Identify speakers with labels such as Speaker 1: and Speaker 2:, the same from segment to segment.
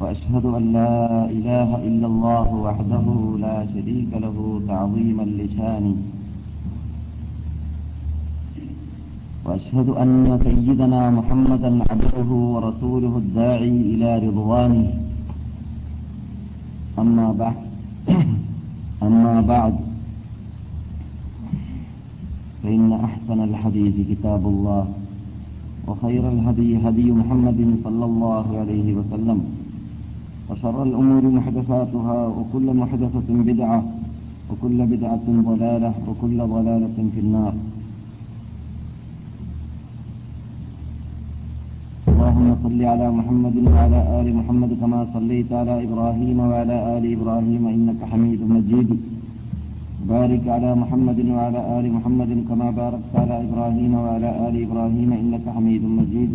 Speaker 1: وأشهد أن لا إله إلا الله وحده لا شريك له تعظيما لشانه. وأشهد أن سيدنا محمدا عبده ورسوله الداعي إلى رضوانه. أما بعد أما بعد فإن أحسن الحديث كتاب الله وخير الهدي هدي محمد صلى الله عليه وسلم. وشر الأمور محدثاتها وكل محدثة بدعة وكل بدعة ضلالة وكل ضلالة في النار. اللهم صل على محمد وعلى آل محمد كما صليت على إبراهيم وعلى آل إبراهيم إنك حميد مجيد. بارك على محمد وعلى آل محمد كما باركت على إبراهيم وعلى آل إبراهيم إنك حميد مجيد.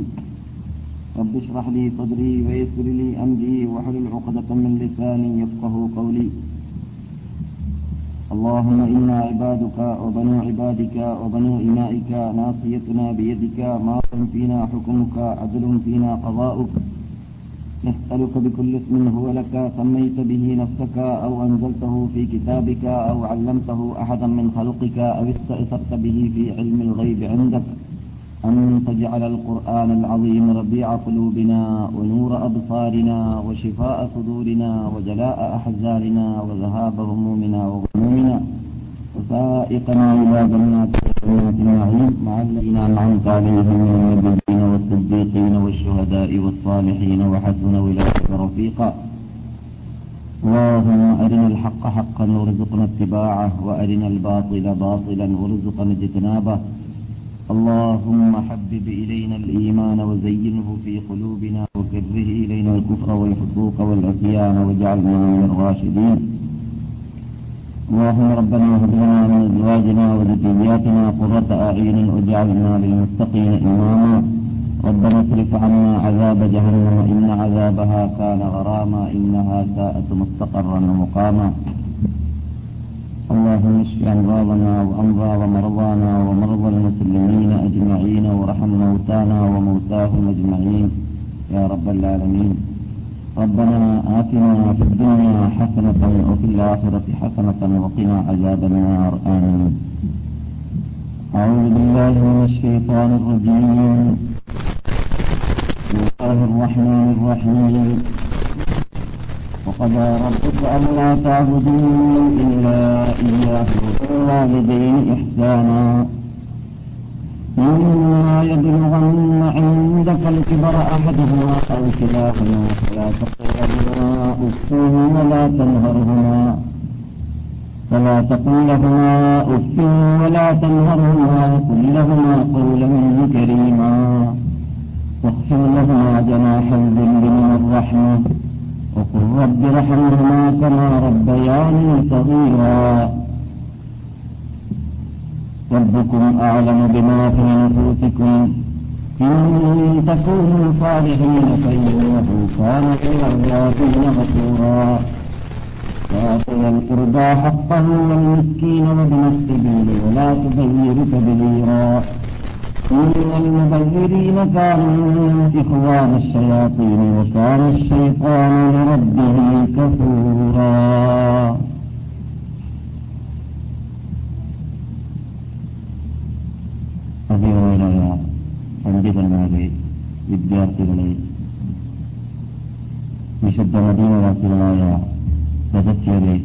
Speaker 1: رب اشرح لي صدري ويسر لي أمري واحلل عقدة من لساني يفقه قولي. اللهم إنا عبادك وبنو عبادك وبنو إمائك ناصيتنا بيدك ماض فينا حكمك عدل فينا قضاؤك. نسألك بكل اسم هو لك سميت به نفسك أو أنزلته في كتابك أو علمته أحدا من خلقك أو استأثرت به في علم الغيب عندك. أن تجعل القرآن العظيم ربيع قلوبنا ونور أبصارنا وشفاء صدورنا وجلاء أحزاننا وذهاب همومنا وغمومنا وسائقنا إلى جنات جنات النعيم مع الذين أنعمت عليهم من النبيين والصديقين والشهداء والصالحين وحسن أولئك رفيقا. اللهم أرنا الحق حقا وارزقنا اتباعه وأرنا الباطل باطلا وارزقنا اجتنابه. اللهم حبب إلينا الإيمان وزينه في قلوبنا وكره إلينا الكفر والفسوق والعصيان واجعلنا من الراشدين. اللهم ربنا هب لنا من أزواجنا وذرياتنا قرة أعين واجعلنا للمتقين إماما. ربنا اصرف عنا عذاب جهنم إن عذابها كان غراما إنها ساءت مستقرا ومقاما. اللهم اشف امراضنا وامراض مرضانا ومرضى المسلمين أجمعين وارحم موتانا وموتاهم أجمعين. يا رب العالمين. ربنا آتنا في الدنيا حسنة وفي الآخرة حسنة وقنا عذاب النار. آمين. أعوذ بالله من الشيطان الرجيم. بسم الله الرحمن الرحيم. وقضى ربك ألا تعبدوا إلا إياه وبالوالدين إحسانا. إما يبلغن عندك الكبر أحدهما أو كلاهما فلا تقل لهما ولا تنهرهما. فلا تقل لهما أف ولا تنهرهما وقل لهما قولا كريما. واخفض لهما جناح الذل من الرحمة. وقل رب ارحمهما كما ربياني صغيرا. ربكم أعلم بما في نفوسكم إن تكونوا صالحين فإنه كان للأولادين غفورا وآتي القربى حقه والمسكين وابن السبيل ولا تبذر تبذيرا إن المبذرين كانوا إخوان الشياطين وكان الشيطان لربه كفورا അഭിമാനായ പണ്ഡിതന്മാരെ വിദ്യാർത്ഥികളെ വിശുദ്ധ മദീനവാസികളായ സദസ്യരെ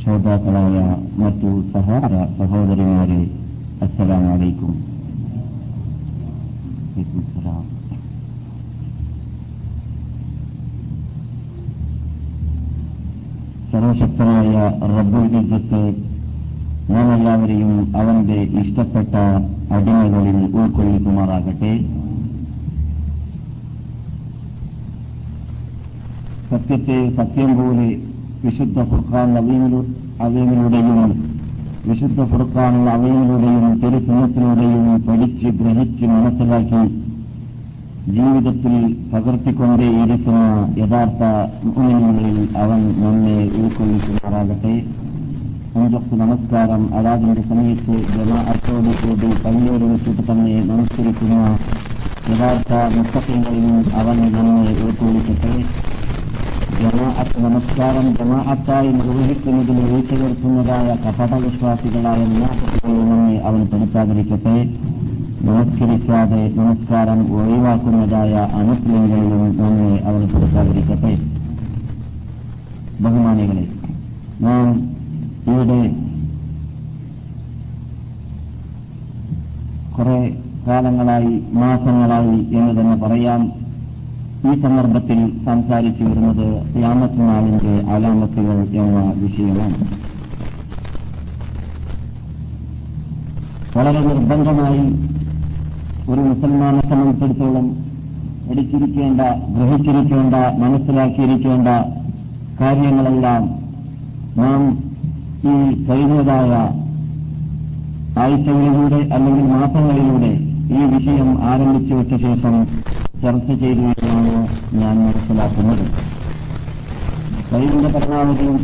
Speaker 1: ശ്രോതാക്കളായ മറ്റു സഹോദര സഹോദരിമാരെ think we സർവശക്തനായ റബ്ബുൽ ഇജ്ജത്ത് നാം എല്ലാവരെയും അവന്റെ ഇഷ്ടപ്പെട്ട അടിമകളിൽ ഉൾക്കൊള്ളിക്കുമാറാകട്ടെ. സത്യത്തെ സത്യം പോലെ വിശുദ്ധ ഫുഖാൻ നദീമിലൂടെയും വിശുദ്ധ പുറത്താനുള്ള അവയിലൂടെയും തിരുസനത്തിലൂടെയും പഠിച്ച് ഗ്രഹിച്ച് മനസ്സിലാക്കി ജീവിതത്തിൽ പകർത്തിക്കൊണ്ടേയിരിക്കുന്ന യഥാർത്ഥ മുഖങ്ങളിൽ അവൻ നമ്മെ ഉൾക്കൊള്ളിക്കുമാറാകട്ടെ. അഞ്ചൊക്കെ നമസ്കാരം. അതാതിന്റെ സമയത്ത് ജമാഅത്തോടു കൂടി പള്ളിയോട് വെച്ചിട്ട് തന്നെ നമസ്കരിക്കുന്ന യഥാർത്ഥ മുത്തക്കങ്ങളിൽ അവൻ നമ്മെ അനുഗ്രഹിക്കട്ടെ ജമാഅത്ത് നമസ്കാരം ജമാഅത്തായി നിർവഹിക്കുന്നതിൽ വീഴ്ച വരുത്തുന്നതായ കപട വിശ്വാസികളായ മുനാഫികളിൽ നമ്മെ അവൻ പെടുത്താതിരിക്കട്ടെ നമസ്കരിക്കാതെ നമസ്കാരം ഒഴിവാക്കുന്നതായ അമുസ്ലിങ്ങളിലും നമ്മെ അവൻ പെടുത്താതിരിക്കട്ടെ ബഹുമാനികളെ നാം ഇവിടെ കുറെ കാലങ്ങളായി മാസങ്ങളായി എന്ന് തന്നെ പറയാം. ഈ സന്ദർഭത്തിൽ സംസാരിച്ചു വരുന്നത് യാമത്ത് നാളിന്റെ അലാമത്തുകൾ എന്ന വിഷയമാണ്. വളരെ നിർബന്ധമായി ഒരു മുസൽമാനെ സംബന്ധിച്ചിടത്തോളം പഠിച്ചിരിക്കേണ്ട ഗ്രഹിച്ചിരിക്കേണ്ട മനസ്സിലാക്കിയിരിക്കേണ്ട കാര്യങ്ങളെല്ലാം നാം ഈ കഴിഞ്ഞതായ ആഴ്ചകളിലൂടെ അല്ലെങ്കിൽ മാസങ്ങളിലൂടെ ഈ വിഷയം ആരംഭിച്ചു വെച്ച ശേഷം ചർച്ച ചെയ്തു എന്നാണ് ഞാൻ മനസ്സിലാക്കുന്നത്. കഴിവിന്റെ പരമാവധിയും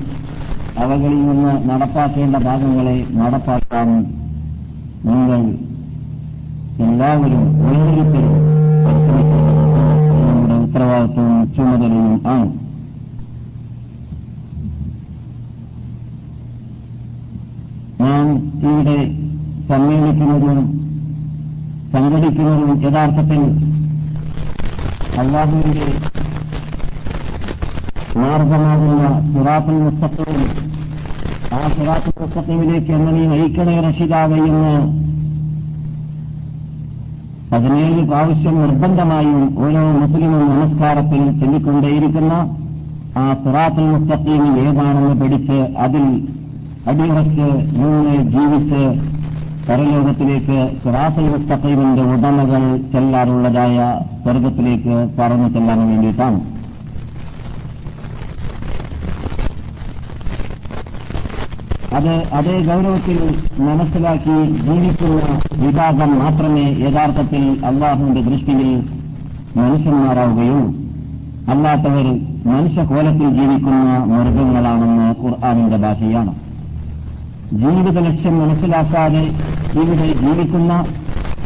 Speaker 1: അവകളിൽ നിന്ന് നടപ്പാക്കേണ്ട ഭാഗങ്ങളെ നടപ്പാക്കാൻ നിങ്ങൾ എല്ലാവരും ഓരോരുത്തരും നമ്മുടെ ഉത്തരവാദിത്വവും ചുമതലയും ആണ്. നാം ഇവിടെ സമ്മേളിക്കുന്നതും സംഘടിക്കുന്നതും യഥാർത്ഥത്തിൽ അള്ളാഹുവിന്റെ മാർഗമാകുന്ന സിറാത്തുൽ മുസ്തഖീം. ആ സിറാത്തുൽ മുസ്തഖീമിലേക്ക് എങ്ങനെ നീ നയിക്കണേ എന്ന് പതിനേഴ് പ്രാവശ്യം നിർബന്ധമായും ഓരോ മുസ്ലിമും നമസ്കാരത്തിൽ ചൊല്ലിക്കൊണ്ടേയിരിക്കുന്ന ആ സിറാത്തുൽ മുസ്തഖീം ഏതാണെന്ന് പഠിച്ച് അതിൽ അടിയുറച്ച് മൂന്ന് ജീവിച്ച് പരലോകത്തിലേക്ക് സിറാത്തുൽ മുസ്തഖീമിന്റെ ഉടമകൾ ചെല്ലാറുള്ളതായ സ്വർഗത്തിലേക്ക് പറഞ്ഞു ചെല്ലാൻ വേണ്ടിയിട്ടാണ്. അത് അതേ ഗൗരവത്തിൽ മനസ്സിലാക്കി ജീവിക്കുന്ന വിഭാഗം മാത്രമേ യഥാർത്ഥത്തിൽ അള്ളാഹുവിന്റെ ദൃഷ്ടിയിൽ മനുഷ്യന്മാരാവുകയുള്ളൂ. അല്ലാത്തവർ മനുഷ്യകോലത്തിൽ ജീവിക്കുന്ന മൃഗങ്ങളാണെന്ന് ഖുർആാനിന്റെ ഭാഷയാണ്. ജീവിത ലക്ഷ്യം മനസ്സിലാക്കാതെ ഇവിടെ ജീവിക്കുന്ന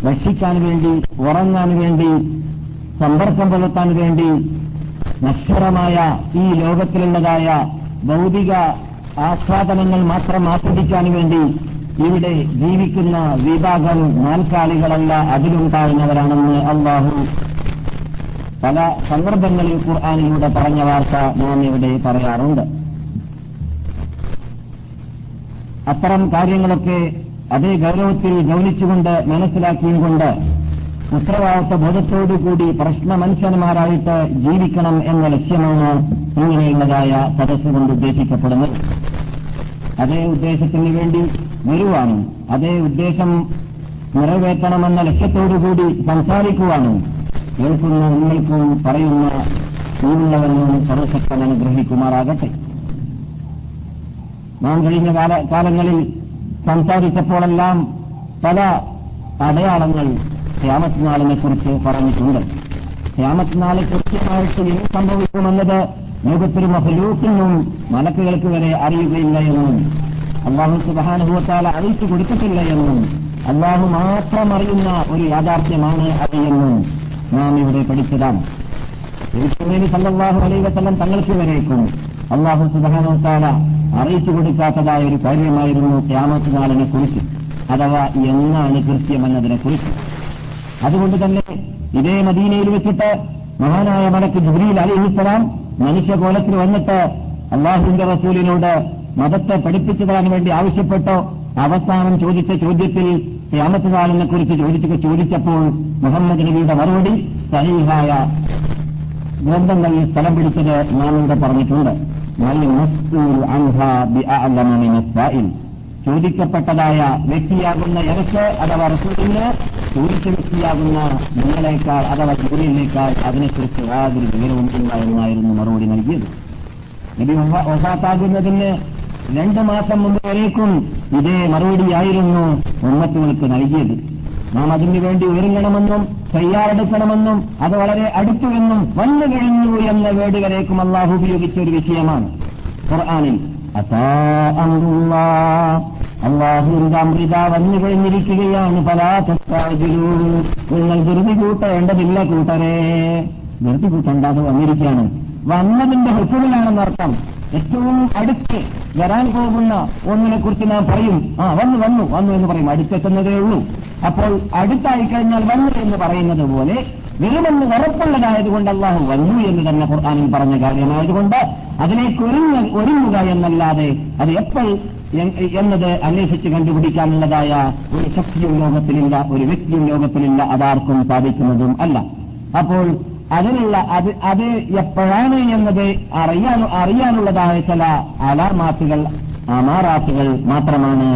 Speaker 1: രക്ഷിക്കാൻ വേണ്ടി ഉറങ്ങാൻ വേണ്ടി സമ്പർക്കം പുലർത്താൻ വേണ്ടി നശ്വരമായ ഈ ലോകത്തിലുള്ളതായ ഭൗതിക ആസ്വാദനങ്ങൾ മാത്രം ആസ്വദിക്കാൻ വേണ്ടി ഇവിടെ ജീവിക്കുന്ന വിഭാഗം നാൽക്കാലികളല്ല അതിലുണ്ടാകുന്നവരാണെന്ന് അള്ളാഹു പല സന്ദർഭങ്ങളിൽ ഖുർആാനിലൂടെ പറഞ്ഞ വാർത്ത നാം ഇവിടെ പറയാറുണ്ട്. അത്തരം കാര്യങ്ങളൊക്കെ അതേ ഗൗരവത്തിൽ ഗൗനിച്ചുകൊണ്ട് മനസ്സിലാക്കിയും കൊണ്ട് ഉത്തരവാദിത്വ ബോധത്തോടുകൂടി പ്രശ്ന മനുഷ്യന്മാരായിട്ട് ജീവിക്കണം എന്ന ലക്ഷ്യമാണ് ഇങ്ങനെയുള്ളതായ സദസ് കൊണ്ട് ഉദ്ദേശിക്കപ്പെടുന്നത്. അതേ ഉദ്ദേശത്തിന് വേണ്ടി വരുവാനും അതേ ഉദ്ദേശം നിറവേറ്റണമെന്ന ലക്ഷ്യത്തോടുകൂടി സംസാരിക്കുവാനും കേൾക്കുന്ന നിങ്ങൾക്കും പറയുന്ന നീവുള്ളവരെന്നും സർവശക്തൻ അനുഗ്രഹിക്കുമാറാകട്ടെ. നാം കഴിഞ്ഞ കാലങ്ങളിൽ സംസാരിച്ചപ്പോഴെല്ലാം പല അടയാളങ്ങൾ ക്യാമത്തിനാളിനെ കുറിച്ച് പറഞ്ഞിട്ടുണ്ട്. ക്യാമത്തിനാളെ കൃത്യമായിട്ട് എന്ത് സംഭവിക്കുമെന്നത് ലോകത്തൊരു മഹലൂക്കിനും മലക്കുകൾക്ക് വരെ അറിയുകയില്ല എന്നും അള്ളാഹു സുബാനുഭവത്താൽ അറിയിച്ചു കൊടുത്തിട്ടില്ല എന്നും അള്ളാഹു മാത്രം അറിയുന്ന ഒരു യാഥാർത്ഥ്യമാണ് അത് എന്നും നാം ഇവിടെ പഠിച്ചതാണ്. തിരുച്ചമേനി സല്ലാഹു അലൈ വസ്ലം തങ്ങൾക്ക് വരേക്കും അള്ളാഹു സുബാനോത്താല അറിയിച്ചു കൊടുക്കാത്തതായ ഒരു കാര്യമായിരുന്നു ക്യാമത്ത് നാളിനെ കുറിച്ച് അഥവാ എന്നാണ് കൃത്യമെന്നതിനെ കുറിച്ച്. അതുകൊണ്ട് തന്നെ ഇതേ മദീനയിൽ വെച്ചിട്ട് മഹാനായ മലക്ക് ജുബ്രീൽ അലിഹിസ്സലാം മനുഷ്യകോലത്തിൽ വന്നിട്ട് അള്ളാഹുവിന്റെ റസൂലിനോട് മതത്തെ പഠിപ്പിച്ചു തരാൻ വേണ്ടി ആവശ്യപ്പെട്ടോ അവസാനം ചോദിച്ച ചോദ്യത്തിൽ ക്യാമത്ത് നാളിനെ കുറിച്ച് ചോദിച്ചു ചോദിച്ചപ്പോൾ മുഹമ്മദ് നബിയുടെ മറുപടി സഹീഹായ ഗ്രന്ഥങ്ങളിൽ സ്ഥലം പിടിച്ചത് നാം ഇവിടെ പറഞ്ഞിട്ടുണ്ട് ചോദിക്കപ്പെട്ടതായ വ്യക്തിയാകുന്ന ഇറക്ക് അഥവാ റസൂലിന് ചോദിച്ച വ്യക്തിയാകുന്ന നിങ്ങളെക്കാൾ അഥവാ ജോലിയിലേക്കാൾ അതിനെക്കുറിച്ച് യാതൊരു വിവരവും ഇല്ല എന്നായിരുന്നു മറുപടി നൽകിയത്. നബി ഒഫാത്താകുന്നതിന് രണ്ട് മാസം മുമ്പ് വരേക്കും ഇതേ മറുപടിയായിരുന്നു ഉമ്മത്തുകൾക്ക് നൽകിയത്. നാം അതിനു വേണ്ടി ഒരുങ്ങണമെന്നും തയ്യാറെടുക്കണമെന്നും അത് വളരെ അടുത്തുവെന്നും വന്നു കഴിഞ്ഞു എന്ന വേടുകളേക്കും അള്ളാഹു ഉപയോഗിച്ച ഒരു വിഷയമാണ് ഖുർആാനിൽ അള്ളാഹുവിന്റെ അമൃത വന്നു കഴിഞ്ഞിരിക്കുകയാണ്. പലാ തെത്താജിലൂ നിങ്ങൾ ധൃതി കൂട്ടേണ്ടതില്ല കൂട്ടരെ. ധൃതി കൂട്ടേണ്ടാതെ വന്നിരിക്കുകയാണ്. വന്നതിന്റെ ഹുക്കുമിലാണെന്നർത്ഥം. ഏറ്റവും അടുത്ത് വരാൻ പോകുന്ന ഒന്നിനെ കുറിച്ച് നാം പറയും. ആ വന്നു വന്നു വന്നു എന്ന് പറയും. അടുത്തെത്തുന്നതേ ഉള്ളൂ. അപ്പോൾ അടുത്തായി കഴിഞ്ഞാൽ വന്നു എന്ന് പറയുന്നത് പോലെ വരുമെന്ന് ഉറപ്പുള്ളതായതുകൊണ്ട് അള്ളാഹു വന്നു എന്ന് തന്നെ ഖുർആാനിൽ പറഞ്ഞ കാര്യമായതുകൊണ്ട് അതിലേക്ക് ഒരുങ്ങ ഒരുങ്ങുക എന്നല്ലാതെ അത് എപ്പോൾ എന്നത് അന്വേഷിച്ച് കണ്ടുപിടിക്കാനുള്ളതായ ഒരു ശക്തിയും ലോകത്തിലില്ല ഒരു വ്യക്തിയും ലോകത്തിലില്ല അതാർക്കും സാധിക്കുന്നതും അല്ല. അപ്പോൾ അതിനുള്ള അത് അത് എപ്പോഴാണ് എന്നത് അറിയാൻ അറിയാനുള്ളതായ ചില അലാമാത്തുകൾ അമാറാത്തുകൾ മാത്രമാണ്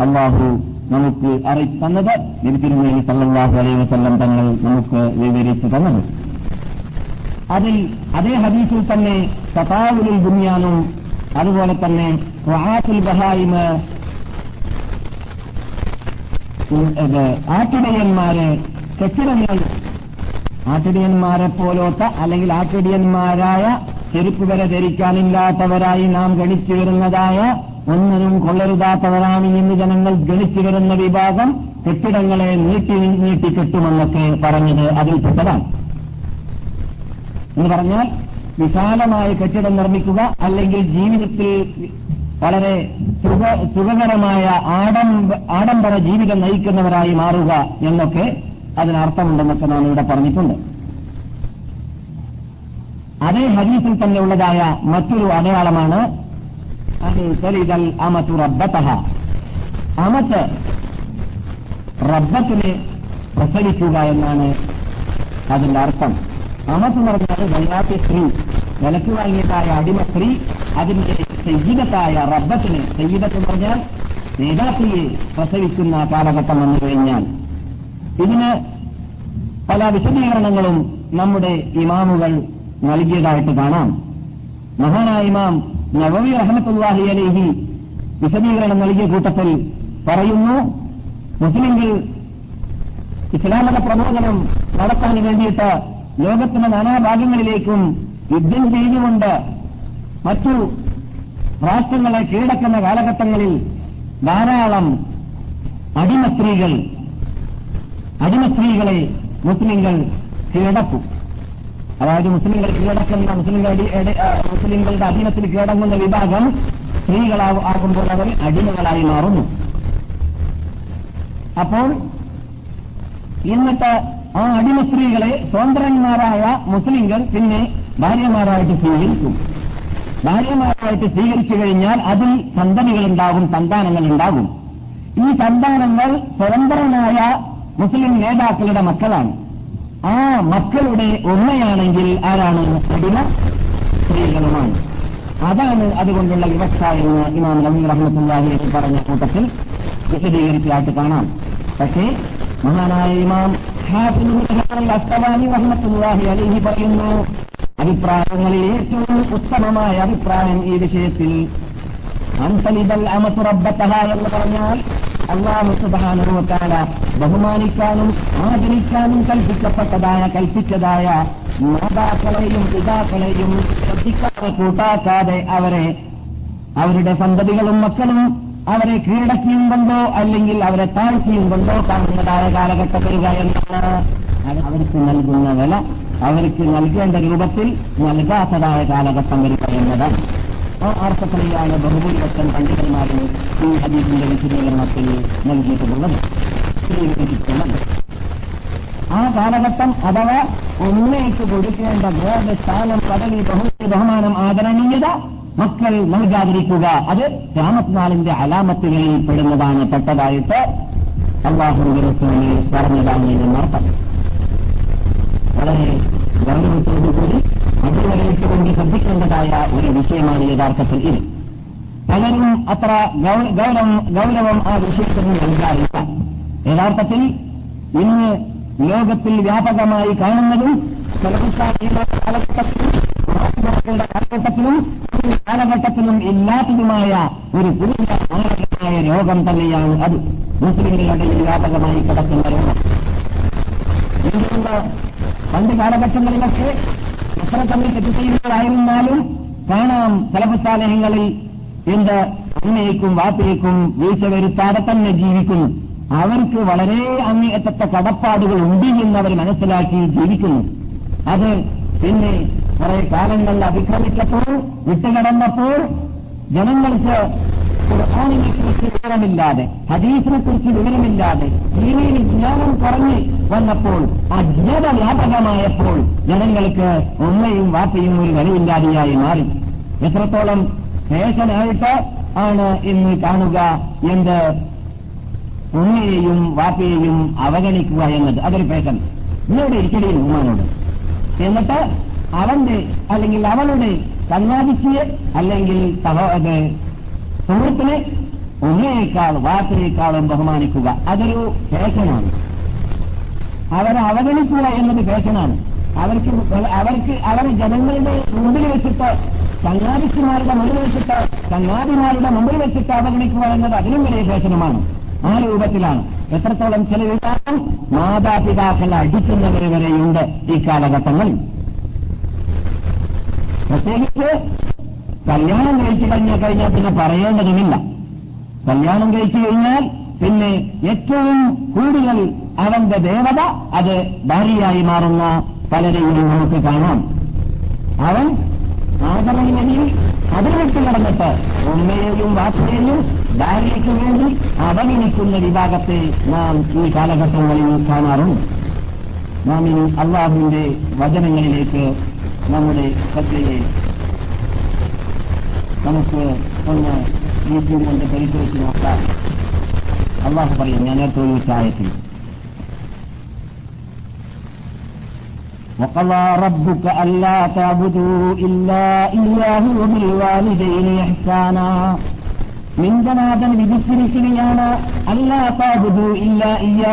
Speaker 1: അള്ളാഹു നമുക്ക് അറിയിത്തന്നത് നബിതിരുമേനി സല്ലാഹു അലൈഹി വസ്ല്ലം തങ്ങൾ നമുക്ക് വിവരിച്ചു തന്നത്. അതിൽ അതേ ഹദീസിൽ തന്നെ സതാവുലിൽ ദുനിയാനും അതുപോലെ തന്നെ റാത്തുൽ ബഹായിമ് ആട്ടിടയന്മാരെ കെട്ടിടങ്ങൾ ആട്ടിടിയന്മാരെ പോലോത്ത അല്ലെങ്കിൽ ആട്ടിടിയന്മാരായ ചെരുപ്പ് വരെ ധരിക്കാനില്ലാത്തവരായി നാം ഗണിച്ചു വരുന്നതായ ഒന്നിനും കൊള്ളരുതാത്തവരാണ് ഇന്ന് ജനങ്ങൾ ഗണിച്ചു വരുന്ന വിഭാഗം കെട്ടിടങ്ങളെ നീട്ടി നീട്ടി കെട്ടുമെന്നൊക്കെ പറഞ്ഞത് അതിൽപ്പെട്ടതാണ് എന്ന് പറഞ്ഞാൽ വിശാലമായ കെട്ടിടം നിർമ്മിക്കുക അല്ലെങ്കിൽ ജീവിതത്തിൽ വളരെ സുഖ സുഖകരമായ ആഡംബര ജീവിതം നയിക്കുന്നവരായി മാറുക എന്നൊക്കെ അതിനർത്ഥമുണ്ടെന്നൊക്കെ നാം ഇവിടെ പറഞ്ഞിട്ടുണ്ട്. അതേ ഹരീസിൽ തന്നെ ഉള്ളതായ മറ്റൊരു അടയാളമാണ് അമത്തു റബ്ബത്തഹ അമത്ത് റബ്ബത്തിനെ പ്രസവിക്കുക എന്നാണ് അതിന്റെ അർത്ഥം. അമത്ത് എന്ന് പറഞ്ഞാൽ വല്ലാത്ത സ്ത്രീ വിലക്ക് വാങ്ങിയതായ അടിമ സ്ത്രീ അതിന്റെ സയ്യിദത്തായ റബ്ബത്തിന് സയ്യിദത്ത് പറഞ്ഞാൽ നേതാക്രിയെ പ്രസവിക്കുന്ന കാലഘട്ടം വന്നു കഴിഞ്ഞാൽ ഇതിന് പല വിശദീകരണങ്ങളും നമ്മുടെ ഇമാമുകൾ നൽകിയതായിട്ട് കാണാം. മഹാനായ ഇമാം നവവി റഹമത്തുല്ലാഹി അലേഹി വിശദീകരണം നൽകിയ കൂട്ടത്തിൽ പറയുന്നു മുസ്ലിങ്ങൾ ഇസ്ലാമത പ്രബോധനം നടത്താൻ വേണ്ടിയിട്ട് ലോകത്തിന്റെ നാനാഭാഗങ്ങളിലേക്കും യുദ്ധം ചെയ്തുകൊണ്ട് മറ്റു രാഷ്ട്രങ്ങളെ കീഴടക്കുന്ന കാലഘട്ടങ്ങളിൽ ധാരാളം അടിമ സ്ത്രീകൾ അടിമ സ്ത്രീകളെ മുസ്ലിങ്ങൾ കീഴടക്കും. അതായത് മുസ്ലിങ്ങൾ കീഴടക്കുന്ന മുസ്ലിങ്ങളുടെ മുസ്ലിങ്ങളുടെ അധീനത്തിൽ കീഴടങ്ങുന്ന വിഭാഗം സ്ത്രീകളാകുമ്പോൾ അവർ അടിമകളായി മാറുന്നു. അപ്പോൾ എന്നിട്ട് ആ അടിമ സ്ത്രീകളെ സ്വതന്ത്രന്മാരായ മുസ്ലിങ്ങൾ പിന്നെ ഭാര്യമാരായിട്ട് സ്വീകരിക്കും. ഭാര്യമാരായിട്ട് സ്വീകരിച്ചു കഴിഞ്ഞാൽ അതിൽ സന്തതികളുണ്ടാകും സന്താനങ്ങൾ ഉണ്ടാകും ഈ സന്താനങ്ങൾ സ്വതന്ത്രനായ മുസ്ലിം നേതാക്കളുടെ മക്കളാണ്. ആ മക്കളുടെ ഉമ്മയാണെങ്കിൽ ആരാണ്? അടിമ സ്ത്രീകളുമാണ്. അതാണ് അതുകൊണ്ടുള്ള വിവക്ഷ എന്ന് ഇമാം നബി റഹ്മത്തുല്ലാഹി പറഞ്ഞ കൂട്ടത്തിൽ വിശദീകരിച്ചതായിട്ട് കാണാം. പക്ഷേ മഹാനായ ഇമാം അസ്തവാനി റഹ്മത്തുല്ലാഹി അലിഹി പറയുന്നു അഭിപ്രായങ്ങളിൽ ഏറ്റവും ഉത്തമമായ അഭിപ്രായം ഈ വിഷയത്തിൽ അൻസലിതൽ അമസുറബത്തഹ എന്ന് പറഞ്ഞാൽ അള്ളാഹു സുബാനുവത്താല ബഹുമാനിക്കാനും ആദരിക്കാനും കൽപ്പിക്കപ്പെട്ടതായ കൽപ്പിച്ചതായ മാതാക്കളെയും പിതാക്കളെയും ശ്രദ്ധിക്കാതെ കൂട്ടാക്കാതെ അവരെ അവരുടെ സന്തതികളും മക്കളും അവരെ കീഴടക്കിയും കൊണ്ടോ അല്ലെങ്കിൽ അവരെ താഴ്ത്തിയും കൊണ്ടോ കാണുന്നതായ കാലഘട്ടം വരിക എന്നാണ്. അവർക്ക് നൽകുന്ന വില അവർക്ക് നൽകേണ്ട രൂപത്തിൽ നൽകാത്തതായ കാലഘട്ടം വരിക എന്നതാണ്. ആ അർത്ഥത്തിലെയാണ് ബഹുഭൂരിപക്ഷം പണ്ഡിതന്മാരും ഈ ഹദീസിന്റെ വിശദീകരണത്തിൽ നൽകിയിട്ടുള്ളത്. സ്വീകരിച്ചിട്ടുള്ളത് ആ കാലഘട്ടം അഥവാ ഉമ്മയ്ക്ക് കൊടുക്കേണ്ട ബോധ സ്ഥാനം പദവി ബഹുമതി ബഹുമാനം ആദരണീയത മക്കൾ നൽകാതിരിക്കുക. അത് രാമത്നാളിന്റെ അലാമത്തുകളിൽ പെടുന്നതാണ്. പെട്ടതായിട്ട് അള്ളാഹു റസൂലി പറഞ്ഞതാണ് എന്നർത്ഥം വളരെ ഗൗരവത്തോടുകൂടി അതുവരെയിട്ട് കൊണ്ട് ശ്രദ്ധിക്കേണ്ടതായ ഒരു വിഷയമാണ് യഥാർത്ഥത്തിൽ ഇത്. പലരും അത്ര ഗൗരവം ആ വിഷയത്തിന് നൽകാറില്ല യഥാർത്ഥത്തിൽ ഇന്ന് ലോകത്തിൽ വ്യാപകമായി കാണുന്നതും കാലഘട്ടത്തിലും കാലഘട്ടത്തിലും കാലഘട്ടത്തിലും ഇല്ലാത്തതുമായ ഒരു പുതിയ മാരകമായ രോഗം തന്നെയാണ് അത്. മുസ്ലിങ്ങളുടെ വ്യാപകമായി കിടക്കുന്ന രോഗം. എന്തുകൊണ്ട് പണ്ട് കാലഘട്ടങ്ങളിലൊക്കെ എത്ര തന്നെ തെറ്റ് ചെയ്യുന്നതായിരുന്നാലും കാണാം സ്ഥലപുസ്താലയങ്ങളിൽ എന്ത് അമ്മയ്ക്കും വാപ്പയ്ക്കും വീഴ്ച വരുത്താതെ തന്നെ ജീവിക്കുന്നു. അവർക്ക് വളരെ അങ്ങേയറ്റത്തെ കടപ്പാടുകൾ ഉണ്ട് എന്നവർ മനസ്സിലാക്കി ജീവിക്കുന്നു. അത് പിന്നെ കുറെ കാലങ്ങളിൽ അതിക്രമിച്ചപ്പോൾ വിട്ടുകിടന്നപ്പോൾ ജനങ്ങൾക്ക് ഖുർആാനിനെ കുറിച്ച് വിവരമില്ലാതെ ഹദീസിനെ കുറിച്ച് വിവരമില്ലാതെ ദീനിയിൽ ജ്ഞാനം കുറഞ്ഞ് വന്നപ്പോൾ അജ്ഞത വ്യാപകമായപ്പോൾ ജനങ്ങൾക്ക് ഉമ്മയും വാപ്പയും ഒരു വിലയില്ലാതെയായി മാറി. എത്രത്തോളം ഫേഷനായിട്ട് ആണ് ഇന്ന് കാണുക എന്ത് ഉമ്മയെയും വാപ്പയെയും അവഗണിക്കുക എന്നത് അതൊരു ഫേഷൻ ഇന്നോട് ഇരിക്കടിയിൽ ഉമ്മാനോട്. എന്നിട്ട് അവന്റെ അല്ലെങ്കിൽ അവളുടെ കന്യാദിച്ചിയെ അല്ലെങ്കിൽ സഹോദര സുഹൃത്തിനെ ഉമ്മയേക്കാൾ വാക്കിനേക്കാളും ബഹുമാനിക്കുക. അതൊരു ഫേഷനാണ്. അവരെ അവഗണിക്കുക എന്നത് ഫേഷനാണ്. അവർക്ക് അവർക്ക് അവരെ ജനങ്ങളുടെ മുമ്പിൽ വെച്ചിട്ട് ചങ്ങാതിമാരുടെ മുമ്പിൽ വെച്ചിട്ട് ചങ്ങാതിമാരുടെ മുമ്പിൽ വെച്ചിട്ട് അവഗണിക്കുക എന്നത് അതിലും വലിയ ഫേഷനുമാണ്. ആ രൂപത്തിലാണ്. എത്രത്തോളം ചില വിഭാഗം മാതാപിതാക്കൾ അടിക്കുന്നവർ വരെയുണ്ട് ഈ കാലഘട്ടങ്ങളിൽ. പ്രത്യേകിച്ച് കല്യാണം കഴിച്ചു കഴിഞ്ഞാൽ കഴിഞ്ഞാൽ പിന്നെ പറയേണ്ടതുമില്ല. കല്യാണം കഴിച്ചു കഴിഞ്ഞാൽ പിന്നെ ഏറ്റവും കൂടുതൽ അവന്റെ ദേവത അത് ഭാര്യയായി മാറുന്ന പലരെയും നമുക്ക് കാണാം. അവൻ ആദരണയിൽ അതിർവിട്ട് നടന്നിട്ട് ഉമ്മയെയും വാപ്പയെയും ഭാര്യയ്ക്ക് വേണ്ടി അവഗണിക്കുന്ന വിഭാഗത്തെ നാം ഈ കാലഘട്ടങ്ങളിൽ കാണാറുണ്ട്. നാം ഇനി അള്ളാഹുവിന്റെ വചനങ്ങളിലേക്ക് നമ്മുടെ ശ്രദ്ധയെ നമുക്ക് ഒന്ന് യൂട്യൂബ് കൊണ്ട് പരിശോധിച്ച് നോക്കാം അള്ളാഹു പറയും ഞാൻ നേരത്തെ ഒരു ചായത്തിൽ وقضى ربك ألا تعبدوا إلا إياه وبالوالدين إحسانا നിന്റെ നാഥൻ വിധിച്ചിരിക്കുകയാണ് അല്ലാത്താബുദു ഇല്ല ഇയ്യ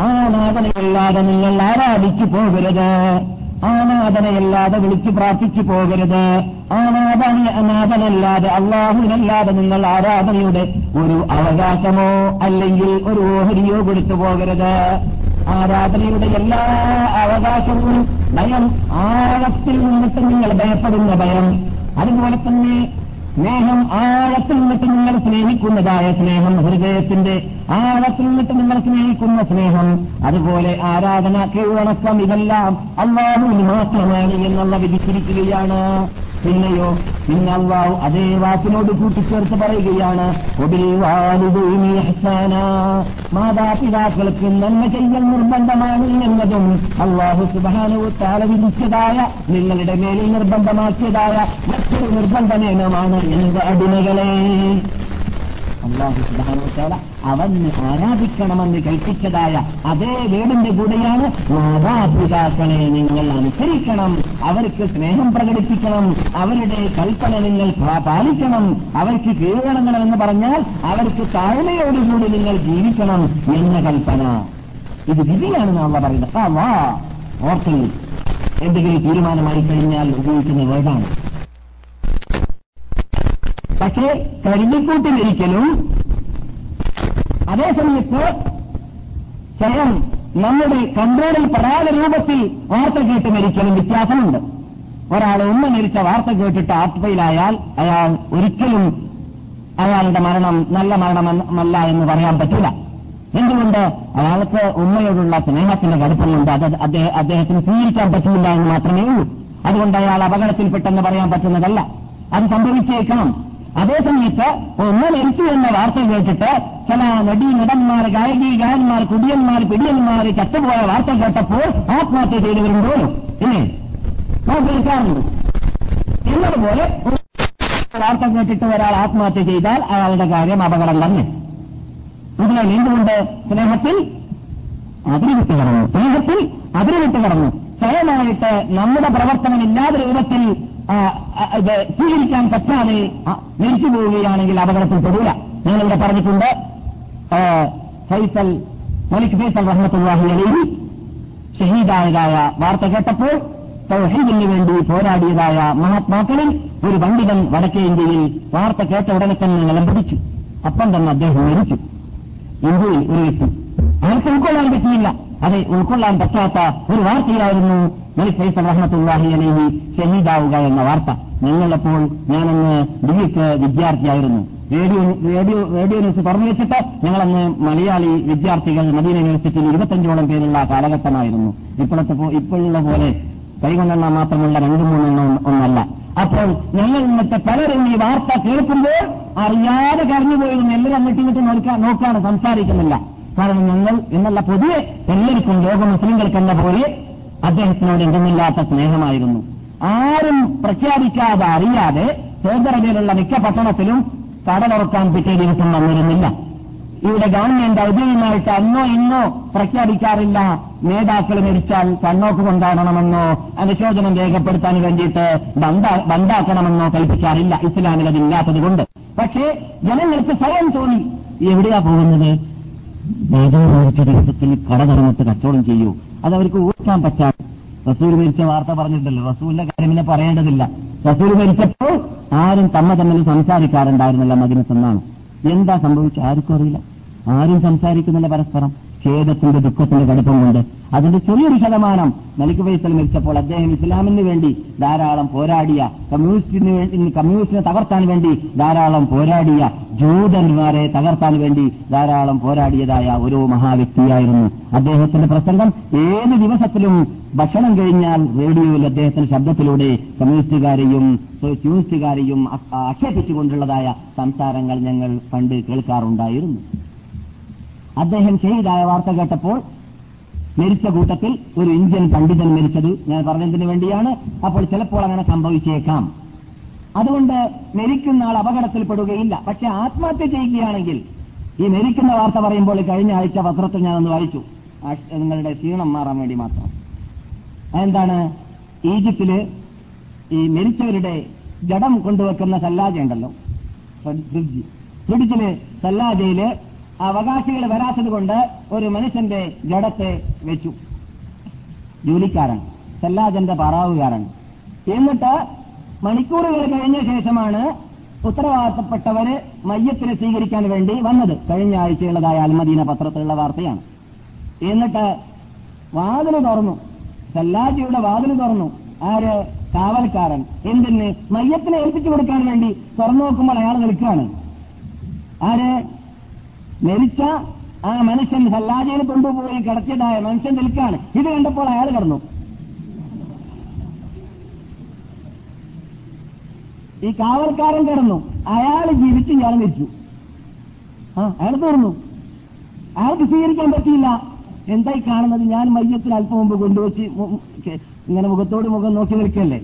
Speaker 1: ആ നാഥനയല്ലാതെ നിങ്ങൾ ആരാധിച്ചു പോകരുത് ആ നാഥനയല്ലാതെ വിളിച്ചു പ്രാർത്ഥിച്ചു പോകരുത്. ആനാഥന അനാഥനല്ലാതെ നാഥനല്ലാതെ അള്ളാഹുവിനല്ലാതെ നിങ്ങൾ ആരാധനയുടെ ഒരു അവകാശമോ അല്ലെങ്കിൽ ഒരു ഓഹരിയോ കൊടുത്തു പോകരുത്. ആരാധനയുടെ എല്ലാ അവകാശവും ഭയം ആഴത്തിൽ നിന്നിട്ട് നിങ്ങൾ ഭയപ്പെടുന്ന ഭയം. അതുപോലെ തന്നെ സ്നേഹം ആഴത്തിൽ നിന്നിട്ട് നിങ്ങൾ സ്നേഹിക്കുന്നതായ സ്നേഹം ഹൃദയത്തിന്റെ ആഴത്തിൽ നിന്നിട്ട് നിങ്ങൾ സ്നേഹിക്കുന്ന സ്നേഹം അതുപോലെ ആരാധന കീഴടക്കം ഇതെല്ലാം അള്ളാഹുവിന് മാത്രമാണ് എന്നുള്ള വിധിച്ചിരിക്കുകയാണ്. പിന്നെയോ പിന്നെ അള്ളാഹു അതേ വാക്കിനോട് കൂട്ടിച്ചേർത്ത് പറയുകയാണ് മാതാപിതാക്കൾക്ക് നന്മ ചെയ്യൽ നിർബന്ധമാണ് എന്നതും അള്ളാഹു സുബാനവും താല വിധിച്ചതായ നിങ്ങളുടെ മേലിൽ നിർബന്ധമാക്കിയതായ മറ്റൊരു നിർബന്ധ നിയമമാണ് എന്ത് അടിമകളെ. അള്ളാഹു സുധാനോത്താല അവന് ആരാധിക്കണമെന്ന് കൽപ്പിച്ചതായ അതേ വീടിന്റെ കൂടെയാണ് മാതാപിതാക്കളെ നിങ്ങൾ അനുസരിക്കണം. അവർക്ക് സ്നേഹം പ്രകടിപ്പിക്കണം. അവരുടെ കൽപ്പന നിങ്ങൾ പാലിക്കണം. അവർക്ക് കീഴടങ്ങണമെന്ന് പറഞ്ഞാൽ അവർക്ക് താഴ്മയോടുകൂടി നിങ്ങൾ ജീവിക്കണം എന്ന കൽപ്പന. ഇത് വിധിയാണ് നാം പറയുന്നത്. ആ വാ ഓർത്തിൽ എന്തെങ്കിലും തീരുമാനമായി കഴിഞ്ഞാൽ ഉപയോഗിക്കുന്ന വേർഡാണ്. പക്ഷേ കരുതിക്കൂട്ടിലിരിക്കലും അതേസമയത്ത് സ്വയം നമ്മുടെ കൺട്രോളിൽ പെടാതെ രൂപത്തിൽ വാർത്ത കേട്ട് മരിക്കലും വ്യത്യാസമുണ്ട്. ഒരാൾ ഉമ്മ മരിച്ച വാർത്ത കേട്ടിട്ട് ആത്മയിലായാൽ അയാൾ ഒരിക്കലും അയാളുടെ മരണം നല്ല മരണമല്ല എന്ന് പറയാൻ പറ്റില്ല. എന്തുകൊണ്ട്? അയാൾക്ക് ഉമ്മയോടുള്ള സ്നേഹത്തിന്റെ കടുപ്പമുണ്ട്. അത് അദ്ദേഹത്തിന് സ്വീകരിക്കാൻ പറ്റുന്നില്ല എന്ന് മാത്രമേ ഉള്ളൂ. അതുകൊണ്ട് അയാൾ അപകടത്തിൽപ്പെട്ടെന്ന് പറയാൻ പറ്റുന്നതല്ല. അത് സംഭവിച്ചേക്കാം അതേസമയത്ത് ഉമ്മ മരിച്ചു എന്ന വാർത്ത കേട്ടിട്ട് ചില നടി നടന്മാർ ഗായകി ഗായന്മാർ കുടിയന്മാർ പിടിയന്മാർ ചത്തുപോയ വാർത്ത കേട്ടപ്പോൾ ആത്മഹത്യ ചെയ്തു വരുമ്പോൾ ഇല്ലേ നാം കേൾക്കാറുണ്ട് എന്നതുപോലെ വാർത്ത കേട്ടിട്ട് ഒരാൾ ആത്മഹത്യ ചെയ്താൽ അയാളുടെ കാര്യം അപകടം തന്നെ അതിനാൽ എന്തുകൊണ്ട് സ്നേഹത്തിൽ അതിരുവിട്ട് കടന്നു സ്നേഹത്തിൽ അതിരുവിട്ട് കടന്നു സ്വയമായിട്ട് നമ്മുടെ പ്രവർത്തനം ഇല്ലാത്ത രൂപത്തിൽ ഇത് സ്വീകരിക്കാൻ പറ്റാതെ മരിച്ചു പോവുകയാണെങ്കിൽ അപകടത്തിൽ പെടൂല ഞാനിവിടെ പറഞ്ഞിട്ടുണ്ട് ഫൈസൽ മലിക് ഫൈസൽ റഹ്മത്തുല്ലാഹി അലി ഷഹീദായതായ വാർത്ത കേട്ടപ്പോൾ തൗഹീദിന് വേണ്ടി പോരാടിയതായ മഹാത്മാക്കളിൽ ഒരു പണ്ഡിതൻ വടക്കേ ഇന്ത്യയിൽ വാർത്ത കേട്ട ഉടനെ തന്നെ നിലം പിടിച്ചു. അപ്പം തന്നെ അദ്ദേഹം മരിച്ചു. ഇന്ത്യയിൽ ഒരു വ്യക്തി അവർക്ക് ഉൾക്കൊള്ളാൻ പറ്റിയില്ല. അതെ ഉൾക്കൊള്ളാൻ പറ്റാത്ത ഒരു വാർത്തയായിരുന്നു മലിക് റഹ്മത്തുല്ലാഹി അലൈഹി ഷഹീദാവുക എന്ന വാർത്ത. ഞങ്ങളപ്പോൾ ഞാനന്ന് ഡിഗ്രിക്ക് വിദ്യാർത്ഥിയായിരുന്നു. റേഡിയോ റേഡിയോ റേഡിയോ ന്യൂസ് തുറന്നു വെച്ചിട്ട് ഞങ്ങളന്ന് മലയാളി വിദ്യാർത്ഥികൾ മദീന യൂണിവേഴ്സിറ്റിയിൽ ഇരുപത്തഞ്ചോളം പേരുള്ള കാലഘട്ടമായിരുന്നു. ഇപ്പോഴത്തെ ഇപ്പോഴുള്ള പോലെ കൈകൊണ്ടെണ്ണം മാത്രമുള്ള രണ്ടു മൂന്നെണ്ണം ഒന്നല്ല. അപ്പോൾ ഞങ്ങൾ ഇന്നത്തെ പലരും ഈ വാർത്ത കേൾക്കുമ്പോൾ അറിയാതെ കരഞ്ഞുപോയിരുന്നു എല്ലാവരും അങ്ങോട്ടും ഇങ്ങോട്ടും നോക്കാണ് സംസാരിക്കുന്നില്ല. കാരണം ഞങ്ങൾ എന്നല്ല പൊതുവെ എല്ലാവർക്കും ലോക മുസ്ലിങ്ങൾക്കെന്ന പോലെ അദ്ദേഹത്തിനോട് എന്തെന്നില്ലാത്ത സ്നേഹമായിരുന്നു. ആരും പ്രഖ്യാപിക്കാതെ അറിയാതെ സൗദി അറേബ്യയിലുള്ള മിക്ക പട്ടണത്തിലും കടലുറക്കാൻ പിറ്റേ ദിവസം വന്നിരുന്നില്ല. ഇവിടെ ഗവൺമെന്റ് ഔദ്യോഗികമായിട്ട് അന്നോ ഇന്നോ പ്രഖ്യാപിക്കാറില്ല. നേതാക്കൾ മരിച്ചാൽ കണ്ണോക്ക് കൊണ്ടാടണമെന്നോ അനുശോചനം രേഖപ്പെടുത്താൻ വേണ്ടിയിട്ട് ബന്ധാക്കണമെന്നോ കൽപ്പിക്കാറില്ല. ഇസ്ലാമിൽ അതില്ലാത്തത് കൊണ്ട് പക്ഷേ ജനങ്ങൾക്ക് സ്വയം തോന്നി എവിടെയാ പോകുന്നത്? രാജാവ് മരിച്ച ദിവസത്തിൽ കട തുറന്നിട്ട് കച്ചവടം ചെയ്യൂ. അത് അവർക്ക് ഊഹിക്കാൻ പറ്റാതെ റസൂൽ മരിച്ച വാർത്ത പറഞ്ഞിട്ടുണ്ടല്ലോ റസൂലിന്റെ കാര്യം പിന്നെ പറയേണ്ടതില്ല. റസൂൽ മരിച്ചപ്പോൾ ആരും തമ്മ തമ്മിൽ സംസാരിക്കാറുണ്ടായിരുന്നില്ല മദിനത്തെന്നാണ് എന്താ സംഭവിച്ച ആർക്കും അറിയില്ല. ആരും സംസാരിക്കുന്നില്ല പരസ്പരം. ഖേദത്തിന്റെ ദുഃഖത്തിന്റെ കടുപ്പം കൊണ്ട് അതിന്റെ ചെറിയൊരു ശതമാനം മലിക് ഫൈസൽ മരിച്ചപ്പോൾ അദ്ദേഹം ഇസ്ലാമിന് വേണ്ടി ധാരാളം പോരാടിയ കമ്മ്യൂണിസ്റ്റിന് വേണ്ടി കമ്മ്യൂണിസ്റ്റിനെ തകർത്താൻ വേണ്ടി ധാരാളം പോരാടിയ ജൂതന്മാരെ തകർത്താൻ വേണ്ടി ധാരാളം പോരാടിയതായ ഒരു മഹാവ്യക്തിയായിരുന്നു അദ്ദേഹത്തിന്റെ പ്രസംഗം. ഏത് ദിവസത്തിലും ഭക്ഷണം കഴിഞ്ഞാൽ റേഡിയോയിൽ അദ്ദേഹത്തിന്റെ ശബ്ദത്തിലൂടെ കമ്മ്യൂണിസ്റ്റുകാരെയും സോഷ്യൂണിസ്റ്റുകാരെയും ആക്ഷേപിച്ചുകൊണ്ടുള്ളതായ സംസാരങ്ങൾ ഞങ്ങൾ പണ്ട് കേൾക്കാറുണ്ടായിരുന്നു. അദ്ദേഹം ഷഹീദായ വാർത്ത കേട്ടപ്പോൾ മരിച്ച കൂട്ടത്തിൽ ഒരു ഇന്ത്യൻ പണ്ഡിതൻ മരിച്ചത്. ഞാൻ പറഞ്ഞതിന് വേണ്ടിയാണ്. അപ്പോൾ ചിലപ്പോൾ അങ്ങനെ സംഭവിച്ചേക്കാം. അതുകൊണ്ട് മരിക്കുന്ന ആൾ അപകടത്തിൽപ്പെടുകയില്ല. പക്ഷെ ആത്മഹത്യ ചെയ്യുകയാണെങ്കിൽ ഈ മരിക്കുന്ന വാർത്ത പറയുമ്പോൾ കഴിഞ്ഞ ആഴ്ച പത്രത്തിൽ ഒന്ന് വായിച്ചു. നിങ്ങളുടെ ക്ഷീണം മാറാൻ വേണ്ടി മാത്രം. അതെന്താണ്? ഈജിപ്തിൽ ഈ മരിച്ചവരുടെ ജഡം കൊണ്ടുവെക്കുന്ന സല്ലാജ ഉണ്ടല്ലോ ഫ്രിഡ്ജ്. ഫ്രിഡ്ജിൽ സല്ലാജയിൽ അവകാശികൾ വരാത്തത് കൊണ്ട് ഒരു മനുഷ്യന്റെ ജഡത്തെ വെച്ചു. ജോലിക്കാരൻ സല്ലാജന്റെ പറാവുകാരൻ. എന്നിട്ട് മണിക്കൂറുകൾ കഴിഞ്ഞ ശേഷമാണ് ഉത്തരവാദിത്തപ്പെട്ടവര് മയ്യത്തിനെ സ്വീകരിക്കാൻ വേണ്ടി വന്നത്. കഴിഞ്ഞ ആഴ്ചയുള്ളതായ അൽമദീന പത്രത്തിലുള്ള വാർത്തയാണ്. എന്നിട്ട് വാതിൽ തുറന്നു. സല്ലാജിയുടെ വാതിൽ തുറന്നു. ആര്? കാവൽക്കാരൻ. എന്തിന്? മയ്യത്തിനെ ഏൽപ്പിച്ചു കൊടുക്കാൻ വേണ്ടി തുറന്നു നോക്കുമ്പോൾ അയാൾ നിൽക്കുകയാണ്. ആര്? മരിച്ച ആ മനുഷ്യൻ സല്ലാജയിൽ കൊണ്ടുപോയി കിടത്തിയതായ മനുഷ്യൻ നിൽക്കാണ് ഇത് കണ്ടപ്പോൾ അയാൾ കടന്നു. ഈ കാവൽക്കാരൻ കിടന്നു. അയാൾ ജീവിച്ച് ഇയാൾ മരിച്ചു. ആ അയാൾ തീർന്നു. അയാൾക്ക് സ്വീകരിക്കാൻ പറ്റിയില്ല. എന്തായി കാണുന്നത്? ഞാൻ മയ്യത്തിൽ അല്പം മുമ്പ് കൊണ്ടുവച്ച് ഇങ്ങനെ മുഖത്തോട് മുഖം നോക്കി നിൽക്കല്ലേ?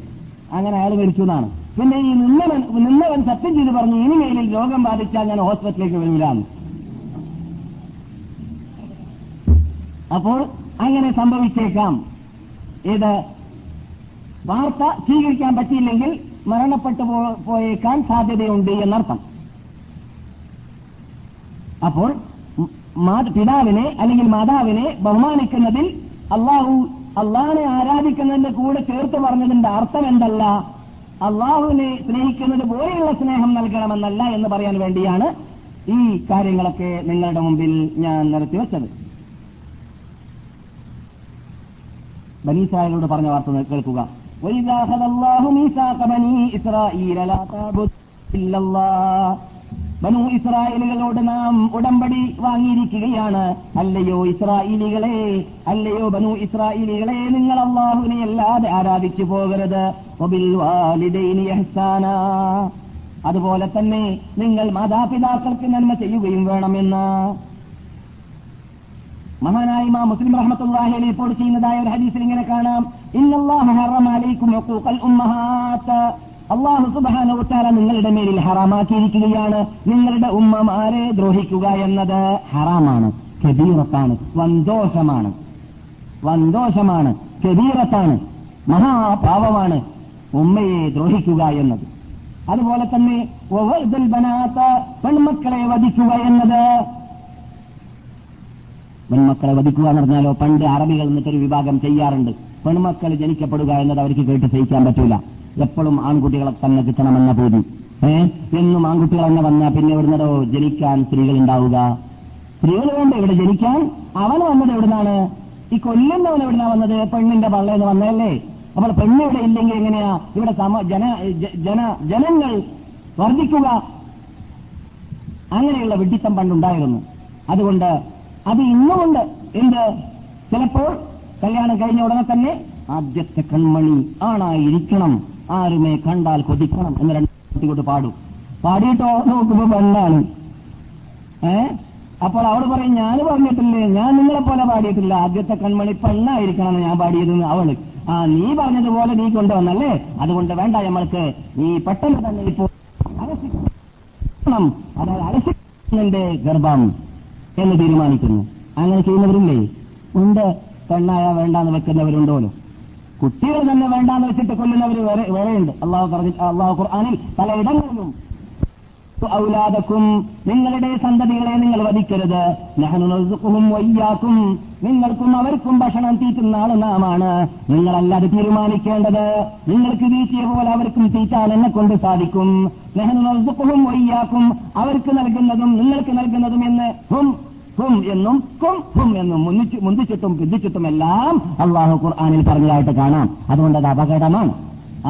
Speaker 1: അങ്ങനെ അയാൾ മരിച്ചു എന്നാണ്. പിന്നെ ഈ നിന്നവൻ നിന്നവൻ സത്യം ചെയ്ത് പറഞ്ഞു ഇനിമേലിൽ രോഗം ബാധിച്ചാൽ ഞാൻ ഹോസ്പിറ്റലിലേക്ക് വരില്ലാന്ന് അപ്പോൾ അങ്ങനെ സംഭവിച്ചേക്കാം. ഇത് വാർത്ത സ്വീകരിക്കാൻ പറ്റിയില്ലെങ്കിൽ മരണപ്പെട്ടു പോയേക്കാൻ സാധ്യതയുണ്ട് എന്നർത്ഥം. അപ്പോൾ പിതാവിനെ അല്ലെങ്കിൽ മാതാവിനെ ബഹുമാനിക്കുന്നതിൽ അള്ളാഹു അള്ളാഹിനെ ആരാധിക്കുന്നതിന്റെ കൂടെ ചേർത്ത് പറഞ്ഞതിന്റെ അർത്ഥം എന്തല്ല? അള്ളാഹുവിനെ സ്നേഹിക്കുന്നത് പോലെയുള്ള സ്നേഹം നൽകണമെന്നല്ല എന്ന് പറയാൻ വേണ്ടിയാണ് ഈ കാര്യങ്ങളൊക്കെ നിങ്ങളുടെ മുമ്പിൽ ഞാൻ നിരത്തി ബനീസ്രായേലോട് പറഞ്ഞ വാർത്ത കേൾക്കുക. ബനു ഇസ്രായേലുകളോട് നാം ഉടമ്പടി വാങ്ങിയിരിക്കുകയാണ്. അല്ലയോ ഇസ്രായേലികളെ അല്ലയോ ബനു ഇസ്രായേലികളെ നിങ്ങൾ അള്ളാഹുവിനെ അല്ലാതെ ആരാധിച്ചു പോകരുത്. അതുപോലെ തന്നെ നിങ്ങൾ മാതാപിതാക്കൾക്ക് നന്മ ചെയ്യുകയും വേണമെന്ന്. മഹാനായി മാ മുസ്ലിം റഹ്മത്തുള്ളാഹി അലി റിപ്പോർട്ട് ചെയ്യുന്നതായ ഒരു ഹദീസിൽ ഇങ്ങനെ കാണാം. ഇന്നല്ലാഹു ഹറമ അലൈക്കും ഹുഖൂഖൽ ഉമ്മഹാത്ത് അള്ളാഹു സുബാനവുത്താല നിങ്ങളുടെ മേലിൽ ഹറാമാക്കിയിരിക്കുകയാണ്. നിങ്ങളുടെ ഉമ്മമാരെ ദ്രോഹിക്കുക എന്നത് ഹറാമാണ് കബീറത്താണ് വന്തോഷമാണ് വന്തോഷമാണ് കബീറത്താണ് മഹാപാവമാണ് ഉമ്മയെ ദ്രോഹിക്കുക എന്നത്. അതുപോലെ തന്നെ പെൺമക്കളെ വധിക്കുക എന്നത് പെൺമക്കളെ വധിക്കുക എന്ന് പറഞ്ഞാലോ? പണ്ട് അറബികൾ എന്നിട്ടൊരു വിഭാഗം ചെയ്യാറുണ്ട്. പെൺമക്കൾ ജനിക്കപ്പെടുക എന്നത് അവർക്ക് കേട്ട് സഹിക്കാൻ പറ്റൂല. എപ്പോഴും ആൺകുട്ടികളെ തന്നെ കിട്ടണമെന്ന പൂതി. ഏ? എന്നും ആൺകുട്ടികൾ തന്നെ വന്നാൽ പിന്നെ എവിടുന്നതോ ജനിക്കാൻ സ്ത്രീകൾ ഉണ്ടാവുക? സ്ത്രീകൾ വേണ്ട ഇവിടെ ജനിക്കാൻ. അവൻ വന്നത് എവിടുന്നാണ്? ഈ കൊല്ലുന്നവൻ എവിടുന്നാ വന്നത്? പെണ്ണിന്റെ പള്ളയെന്ന് വന്നതല്ലേ? അപ്പോൾ പെണ്ണ് ഇവിടെ ഇല്ലെങ്കിൽ എങ്ങനെയാ? ഇവിടെ സമ ജന ജന ജനങ്ങൾ വർദ്ധിക്കുക. അങ്ങനെയുള്ള വിഡിത്തം പണ്ടുണ്ടായിരുന്നു. അതുകൊണ്ട് അത് ഇന്നുമുണ്ട് എന്ത് ചിലപ്പോൾ കല്യാണം കഴിഞ്ഞ ഉടനെ തന്നെ ആദ്യത്തെ കൺമണി ആണായിരിക്കണം. ആരുമേ കണ്ടാൽ കൊതിക്കണം എന്ന് രണ്ടു പാടും. പാടിയിട്ടോ? നോക്കുമ്പോ പെണ്ണാണ്. ഏ? അപ്പോൾ അവൾ പറയും ഞാൻ പറഞ്ഞിട്ടില്ലേ? ഞാൻ നിങ്ങളെ പോലെ പാടിയിട്ടില്ല. ആദ്യത്തെ കൺമണി പെണ്ണായിരിക്കണം ഞാൻ പാടിയതെന്ന് അവൾ. ആ നീ പറഞ്ഞതുപോലെ നീ കൊണ്ടുവന്നല്ലേ? അതുകൊണ്ട് വേണ്ട നമ്മൾക്ക്. നീ പെട്ടെന്ന് തന്നെ ഇപ്പോൾ അലസിക്കണം അതായത് അലസിന്റെ ഗർഭം. എന്ന് തീരുമാനിക്കുന്നു. അങ്ങനെ ചെയ്യുന്നവരില്ലേ? ഉണ്ട്. പെണ്ണായ വേണ്ടാന്ന് വെക്കുന്നവരുണ്ടോലോ. കുട്ടികൾ തന്നെ വേണ്ടാന്ന് വെച്ചിട്ട് കൊല്ലുന്നവർ വേറെ വേറെയുണ്ട് അള്ളാഹു പറഞ്ഞു അള്ളാഹു ഖുർആാനിൽ പലയിടങ്ങളിലും ഔലാദക്കും. നിങ്ങളുടെ സന്തതികളെ നിങ്ങൾ വധിക്കരുത്. നെഹനുക്കും വയ്യാക്കും. നിങ്ങൾക്കും അവർക്കും ഭക്ഷണം തീറ്റുന്ന ആൾ നാമാണ്. നിങ്ങളല്ലാതെ തീരുമാനിക്കേണ്ടത്. നിങ്ങൾക്ക് തീറ്റിയ പോലെ അവർക്കും തീറ്റാൻ എന്നെ കൊണ്ട് സാധിക്കും. നെഹനുക്കും വയ്യാക്കും. അവർക്ക് നൽകുന്നതും നിങ്ങൾക്ക് നൽകുന്നതും എന്ന് ഹും ഹും എന്നും കും ഹും എന്നും മുന്നിച്ചു മുന്തിച്ചിട്ടും പിന്തിച്ചിട്ടും എല്ലാം അള്ളാഹു ഖുർആാനിൽ പറഞ്ഞതായിട്ട് കാണാം. അതുകൊണ്ട് അത് അപകടമാണ്.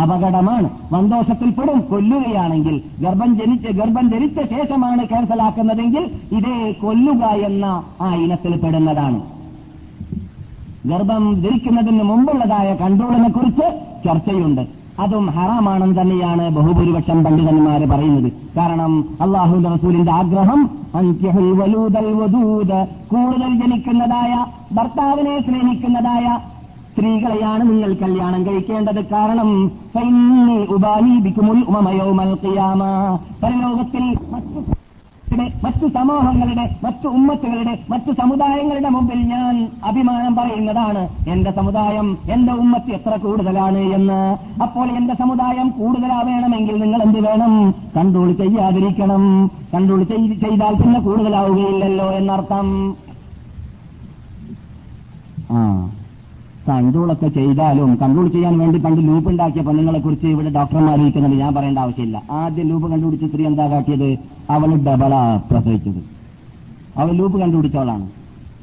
Speaker 1: അപകടമാണ്. സന്തോഷത്തിൽപ്പെടും കൊല്ലുകയാണെങ്കിൽ ഗർഭം ജനിച്ച് ഗർഭം ധരിച്ച ശേഷമാണ് ക്യാൻസലാക്കുന്നതെങ്കിൽ ഇതേ കൊല്ലുക എന്ന ആ ഇനത്തിൽ പെടുന്നതാണ് ഗർഭം ധരിക്കുന്നതിന് മുമ്പുള്ളതായ കൺട്രോളിനെ കുറിച്ച് ചർച്ചയുണ്ട്. അതും ഹറാമാണെന്ന് തന്നെയാണ് ബഹുഭൂരിപക്ഷം പണ്ഡിതന്മാര് പറയുന്നത്. കാരണം അള്ളാഹു റസൂലിന്റെ ആഗ്രഹം കൂടുതൽ ജനിക്കുന്നതായ ഭർത്താവിനെ സ്നേഹിക്കുന്നതായ സ്ത്രീകളെയാണ് നിങ്ങൾ കല്യാണം കഴിക്കേണ്ടത്. കാരണം ഉപാലീപിക്കുമുൽ പരലോകത്തിൽ മറ്റു മറ്റു സമൂഹങ്ങളുടെ മറ്റു ഉമ്മത്തുകളുടെ മറ്റു സമുദായങ്ങളുടെ മുമ്പിൽ ഞാൻ അഭിമാനം പറയുന്നതാണ്. എന്റെ സമുദായം എന്റെ ഉമ്മത്ത് എത്ര കൂടുതലാണ് എന്ന്. അപ്പോൾ എന്റെ സമുദായം കൂടുതലാവേണമെങ്കിൽ നിങ്ങൾ എന്ത് വേണം? കൺട്രോൾ ചെയ്യാതിരിക്കണം. കൺട്രോൾ ചെയ്താൽ പിന്നെ കൂടുതലാവുകയില്ലല്ലോ എന്നർത്ഥം. ആ. കൺട്രോളൊക്കെ ചെയ്താലും കൺട്രോൾ ചെയ്യാൻ വേണ്ടി പണ്ട് ലൂപ്പ് ഉണ്ടാക്കിയ പെണ്ണുങ്ങളെ കുറിച്ച് ഇവിടെ ഡോക്ടർമാർ ഇരിക്കുന്നുണ്ട് ഞാൻ പറയേണ്ട ആവശ്യമില്ല. ആദ്യം ലൂപ്പ് കണ്ടുപിടിച്ച സ്ത്രീ എന്താ കാട്ടിയത്? അവൾ ഡബളാ പ്രസവിച്ചത്. അവൾ ലൂപ്പ് കണ്ടുപിടിച്ചവളാണ്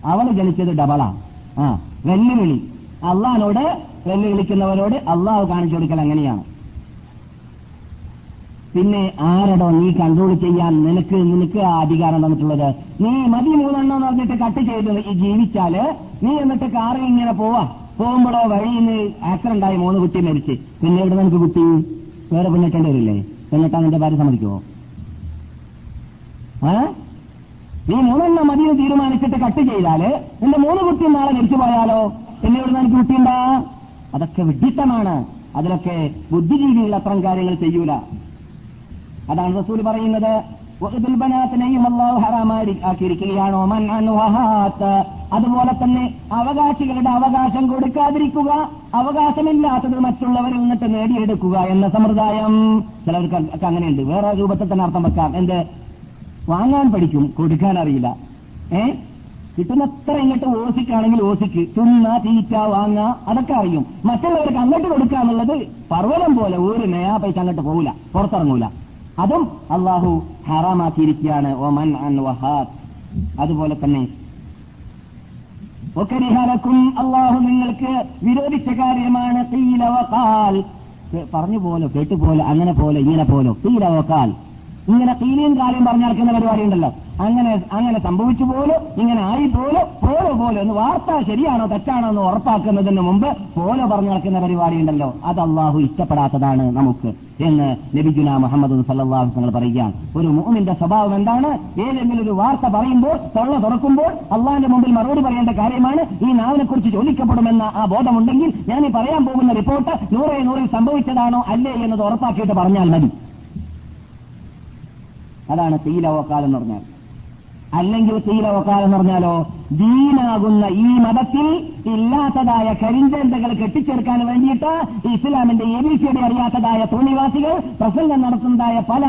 Speaker 1: അവൾ ജനിച്ചത് ഡബളാ ആ. വെല്ലുവിളി. അള്ളഹാനോട് വെല്ലുവിളിക്കുന്നവരോട് അള്ളാഹ് കാണിച്ചു കൊടുക്കൽ അങ്ങനെയാണ്. പിന്നെ ആരടോ നീ കൺട്രോൾ ചെയ്യാൻ നിനക്ക് നിനക്ക് ആ അധികാരം തന്നിട്ടുള്ളത്? നീ മതി മൂന്നെണ്ണം എന്ന് പറഞ്ഞിട്ട് കട്ട് ചെയ്ത് ജീവിച്ചാൽ നീ എന്നിട്ട് കാറിൽ ഇങ്ങനെ പോവാ. പോകുമ്പോഴോ വഴിയിൽ നിന്ന് ആക്സിഡന്റ് മൂന്ന് കുട്ടി മരിച്ച്. പിന്നെ ഇവിടെ നിനക്ക് കുട്ടി? വേറെ പെണ്ണിട്ടേണ്ടി വരില്ലേ? എന്നിട്ടാ നിന്റെ ഭാര്യ സമ്മതിക്കുമോ ഏ? നീ മൂന്നെണ്ണം മതിയെന്ന് തീരുമാനിച്ചിട്ട് കട്ട് ചെയ്താൽ നിന്റെ മൂന്ന് കുട്ടി നാളെ മരിച്ചു പോയാലോ? പിന്നെ ഇവിടെ നിനക്ക് കുട്ടിയുണ്ടാ? അതൊക്കെ വിഡിത്തമാണ് അതിലൊക്കെ ബുദ്ധിജീവികൾ അത്തരം കാര്യങ്ങൾ ചെയ്യൂല. അതാണ് റസൂൽ പറയുന്നത്. ഹറാമായി ആക്കിയിരിക്കുകയാണോ. മൻ അനുഹാത്ത് അതുപോലെ തന്നെ അവകാശികളുടെ അവകാശം കൊടുക്കാതിരിക്കുക അവകാശമില്ലാത്തത് മറ്റുള്ളവരിൽ നിന്നിട്ട് നേടിയെടുക്കുക എന്ന സമ്പ്രദായം ചിലവർക്ക് അങ്ങനെയുണ്ട്. വേറെ രൂപത്തിൽ തന്നെ അർത്ഥം വെക്കാം. എന്ത്? വാങ്ങാൻ പഠിക്കും കൊടുക്കാൻ അറിയില്ല. ഏ? കിട്ടുന്നത്ര ഇങ്ങോട്ട് ഓസിക്കാണെങ്കിൽ ഓസിക്ക്. തിന്ന തീറ്റ വാങ്ങ അതൊക്കെ അറിയും. മറ്റുള്ളവർക്ക് അങ്ങോട്ട് കൊടുക്കുക എന്നുള്ളത് പർവതം പോലെ. ഒരു നയാ പൈസ അങ്ങോട്ട് പോകില്ല പുറത്തിറങ്ങൂല. അതും അള്ളാഹു ഹറാമാക്കിയിരിക്കുകയാണ്. മൻ അൻ വഹാദ് അതുപോലെ തന്നെ ഒക്കരിഹാലക്കും അള്ളാഹു നിങ്ങൾക്ക് വിരോധിച്ച കാര്യമാണ് തീലവക്കാൽ. പറഞ്ഞു പോലോ കേട്ടുപോലോ അങ്ങനെ പോലെ ഇങ്ങനെ പോലോ തീല വക്കാൽ ഇങ്ങനെ കീലിയും കാര്യം പറഞ്ഞു നടക്കുന്ന പരിപാടി ഉണ്ടല്ലോ അങ്ങനെ അങ്ങനെ സംഭവിച്ചു പോലും ഇങ്ങനെ ആയി പോലും പോലോ പോലോ എന്ന് വാർത്ത ശരിയാണോ തെറ്റാണോ എന്ന് ഉറപ്പാക്കുന്നതിന് മുമ്പ് പോലോ പറഞ്ഞു നടക്കുന്ന പരിപാടി ഉണ്ടല്ലോ അത് അള്ളാഹു ഇഷ്ടപ്പെടാത്തതാണ് നമുക്ക് എന്ന് നബിജുന മുഹമ്മദ് സല്ലാഹു തങ്ങൾ പറയുകയാണ്. ഒരു മൂമിന്റെ സ്വഭാവം എന്താണ്? ഏതെങ്കിലും ഒരു വാർത്ത പറയുമ്പോൾ തൊള്ള തുറക്കുമ്പോൾ അള്ളാഹിന്റെ മുമ്പിൽ മറുപടി പറയേണ്ട കാര്യമാണ് ഈ നാവിനെ കുറിച്ച് ചോദിക്കപ്പെടുമെന്ന ആ ബോധമുണ്ടെങ്കിൽ ഞാൻ ഈ പറയാൻ പോകുന്ന റിപ്പോർട്ട് നൂറേ നൂറിൽ സംഭവിച്ചതാണോ അല്ലേ എന്നത് ഉറപ്പാക്കിയിട്ട് പറഞ്ഞാൽ മതി. അതാണ് തീലവക്കാൽ എന്ന് പറഞ്ഞാൽ. അല്ലെങ്കിൽ തീലവക്കാൽ എന്ന് പറഞ്ഞാലോ ദീനാകുന്ന ഈ മതത്തിൽ ഇല്ലാത്തതായ കരിഞ്ചന്തകൾ കെട്ടിച്ചേർക്കാൻ വേണ്ടിയിട്ട് ഇസ്ലാമിന്റെ എബിസിയുടെ അറിയാത്തതായ തോണിവാസികൾ പ്രസംഗം നടത്തുന്നതായ പല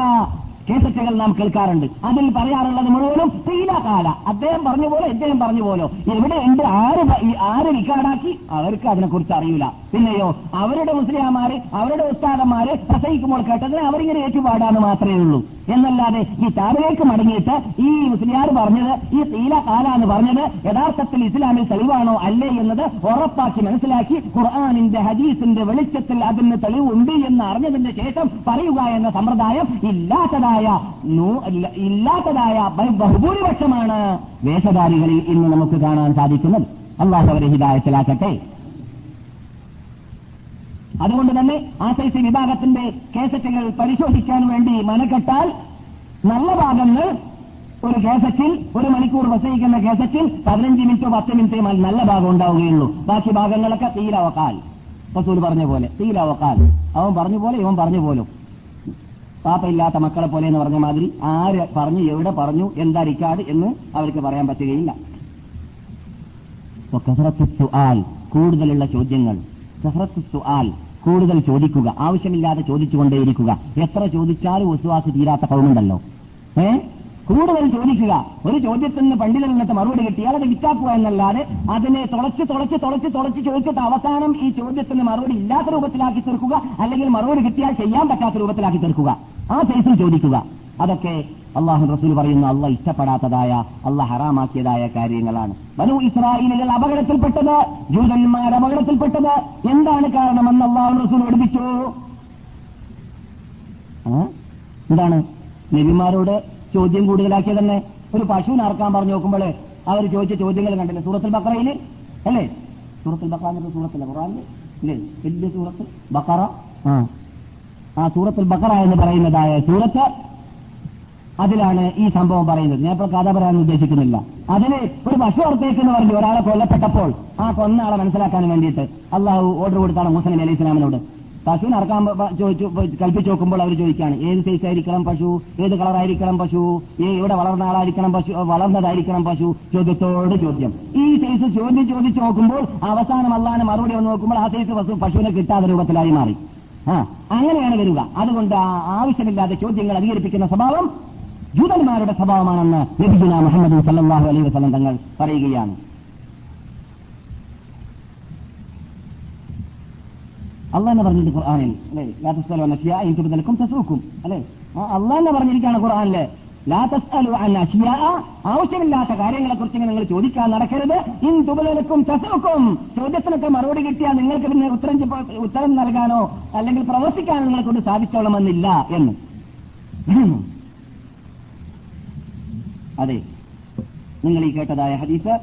Speaker 1: കേസറ്റുകൾ നാം കേൾക്കാറുണ്ട്. അതിൽ പറയാറുള്ളത് മുഴുവനും തീല കാല. അദ്ദേഹം പറഞ്ഞു പോലെ ഇദ്ദേഹം പറഞ്ഞു പോലോ. എവിടെയുണ്ട് ആര് ആര് റിക്കാർഡാക്കി അവർക്ക് അതിനെക്കുറിച്ച് അറിയില്ല. പിന്നെയോ അവരുടെ മുസ്ലിംമാര് അവരുടെ ഉസ്താദന്മാര് പ്രസംഗിക്കുമ്പോൾ കേട്ടതിന് അവരിങ്ങനെ ഏറ്റുപാടാന്ന് മാത്രമേ ഉള്ളൂ. എന്നല്ലാതെ ഈ താവിലേക്ക് മടങ്ങിയിട്ട് ഈ മുസ്ലിയാർ പറഞ്ഞത് ഈ തീല കാല എന്ന് പറഞ്ഞത് യഥാർത്ഥത്തിൽ ഇസ്ലാമിൽ തെളിവാണോ അല്ലേ എന്നത് ഉറപ്പാക്കി മനസ്സിലാക്കി ഖുർആാനിന്റെ ഹദീസിന്റെ വെളിച്ചത്തിൽ അതിന് തെളിവുണ്ട് എന്ന് അറിഞ്ഞതിന്റെ ശേഷം പറയുക എന്ന സമ്പ്രദായം ഇല്ലാത്തതായ ഇല്ലാത്തതായ ബഹുഭൂരിപക്ഷമാണ് വേഷധാരികളിൽ ഇന്ന് നമുക്ക് കാണാൻ സാധിക്കുന്നത്. അള്ളാഹു അവരെ ഹിതായത്തിലാക്കട്ടെ അതുകൊണ്ട് തന്നെ ആ സൈസി വിഭാഗത്തിന്റെ കേസറ്റുകൾ പരിശോധിക്കാൻ വേണ്ടി മനക്കെട്ടാൽ നല്ല ഭാഗങ്ങൾ ഒരു കേസറ്റിൽ ഒരു മണിക്കൂർ പ്രസംഗിക്കുന്ന കേസറ്റിൽ പതിനഞ്ച് മിനിറ്റോ പത്ത് മിനിറ്റോ നല്ല ഭാഗം ഉണ്ടാവുകയുള്ളൂ. ബാക്കി ഭാഗങ്ങളൊക്കെ തീരവക്കാൽ റസൂൽ പറഞ്ഞ പോലെ തീരവക്കാൽ അവൻ പറഞ്ഞ പോലെ ഇവൻ പറഞ്ഞു പോലും. പാപ്പയില്ലാത്ത മക്കളെ പോലെ എന്ന് പറഞ്ഞ മാതിരി ആര് പറഞ്ഞു എവിടെ പറഞ്ഞു എന്താ റിക്കാർഡ് എന്ന് അവർക്ക് പറയാൻ പറ്റുകയില്ല. കൂടുതലുള്ള ചോദ്യങ്ങൾ. കൂടുതൽ ചോദിക്കുക. ആവശ്യമില്ലാതെ ചോദിച്ചുകൊണ്ടേയിരിക്കുക. എത്ര ചോദിച്ചാലും ഉസ്വാസ് തീരാത്ത കൗമുണ്ടല്ലോ ഏ? കൂടുതൽ ചോദിക്കുക. ഒരു ചോദ്യത്തിൽ നിന്ന് പണ്ഡിതൻ നിന്നിട്ട് മറുപടി കിട്ടിയാൽ അത് വിറ്റാക്കുക എന്നല്ലാതെ അതിനെ തുളച്ച് തുളച്ച് തുളച്ച് തുളച്ച് ചോദിച്ചിട്ട് അവസാനം ഈ ചോദ്യത്തിന് മറുപടി ഇല്ലാത്ത രൂപത്തിലാക്കി തീർക്കുക. അല്ലെങ്കിൽ മറുപടി കിട്ടിയാൽ ചെയ്യാൻ പറ്റാത്ത രൂപത്തിലാക്കി തീർക്കുക. ആ സൈസിൽ ചോദിക്കുക. അതൊക്കെ അള്ളാഹു റസൂൽ പറയുന്ന അള്ള ഇഷ്ടപ്പെടാത്തതായ അള്ള ഹറാമാക്കിയതായ കാര്യങ്ങളാണ്. വനു ഇസ്രായേലുകൾ അപകടത്തിൽപ്പെട്ടത് ജൂതന്മാർ അപകടത്തിൽപ്പെട്ടത്. എന്താണ് കാരണമെന്ന് അള്ളാഹു റസൂൽ പഠിപ്പിച്ചു? എന്താണ്? നബിമാരോട് ചോദ്യം കൂടുതലാക്കിയ തന്നെ ഒരു പശുവിനെ അറക്കാൻ പറഞ്ഞു നോക്കുമ്പോൾ അവർ ചോദിച്ച ചോദ്യങ്ങൾ കണ്ടില്ല? സൂറത്തിൽ ബക്കറയിൽ അല്ലേ? സൂറത്തിൽ ബക്കറ എന്നൊരു സൂറത്തില്ല? ഇല്ലേ? വലിയ സൂറത്ത്. ബക്കറ ആ. ആ സൂറത്തുൽ ബക്കറ എന്ന് പറയുന്നതായ സൂറത്ത് അതിലാണ് ഈ സംഭവം പറയുന്നത്. ഞാൻ ഇപ്പോൾ കഥ പറയാൻ ഉദ്ദേശിക്കുന്നില്ല. അതിന് ഒരു പശു അർത്ഥേക്കെന്ന് പറഞ്ഞു ഒരാളെ കൊല്ലപ്പെട്ടപ്പോൾ ആ കൊന്ന ആളെ മനസ്സിലാക്കാൻ വേണ്ടിയിട്ട് അള്ളാഹു ഓർഡർ കൊടുത്താണ് മുസ്ലിം അലൈഹി ഇസ്ലാമിനോട് പശുവിനെ അറക്കാൻ കൽപ്പിച്ചു നോക്കുമ്പോൾ അവർ ചോദിക്കുകയാണ് ഏത് സൈസ് ആയിരിക്കണം പശു? ഏത് കളറായിരിക്കണം പശു? എവിടെ വളർന്ന ആളായിരിക്കണം പശു? വളർന്നതായിരിക്കണം പശു? ചോദ്യത്തോട് ചോദ്യം. ഈ സൈസ് ചോദ്യം ചോദിച്ചു നോക്കുമ്പോൾ അവസാനം അള്ളാഹാനെ മറുപടി വന്ന് നോക്കുമ്പോൾ ആ സൈസ് പശു പശുവിനെ കിട്ടാത്ത രൂപത്തിലായി മാറി. ആ അങ്ങനെയാണ് വരിക. അതുകൊണ്ട് ആവശ്യമില്ലാതെ ചോദ്യങ്ങൾ അധികരിപ്പിക്കുന്ന സ്വഭാവം ജൂതന്മാരുടെ സ്വഭാവമാണെന്ന് ലഭിക്കുന്ന മുഹമ്മദ് സല്ലാഹു അലൈഹി വസല്ലം തങ്ങൾ പറയുകയാണ്. അള്ളാഹ് പറഞ്ഞിട്ട് ഖുർആാനിൽ അല്ലെ? ലാ തസ്അലു അൻ അഷ്യാ ഇൻ തുബ്ദലക്കും തസൂക്കും അല്ലെ? അള്ളാഹ് പറഞ്ഞിരിക്കുകയാണ് ഖുർആനിൽ. ആവശ്യമില്ലാത്ത കാര്യങ്ങളെ കുറിച്ച് നിങ്ങൾ ചോദിക്കാൻ നടക്കരുത്. ഇൻ തുകലക്കും തസൂക്കും ചോദ്യത്തിനൊക്കെ മറുപടി കിട്ടിയാൽ നിങ്ങൾക്ക് പിന്നെ ഉത്തരം ഉത്തരം നൽകാനോ അല്ലെങ്കിൽ പ്രവർത്തിക്കാനോ നിങ്ങളെ കൊണ്ട് സാധിച്ചോളമെന്നില്ല എന്ന്. അതെ. നിങ്ങൾ ഈ കേട്ടതായ ഹദീസ്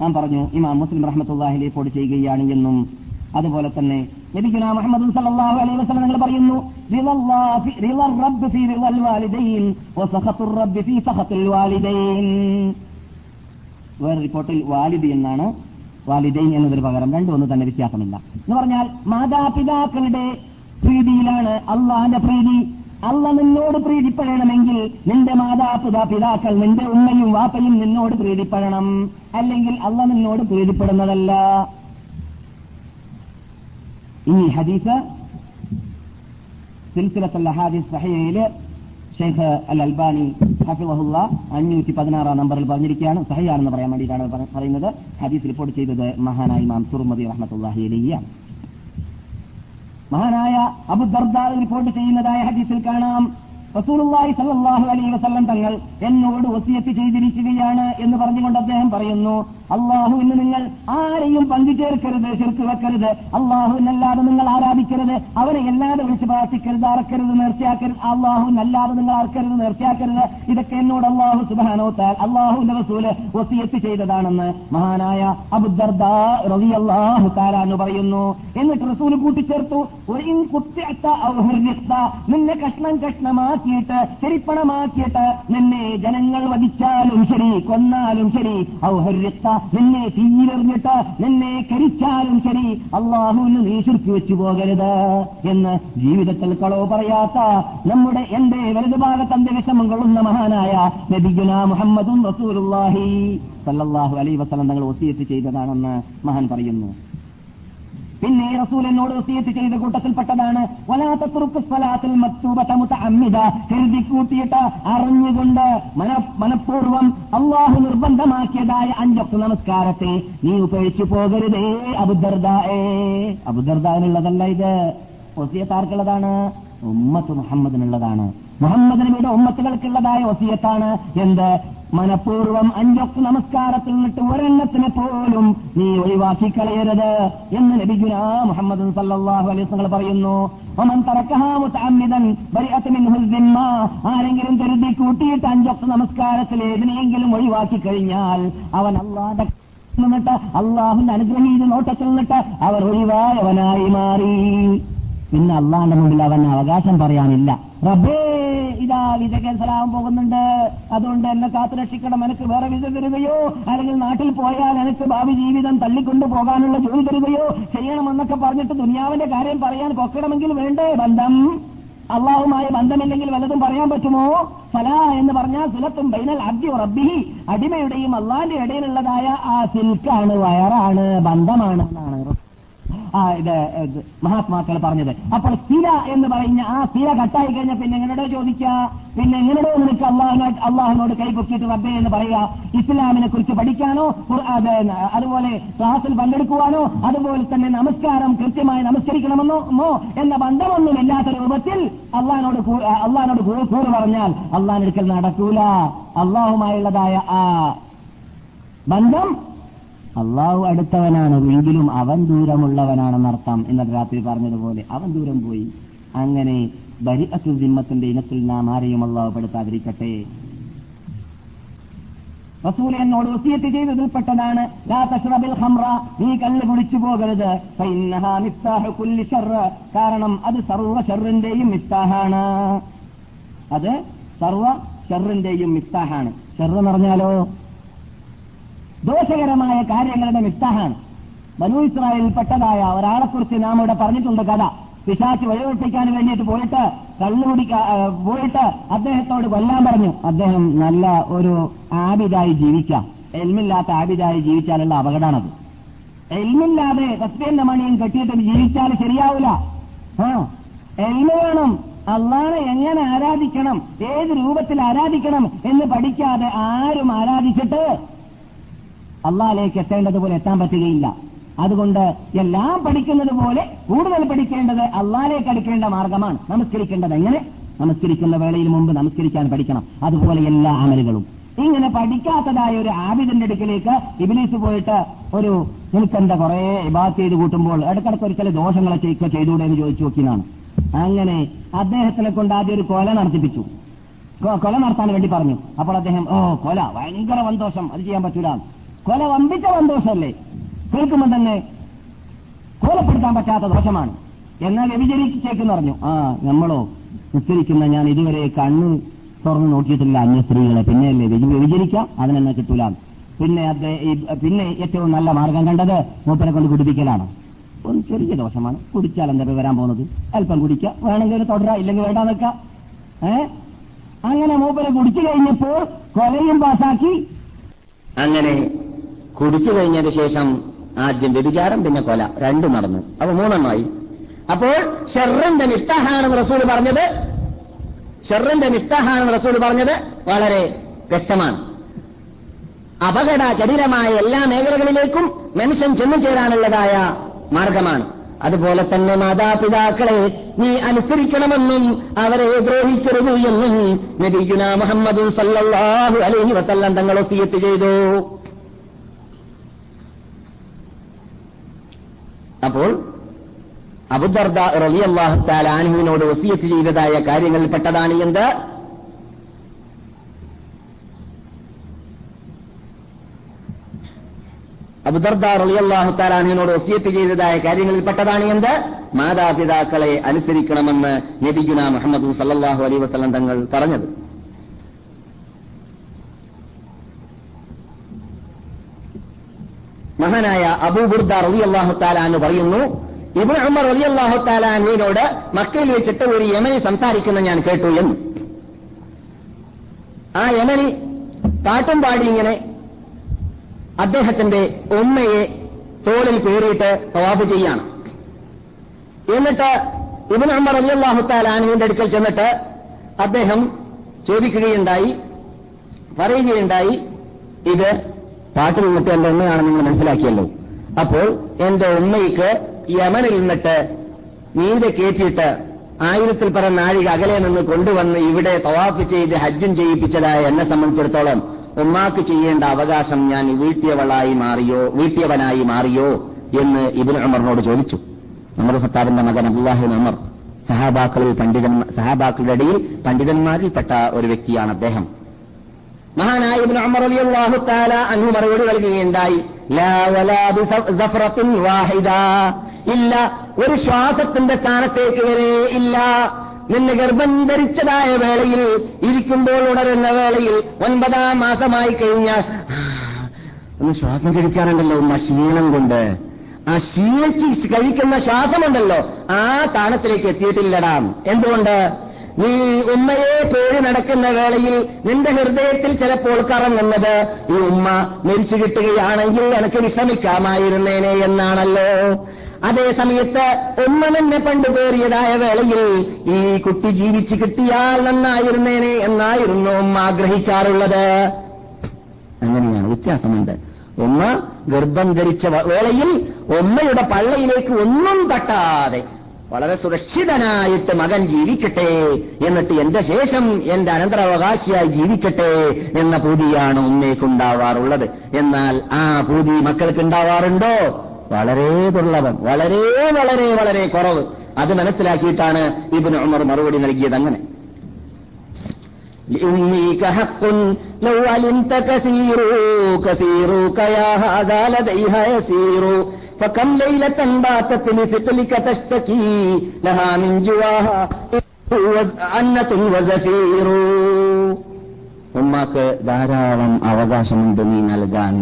Speaker 1: ഞാൻ പറഞ്ഞു ഇമാം മുസ്ലിം റഹ്മത്തുള്ളാഹി റിപ്പോർട്ട് ചെയ്യുകയാണ് എന്നും അതുപോലെ തന്നെ നബിഗുന മുഹമ്മദ് സല്ലല്ലാഹു അലൈഹി വസല്ലം നിങ്ങൾ പറയുന്നു റബ്ബ് ഫീ റിളൽ വാലിദൈൻ വസഖത്തുർ റബ്ബ് ഫീ സഖത്തിൽ വാലിദൈൻ. വേറെ റിപ്പോർട്ടിൽ വാലിദ് എന്നാണ്. വാലിദൈൻ എന്നതിന് പകരം രണ്ടും ഒന്ന് തന്നെ വ്യത്യാസമില്ല. എന്ന് പറഞ്ഞാൽ മാതാപിതാക്കളുടെ പ്രീതിയിലാണ് അള്ളാന്റെ പ്രീതി. അല്ല നിന്നോട് പ്രീതിപ്പെടണമെങ്കിൽ നിന്റെ മാതാപിതാ പിതാക്കൾ നിന്റെ ഉമ്മയും വാപ്പയും നിന്നോട് പ്രീതിപ്പെടണം. അല്ലെങ്കിൽ അല്ല നിന്നോട് പ്രീതിപ്പെടുന്നതല്ല. ഈ ഹദീസ് സിൽസിലത്തുള്ള ഹദീസ് സഹയയിൽ ഷെയ്ഖ് അൽ അൽബാനി ഹഫിളഹുല്ല അഞ്ഞൂറ്റി പതിനാറാം നമ്പറിൽ പറഞ്ഞിരിക്കുകയാണ്. സഹിയാണെന്ന് പറയാൻ വേണ്ടിയിട്ടാണ് പറ- പറയുന്നത്. ഹദീസ് റിപ്പോർട്ട് ചെയ്തത് മഹാനായി ഇമാം സുറുമതി റഹ്മത്തുല്ലാഹി അലിയാണ് മഹാനായ അബു ദർദ റിപ്പോർട്ട് ചെയ്യുന്നതായ ഹദീസിൽ കാണാം. റസൂലുള്ളാഹി സല്ലല്ലാഹു അലൈഹി വസല്ലം തങ്ങൾ എന്നോട് വസിയത്ത് ചെയ്തിരിക്കുകയാണ് എന്ന് പറഞ്ഞുകൊണ്ട് അദ്ദേഹം പറയുന്നു അള്ളാഹുവിന് നിങ്ങൾ ആരെയും പങ്കു ചേർക്കരുത് ശിർക്ക് വെക്കരുത്. അള്ളാഹുവിനല്ലാതെ നിങ്ങൾ ആരാധിക്കരുത്. അവരെ അല്ലാതെ വിളിച്ച് പ്രാർത്ഥിക്കരുത് അറക്കരുത് നേർച്ചയാക്കരുത്. അള്ളാഹുവിനല്ലാതെ നിങ്ങൾ അറക്കരുത് നേർച്ചയാക്കരുത്. ഇതൊക്കെ എന്നോട് അള്ളാഹു സുബാനോത്താൽ അള്ളാഹുവിന്റെ റസൂൽ വസിയത്ത് ചെയ്തതാണെന്ന് മഹാനായ അബുദർദ എന്ന് പറയുന്നു. എന്നിട്ട് റസൂൽ കൂട്ടിച്ചേർത്തു. ഒരു കുത്തിയത്ത നിന്നെ കഷ്ണം കഷ്ണമാക്കിയിട്ട് ചെരിപ്പണമാക്കിയിട്ട് നിന്നെ ജനങ്ങൾ വധിച്ചാലും ശരി കൊന്നാലും ശരി ഔ ഹുർരിഖ്ത നിന്നെ തീയിലെറിഞ്ഞിട്ട് നിന്നെ കരിച്ചാലും ശരി അള്ളാഹുവിന് നീ ശുരുക്കി വെച്ചു പോകരുത് എന്ന് ജീവിതത്തിൽ കളവ് പറയാത്ത നമ്മുടെ എന്റെ വലതുഭാഗത്ത് ഭാഗത്ത് അന്ത്യവിഷമം കൊള്ളുന്ന മഹാനായ നബിഗുന മുഹമ്മദും റസൂലുള്ളാഹി സല്ലാഹു അലൈ വസല്ലം തങ്ങൾ ഒത്തിയെത്തി ചെയ്തതാണെന്ന് മഹാൻ പറയുന്നു. പിന്നെ റസൂൽ എന്നോട് വസീയത്ത് ചെയ്ത കൂട്ടത്തിൽപ്പെട്ടതാണ്. വലാത്ത തുറുക്ക് സ്വലാത്തിൽ മക്തൂബത മുതഅമ്മിദ. കരുതി കൂട്ടിയിട്ട് അറിഞ്ഞുകൊണ്ട് മന അള്ളാഹു നിർബന്ധമാക്കിയതായ അഞ്ചൊക്കെ നമസ്കാരത്തെ നീ ഉപേക്ഷിച്ചു പോകരുതേ അബുദർദായേ. അബുദർദാനുള്ളതല്ല ഇത്. വസീയത്ത് ആർക്കുള്ളതാണ് ഉമ്മത്ത് മുഹമ്മദിനുള്ളതാണ്. മുഹമ്മദ് നബിയുടെ ഉമ്മത്തുകൾക്കുള്ളതായ വസീയത്താണ്. എന്ത്? മനഃപൂർവം അഞ്ചൊക്കെ നമസ്കാരത്തിൽ നിന്നിട്ട് ഒരെണ്ണത്തിനെ പോലും നീ ഒഴിവാക്കി കളയരുത് എന്ന് നബിഗുന മുഹമ്മദ് സല്ലാഹു വസല്ലം പറയുന്നു. ആരെങ്കിലും കരുതി കൂട്ടിയിട്ട് അഞ്ചൊക്കെ നമസ്കാരത്തിൽ ഏതിനെയെങ്കിലും ഒഴിവാക്കി കഴിഞ്ഞാൽ അവൻ അള്ളാന്റെ നിന്നിട്ട് അള്ളാഹുന്റെ അനുഗ്രഹീത നോട്ടത്തിൽ നിന്നിട്ട് അവർ ഒഴിവായവനായി മാറി.
Speaker 2: പിന്നെ അള്ളാന്റെ മുമ്പിൽ അവൻ അവകാശം പറയാനില്ല. റബ്ബേ ഇതാ വിസ സലാം പോകുന്നുണ്ട്. അതുകൊണ്ട് എന്നെ കാത്തു രക്ഷിക്കണം എനിക്ക് വേറെ വിസ തരികയോ? അല്ലെങ്കിൽ നാട്ടിൽ പോയാൽ എനിക്ക് ഭാവി ജീവിതം തള്ളിക്കൊണ്ടു പോകാനുള്ള ജോലി തരികയോ? ചെയ്യണമെന്നൊക്കെ പറഞ്ഞിട്ട് ദുനിയാവിന്റെ കാര്യം പറയാൻ പൊക്കണമെങ്കിൽ വേണ്ടേ ബന്ധം? അള്ളാഹുമായി ബന്ധമില്ലെങ്കിൽ വല്ലതും പറയാൻ പറ്റുമോ? ഫല എന്ന് പറഞ്ഞാൽ സിലത്തും ബൈനൽ അബ്ദി റബ്ബിഹി. അടിമയുടെയും അള്ളാന്റെ ഇടയിലുള്ളതായ ആ സിൽക്കാണ് വയറാണ് ബന്ധമാണ്. എന്നാണ് ഇത് മഹാത്മാക്കൾ പറഞ്ഞത്. അപ്പോൾ സ്ഥിര എന്ന് പറഞ്ഞ ആ സ്ഥിര കട്ടായി കഴിഞ്ഞാൽ പിന്നെ എങ്ങനെയോ ചോദിക്കുക? പിന്നെ എങ്ങനെയോ നിനക്ക് അള്ളാഹിനോട് അള്ളാഹിനോട് കൈപൊക്കിയിട്ട് റബ്ബേ എന്ന് പറയുക? ഇസ്ലാമിനെ കുറിച്ച് പഠിക്കാനോ? അതുപോലെ ക്ലാസ്സിൽ പങ്കെടുക്കുവാനോ? അതുപോലെ തന്നെ നമസ്കാരം കൃത്യമായി നമസ്കരിക്കണമെന്നോ എന്ന ബന്ധമൊന്നും ഇല്ലാത്ത രൂപത്തിൽ അള്ളഹാനോട് അള്ളഹാനോട് കൂറ് പറഞ്ഞാൽ അള്ളഹാനെടുക്കൽ നടക്കൂല. അള്ളാഹുമായുള്ളതായ ആ ബന്ധം അള്ളാഹു അടുത്തവനാണ് എങ്കിലും അവൻ ദൂരമുള്ളവനാണെന്നർത്ഥം ഇന്നലെ രാത്രി പറഞ്ഞതുപോലെ അവൻ ദൂരം പോയി. അങ്ങനെ ബരി ദിമ്മത്തിന്റെ ഇനത്തിൽ നാം ആരെയും അള്ളാഹു പെടുത്താതിരിക്കട്ടെ. റസൂൽ എന്നോട് വസിയത്ത് ചെയ്തതിൽപ്പെട്ടതാണ് നീ കല്ല് കുടിച്ചു പോകരുത്. കാരണം അത് സർവ ഷെറിന്റെയും മിസ്താഹാണ് അത് സർവ ഷെറിന്റെയും മിസ്താഹാണ് എന്ന് പറഞ്ഞാലോ? ദോഷകരമായ കാര്യങ്ങളുടെ മിഫ്താഹാണ് ബനു ഇസ്രായേലിൽപ്പെട്ടതായ ഒരാളെക്കുറിച്ച് നാം ഇവിടെ പറഞ്ഞിട്ടുണ്ട് കഥ. പിശാച്ച് വഴിവെപ്പിക്കാൻ വേണ്ടിയിട്ട് പോയിട്ട് കള്ളുകുടി പോയിട്ട് അദ്ദേഹത്തോട് കൊല്ലാൻ പറഞ്ഞു. അദ്ദേഹം നല്ല ഒരു ആബിദായി ജീവിക്കാം. എൽമില്ലാത്ത ആബിദായി ജീവിച്ചാലുള്ള അപകടമാണത്. എൽമില്ലാതെ സത്യന്റെ മണിയും കെട്ടിയിട്ട് ജീവിച്ചാൽ ശരിയാവില്ല ആ എൽമ വേണം. അള്ളാഹെ എങ്ങനെ ആരാധിക്കണം? ഏത് രൂപത്തിൽ ആരാധിക്കണം എന്ന് പഠിക്കാതെ ആരും ആരാധിച്ചിട്ട് അള്ളാഹിലേക്ക് എത്തേണ്ടതുപോലെ എത്താൻ പറ്റുകയില്ല. അതുകൊണ്ട് എല്ലാം പഠിക്കുന്നത് പോലെ കൂടുതൽ പഠിക്കേണ്ടത് അള്ളാഹിലേക്ക് അടുക്കേണ്ട മാർഗമാണ്. നമസ്കരിക്കേണ്ടത് എങ്ങനെ? നമസ്കരിക്കുന്ന വേളയിൽ മുമ്പ് നമസ്കരിക്കാൻ പഠിക്കണം. അതുപോലെ എല്ലാ അമലുകളും. ഇങ്ങനെ പഠിക്കാത്തതായ ഒരു ആബിദിന്റെ അടുക്കിലേക്ക് ഇബിലീസ് പോയിട്ട് ഒരു നിനക്കെന്താ കുറെ ഇബാത്ത് ചെയ്ത് കൂട്ടുമ്പോൾ ഇടക്കിടക്ക് ഒരു ചില ദോഷങ്ങളൊക്കെ ഒക്കെ ചെയ്തുകൂടെ എന്ന് ചോദിച്ചു നോക്കിയതാണ്. അങ്ങനെ അദ്ദേഹത്തിനെ കൊണ്ട് ആദ്യം ഒരു കൊല നടത്തിപ്പിച്ചു. കൊല നടത്താൻ വേണ്ടി പറഞ്ഞു. അപ്പോൾ അദ്ദേഹം ഓ കൊല ഭയങ്കര സന്തോഷം അത് ചെയ്യാൻ പറ്റൂല. കൊല വമ്പിച്ച സന്തോഷമല്ലേ? കേൾക്കുമ്പോൾ തന്നെ കൊലപ്പെടുത്താൻ പറ്റാത്ത ദോഷമാണ്. എന്നാൽ വ്യഭിചരിച്ചേക്കെന്ന് പറഞ്ഞു. ആ നമ്മളോ ഉച്ചരിക്കുന്ന ഞാൻ ഇതുവരെ കണ്ണ് തുറന്നു നോക്കിയിട്ടില്ല അന്യ സ്ത്രീകളെ. പിന്നെയല്ലേ വ്യഭി- വ്യഭിചരിക്കാം അതിനെന്നെ കിട്ടൂല. പിന്നെ പിന്നെ ഏറ്റവും നല്ല മാർഗം കണ്ടത് മൂപ്പനെ കൊണ്ട് കുടിപ്പിക്കലാണ്. ഒരു ചെറിയ ദോഷമാണ്. കുടിച്ചാൽ എന്താ വരാൻ പോകുന്നത്? അല്പം കുടിക്കുക. വേണമെങ്കിൽ തുടരാ ഇല്ലെങ്കിൽ വേണ്ട നിൽക്കാം ഏ? അങ്ങനെ മൂപ്പനെ കുടിച്ചു കഴിഞ്ഞപ്പോൾ കൊലയും പാസാക്കി.
Speaker 1: അങ്ങനെ കുടിച്ചു കഴിഞ്ഞതിന് ശേഷം ആദ്യം വ്യഭിചാരം പിന്നെ കൊല. രണ്ടും നടന്നു. അപ്പൊ മൂന്നെണ്ണമായി. അപ്പോൾ ഷെറിന്റെ മിഫ്താഹാണെന്ന് റസൂൽ പറഞ്ഞത്. ഷെറിന്റെ മിഫ്താഹാണെന്ന് റസൂൽ പറഞ്ഞത് വളരെ വ്യക്തമാണ്. അപകട ചടിലമായ എല്ലാ മേഖലകളിലേക്കും മനുഷ്യൻ ചെന്നു ചേരാനുള്ളതായ മാർഗമാണ്. അതുപോലെ തന്നെ മാതാപിതാക്കളെ നീ അനുസരിക്കണമെന്നും അവരെ ദ്രോഹിക്കരുത് എന്നും നബിഗുന മുഹമ്മദ് സല്ലാഹു അലൈഹി വസല്ലം തങ്ങൾ ഒസിയത്ത് ചെയ്തു. അപ്പോൾ അബുദർദ റലി തആല അൻഹുവിനോട് വസിയത്ത് ചെയ്തതായ കാര്യങ്ങളിൽ പെട്ടതാണ് എന്ത്? അബുദർദ റലി തആല അൻഹുവിനോട് വസിയത്ത് ചെയ്തതായ കാര്യങ്ങളിൽ പെട്ടതാണ് എന്ത്? മാതാപിതാക്കളെ അനുസരിക്കണമെന്ന് നബിഗുന മുഹമ്മദ് സല്ലാഹു അലൈഹി വസല്ലം തങ്ങൾ പറഞ്ഞത്. മഹാനായ അബൂബുർദ റളിയല്ലാഹു തആല എന്ന് പറയുന്നു ഇബ്നു ഉമർ റലി അള്ളാഹു അൻഹുവിനോട് മക്കയിൽ വെച്ചിട്ട് ഒരു യമനി സംസാരിക്കുന്ന ഞാൻ കേട്ടു എന്ന്. ആ യമനി പാട്ടും പാടി ഇങ്ങനെ അദ്ദേഹത്തിന്റെ ഉമ്മയെ തോളിൽ പേറിയിട്ട് തവാഫ് ചെയ്യാണ്. എന്നിട്ട് ഇബ്നു ഉമർ തആല അൻഹുവിന്റെ അടുക്കൽ ചെന്നിട്ട് അദ്ദേഹം ചോദിക്കുകയുണ്ടായി പറയുകയുണ്ടായി ഇത് പാട്ടിൽ നിന്നിട്ട് എന്റെ ഉമ്മയാണെന്ന് നിങ്ങൾ മനസ്സിലാക്കിയല്ലോ. അപ്പോൾ എന്റെ ഉമ്മയ്ക്ക് യമനിൽ നിന്നിട്ട് നീന്തെ കയറ്റിയിട്ട് ആയിരത്തിൽ പറ നാഴിക അകലെ നിന്ന് കൊണ്ടുവന്ന് ഇവിടെ തവാഫ് ചെയ്ത് ഹജ്ജും ചെയ്യിപ്പിച്ചതായ എന്നെ സംബന്ധിച്ചിടത്തോളം ഉമ്മാക്ക് ചെയ്യേണ്ട അവകാശം ഞാൻ വീട്ടിയവളായി മാറിയോ വീട്ടിയവനായി മാറിയോ എന്ന് ഇബിൻ ഉമറിനോട് ചോദിച്ചു. നമ്മുടെ ഖത്താബിന്റെ മകൻ അബ്ദുല്ലാഹിൻ ഉമർ സഹാബാക്കളിൽ പണ്ഡിതൻ സഹാബാക്കളുടെ ഇടയിൽ പണ്ഡിതന്മാരിൽപ്പെട്ട ഒരു വ്യക്തിയാണ് അദ്ദേഹം. മഹാനായ ഇബ്നു ഉമർ റളിയല്ലാഹു തആല മറുപടി നൽകുകയുണ്ടായി. ലാ വലാ വാഹിദ. ഇല്ല ഒരു ശ്വാസത്തിന്റെ സ്ഥാനത്തേക്ക് വരെ ഇല്ല. നിന്നെ ഗർഭം ധരിച്ചതായ വേളയിൽ ഇരിക്കുമ്പോൾ ഉണരുന്ന വേളയിൽ ഒൻപതാം മാസമായി കഴിഞ്ഞാൽ ഒന്ന് ശ്വാസം കഴിക്കാറുണ്ടല്ലോ ഉമ്മ ക്ഷീണം കൊണ്ട്. ആ ക്ഷീണിച്ച് കഴിക്കുന്ന ശ്വാസമുണ്ടല്ലോ ആ സ്ഥാനത്തിലേക്ക് എത്തിയിട്ടില്ലടാം. എന്തുകൊണ്ട്? നീ ഉമ്മയെ പേര് നടക്കുന്ന വേളയിൽ നിന്റെ ഹൃദയത്തിൽ ചിലപ്പോൾ കറങ്ങുന്നത് ഈ ഉമ്മ മരിച്ചു കിട്ടുകയാണെങ്കിൽ എനിക്ക് വിശ്രമിക്കാമായിരുന്നേനെ എന്നാണല്ലോ. അതേ സമയത്ത് ഉമ്മ തന്നെ പണ്ട് കയറിയതായ വേളയിൽ ഈ കുട്ടി ജീവിച്ചു കിട്ടിയാൽ നന്നായിരുന്നേനെ എന്നായിരുന്നു ഉമ്മ ആഗ്രഹിക്കാറുള്ളത്. അങ്ങനെയാണ് വ്യത്യാസമുണ്ട്. ഉമ്മ ഗർഭം ധരിച്ച വേളയിൽ ഉമ്മയുടെ പള്ളയിലേക്ക് ഒന്നും തട്ടാതെ വളരെ സുരക്ഷിതനായിട്ട് മകൻ ജീവിക്കട്ടെ എന്നിട്ട് എന്റെ ശേഷം എന്റെ അനന്തരാവകാശിയായി ജീവിക്കട്ടെ എന്ന പൂതിയാണ് ഉമ്മയ്ക്കുണ്ടാവാറുള്ളത് എന്നാൽ ആ പൂതി മക്കൾക്ക് ഉണ്ടാവാറുണ്ടോ വളരെ ദുർലഭം വളരെ വളരെ വളരെ കുറവ് അത് മനസ്സിലാക്കിയിട്ടാണ് ഇബിന് ഉമർ മറുപടി നൽകിയത് അങ്ങനെ لأميك حق لو علمت كثير كثيرك يا هذا لديها يسير فكم ليلة باتت لثقلك تشتكي لها من جواها أنة وزفير ഉമ്മാക്ക് ധാരാളം അവകാശമുണ്ട് നീ നൽകാൻ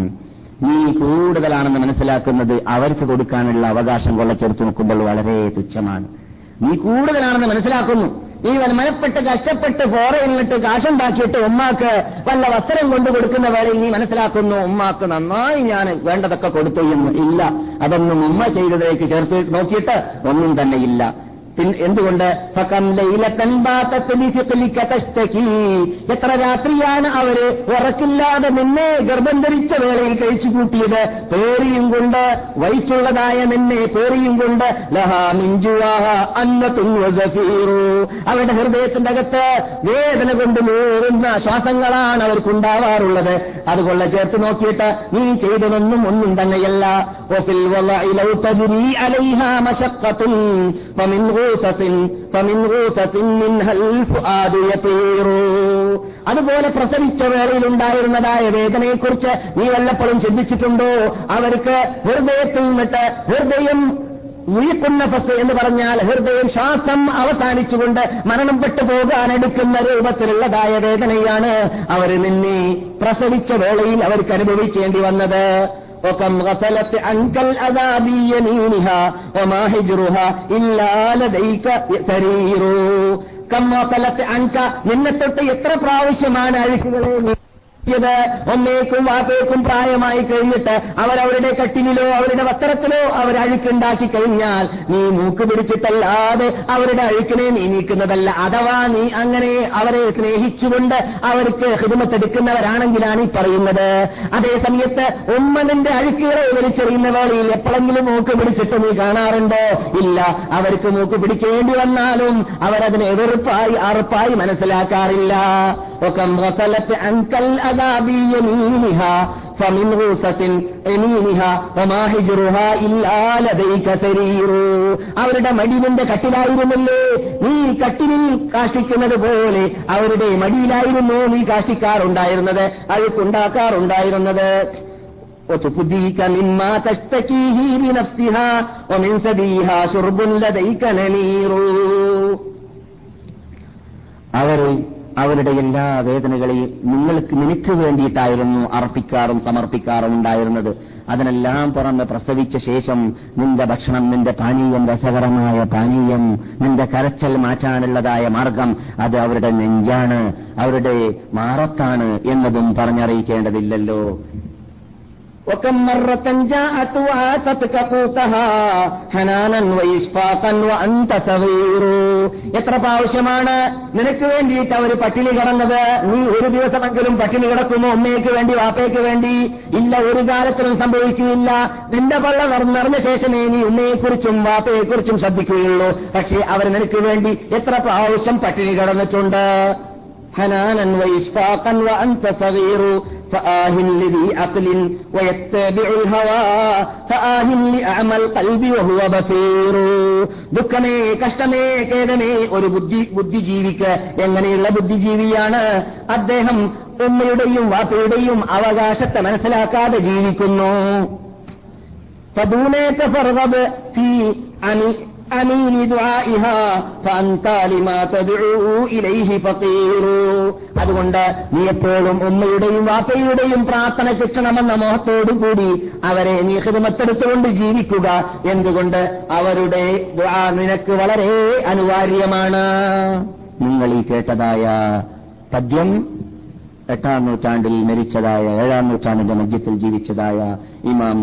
Speaker 1: നീ കൂടുതലാണെന്ന് മനസ്സിലാക്കുന്നത് അവർക്ക് കൊടുക്കാനുള്ള അവകാശം കൊള്ള ചേർത്ത് നോക്കുമ്പോൾ വളരെ തുച്ഛമാണ് നീ കൂടുതലാണെന്ന് മനസ്സിലാക്കുന്നു നീ മനപ്പെട്ട് കഷ്ടപ്പെട്ട് ഫോറയിലിട്ട് കാശുണ്ടാക്കിയിട്ട് ഉമ്മാക്ക് വല്ല വസ്ത്രം കൊണ്ടു കൊടുക്കുന്ന വേളയിൽ നീ മനസ്സിലാക്കുന്നു ഉമ്മാക്ക് നന്നായി ഞാൻ വേണ്ടതൊക്കെ കൊടുത്തു എന്ന് ഇല്ല. അതൊന്നും ഉമ്മ ചെയ്തതിലേക്ക് ചേർത്ത് നോക്കിയിട്ട് ഒന്നും തന്നെ ഇല്ല. എന്തുകൊണ്ട്? എത്ര രാത്രിയാണ് അവർ ഉറക്കില്ലാതെ നിന്നെ ഗർഭം ധരിച്ച വേളയിൽ കഴിച്ചു കൂട്ടിയത് പേറിയും കൊണ്ട് വൈറ്റുള്ളതായ നിന്നെ പേറിയും കൊണ്ട് അവരുടെ ഹൃദയത്തിന്റെ അകത്ത് വേദന കൊണ്ട് മൂറുന്ന ശ്വാസങ്ങളാണ് അവർക്കുണ്ടാവാറുള്ളത്. അതുകൊണ്ട് ചേർത്ത് നോക്കിയിട്ട് നീ ചെയ്തതൊന്നും ഒന്നും തന്നെയല്ല. ഒഫിൽ അതുപോലെ പ്രസവിച്ച വേളയിൽ ഉണ്ടായിരുന്നതായ വേദനയെക്കുറിച്ച് നീ വല്ലപ്പോഴും ചിന്തിച്ചിട്ടുണ്ടോ? അവർക്ക് ഹൃദയത്തിൽ നിന്നിട്ട് ഹൃദയം മുഴിക്കുന്ന ഫസ് എന്ന് പറഞ്ഞാൽ ഹൃദയം ശ്വാസം അവസാനിച്ചുകൊണ്ട് മരണപ്പെട്ടു പോകാൻ എടുക്കുന്ന രൂപത്തിലുള്ളതായ വേദനയാണ് അവർ നിന്നെ പ്രസവിച്ച വേളയിൽ അവർക്ക് അനുഭവിക്കേണ്ടി വന്നത്. وكم غسلت عنك الأذى بيمينها وما هجرها إلا لديك سرير كم غسلت عنك നിന്നെ തൊട്ട് എത്ര പ്രാവശ്യമാണ് അഴുക്കുകളെ എത്തിയത് ഒന്നേക്കും വാപ്പേക്കും പ്രായമായി കഴിഞ്ഞിട്ട് അവരവരുടെ കട്ടിലിലോ അവരുടെ വസ്ത്രത്തിലോ അവർ അഴുക്കുണ്ടാക്കി കഴിഞ്ഞാൽ നീ മൂക്ക് പിടിച്ചിട്ടല്ലാതെ അവരുടെ അഴുക്കിനെ നീ നീക്കുന്നതല്ല. അഥവാ നീ അങ്ങനെ അവരെ സ്നേഹിച്ചുകൊണ്ട് അവർക്ക് ഹിതമത്തെടുക്കുന്നവരാണെങ്കിലാണ് ഈ പറയുന്നത്. അതേ സമയത്ത് അഴുക്കുകളെ വലിച്ചെറിയുന്ന വേളയിൽ എപ്പോഴെങ്കിലും മൂക്ക് പിടിച്ചിട്ട് നീ കാണാറുണ്ടോ? ഇല്ല. അവർക്ക് മൂക്ക് പിടിക്കേണ്ടി വന്നാലും അവരതിനെ എതിർപ്പായി അറുപ്പായി മനസ്സിലാക്കാറില്ല. ഒക്കെ അങ്കൽ അത് الأذى بيمينها فمن غوسة يمينها وما هجرها إلا لديك سرير അവരുടെ മടിവിന്റെ കട്ടിലായിരുന്നല്ലേ നീ കട്ടിലിൽ കാഷ്ടിക്കുന്നത് പോലെ അവരുടെ മടിയിലായിരുന്നു നീ കാഷ്ടിക്കാറുണ്ടായിരുന്നത് അഴുക്കുണ്ടാക്കാറുണ്ടായിരുന്നത് وتفديك مما تشتكيه بنفسها ومن ثديها شرب لديك نمير അവരെ അവരുടെ എല്ലാ വേദനകളെയും നിങ്ങൾക്ക് നിനക്ക് വേണ്ടിയിട്ടായിരുന്നു അർപ്പിക്കാറും സമർപ്പിക്കാറും ഉണ്ടായിരുന്നത്. അതിനെല്ലാം പുറമെ പ്രസവിച്ച ശേഷം നിന്റെ ഭക്ഷണം നിന്റെ പാനീയം രസകരമായ പാനീയം നിന്റെ കരച്ചൽ മാറ്റാനുള്ളതായ മാർഗം അത് അവരുടെ നെഞ്ചാണ് അവരുടെ മാറത്താണ് എന്നതും പറഞ്ഞറിയിക്കേണ്ടതില്ലല്ലോ. وكم مرة جاءت وآتتك قوتها حنانا وإشفاقا وأنت صغير എത്ര പ്രാവശ്യമാണ് നിനക്ക് വേണ്ടിയിട്ട് അവർ പട്ടിണി കിടന്നത് നീ ഒരു ദിവസമെങ്കിലും പട്ടിണി കിടക്കുമോ ഉമ്മയ്ക്ക് വേണ്ടി വാപ്പയ്ക്ക് വേണ്ടി ഇല്ല ഒരു കാലത്തിലും സംഭവിക്കുകയില്ല നിന്റെ പള്ള നിറഞ്ഞ ശേഷമേ നീ ഉമ്മയെക്കുറിച്ചും വാപ്പയെക്കുറിച്ചും ശ്രദ്ധിക്കുകയുള്ളൂ പക്ഷേ അവർ നിനക്ക് വേണ്ടി എത്ര പ്രാവശ്യം പട്ടിണി കിടന്നിട്ടുണ്ട് ഹനാനൻ വൈഷ്ഫാഖൻ وأنت صغير فآه لذي عقل ويتبع الهوى فآه لأعمى القلب وهو بصير ദുഃഖമേ കഷ്ടമേ കേടമേ ഒരു ബുദ്ധി ബുദ്ധിജീവിക്ക് എങ്ങനെയുള്ള ബുദ്ധിജീവിയാണ് അദ്ദേഹം ഉമ്മയുടെയും വാപ്പയുടെയും അവകാശത്തെ മനസ്സിലാക്കാതെ ജീവിക്കുന്നു فدونك فارغب في أمي- അമീനി ദുആഇഹ ഫഅൻതാലിമാ തദ്ഉ ഇലൈഹി ഫഖീറു അതുകൊണ്ട് നീ എപ്പോഴും ഉമ്മയുടെയും വാപ്പയുടെയും പ്രാർത്ഥന കിട്ടണമെന്ന മോഹത്തോടുകൂടി അവരെ നീ എടുത്തുകൊണ്ട് ജീവിക്കുക. എന്തുകൊണ്ട്? അവരുടെ ദുആ നിനക്ക് വളരെ അനിവാര്യമാണ്. നിങ്ങൾ ഈ കേട്ടതായ പദ്യം എട്ടാം നൂറ്റാണ്ടിൽ മരിച്ചതായ ഏഴാം നൂറ്റാണ്ടിന്റെ മധ്യത്തിൽ ജീവിച്ചതായ ഇമാം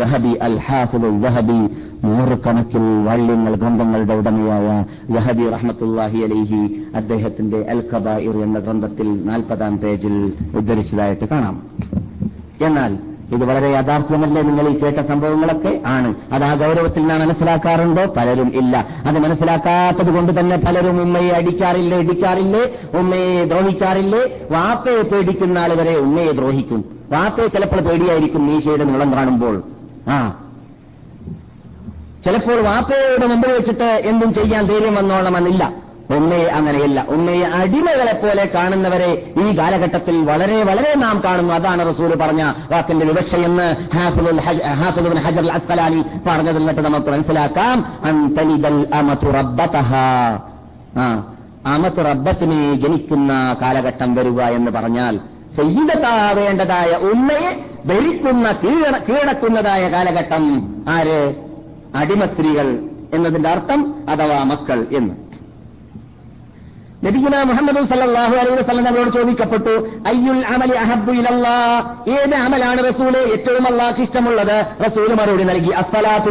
Speaker 1: വഹബി അൽ ഹാഫുൽ വഹബി നൂറുകണക്കിൽ വള്ളിങ്ങൾ ഗ്രന്ഥങ്ങളുടെ ഉടമയായ യഹദി റഹ്മത്തുല്ലാഹി അലിഹി അദ്ദേഹത്തിന്റെ അൽ കബായിർ എന്ന ഗ്രന്ഥത്തിൽ നാൽപ്പതാം പേജിൽ ഉദ്ധരിച്ചതായിട്ട് കാണാം. എന്നാൽ ഇത് വളരെ യാഥാർത്ഥ്യമല്ലേ നിങ്ങൾ ഈ കേട്ട സംഭവങ്ങളൊക്കെ? ആണ്. അത് ആ ഗൗരവത്തിൽ നാം മനസ്സിലാക്കാറുണ്ടോ? പലരും ഇല്ല. അത് മനസ്സിലാക്കാത്തത് കൊണ്ട് തന്നെ പലരും ഉമ്മയെ അടിക്കാറില്ലേ ഇടിക്കാറില്ലേ ഉമ്മയെ ദ്രോഹിക്കാറില്ലേ? വാപ്പയെ പേടിക്കുന്ന ആളുവരെ ഉമ്മയെ ദ്രോഹിക്കും. വാപ്പയെ ചിലപ്പോൾ പേടിയായിരിക്കും മീശയുടെ നീളം കാണുമ്പോൾ. ആ ചിലപ്പോൾ വാപ്പയുടെ മുമ്പിൽ വെച്ചിട്ട് എന്തും ചെയ്യാൻ ധൈര്യം വന്നോളമെന്നില്ല ഉമ്മയെ അങ്ങനെയല്ല. ഉമ്മയെ അടിമകളെ പോലെ കാണുന്നവരെ ഈ കാലഘട്ടത്തിൽ വളരെ വളരെ നാം കാണുന്നു. അതാണ് റസൂൽ പറഞ്ഞ വാക്കിന്റെ വിവക്ഷയെന്ന് ഹാഫിദുൽ ഹജ- ഹാഫിദുൽ ഹജർ അസ്കലാനി പറഞ്ഞതിൽ നിന്നിട്ട് നമുക്ക് മനസ്സിലാക്കാം. അന്തലിദൽ അമതു. ആ റബ്ബത്തിനെ ജനിക്കുന്ന കാലഘട്ടം വരിക എന്ന് പറഞ്ഞാൽ സയ്യിദത്താവേണ്ടതായ ഉമ്മയെ ഭരിക്കുന്ന കീഴ കീഴടക്കുന്നതായ കാലഘട്ടം ആര്? അടിമ സ്ത്രീകൾ എന്നതിന്റെ അർത്ഥം അഥവാ മക്കൾ എന്ന്. നബിഗുന മുഹമ്മദ് സല്ലാഹു അലൈഹി വസ്ലം അവരോട് ചോദിക്കപ്പെട്ടു അയ്യുൽ അമലി അഹബു ഇലല്ലാ ഏത് അമലാണ് റസൂലെ? ഏറ്റവും അള്ളാഹ്ക്ക് ഇഷ്ടമുള്ളത് റസൂൽ മറുപടി നൽകി അസ്സലാത്തു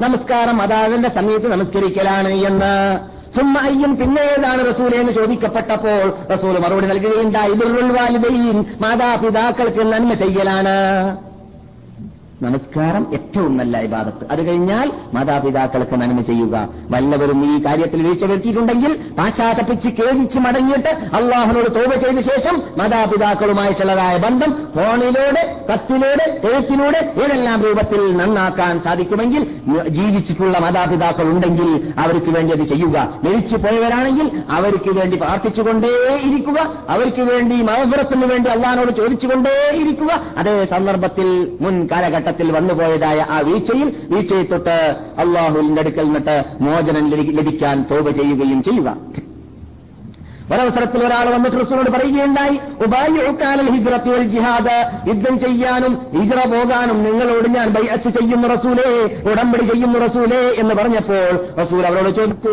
Speaker 1: നമസ്കാരം അതാതിന്റെ സമയത്ത് നമസ്കരിക്കലാണ് എന്ന്. സുമ്മ അയ്യും പിന്നെ ഏതാണ് റസൂലെ എന്ന് ചോദിക്കപ്പെട്ടപ്പോൾ റസൂൽ മറുപടി നൽകുകയുണ്ടായി വാലിദൈൻ. മാതാപിതാക്കൾക്ക് നന്മ ചെയ്യലാണ്. നമസ്കാരം ഏറ്റവും നല്ല ഇബാദത്ത്. അത് കഴിഞ്ഞാൽ മാതാപിതാക്കൾക്ക് നന്മ ചെയ്യുക. വല്ലവരും ഈ കാര്യത്തിൽ വീഴ്ച വരുത്തിയിട്ടുണ്ടെങ്കിൽ പാശ്ചാത്തപ്പിച്ച് കേരിച്ച് മടങ്ങിയിട്ട് അള്ളാഹുനോട് തോപ ചെയ്ത ശേഷം മാതാപിതാക്കളുമായിട്ടുള്ളതായ ബന്ധം ഫോണിലൂടെ കത്തിലൂടെ എഴുത്തിലൂടെ ഏതെല്ലാം രൂപത്തിൽ നന്നാക്കാൻ സാധിക്കുമെങ്കിൽ ജീവിച്ചിട്ടുള്ള മാതാപിതാക്കൾ ഉണ്ടെങ്കിൽ അവർക്ക് വേണ്ടി അത് ചെയ്യുക. മരിച്ചു പോയവരാണെങ്കിൽ അവർക്ക് വേണ്ടി പ്രാർത്ഥിച്ചുകൊണ്ടേ ഇരിക്കുക. അവർക്ക് വേണ്ടി മഹബുറത്തിന് വേണ്ടി അള്ളഹാനോട് ചോദിച്ചുകൊണ്ടേ ഇരിക്കുക. അതേ സന്ദർഭത്തിൽ മുൻ കാലഘട്ടത്തിൽ വന്നുപോയതായ ആ വീഴ്ചയിൽ വീഴ്ചയെ തൊട്ട് അള്ളാഹുവിന്റെ അടുക്കൽ നിന്നിട്ട് മോചനം ലഭിക്കാൻ തോപ ചെയ്യുകയും ചെയ്യുക. ഒരവസരത്തിൽ ഒരാൾ വന്നിട്ട് റസൂലോട് പറയുകയുണ്ടായി ജിഹാദ്. യുദ്ധം ചെയ്യാനും ഹിജ്റ പോകാനും നിങ്ങളോട് ഞാൻ ബൈഅത്ത് ചെയ്യുന്നു റസൂലേ ഉടമ്പടി ചെയ്യുന്നു റസൂലേ എന്ന് പറഞ്ഞപ്പോൾ റസൂൽ അവരോട് ചോദിച്ചു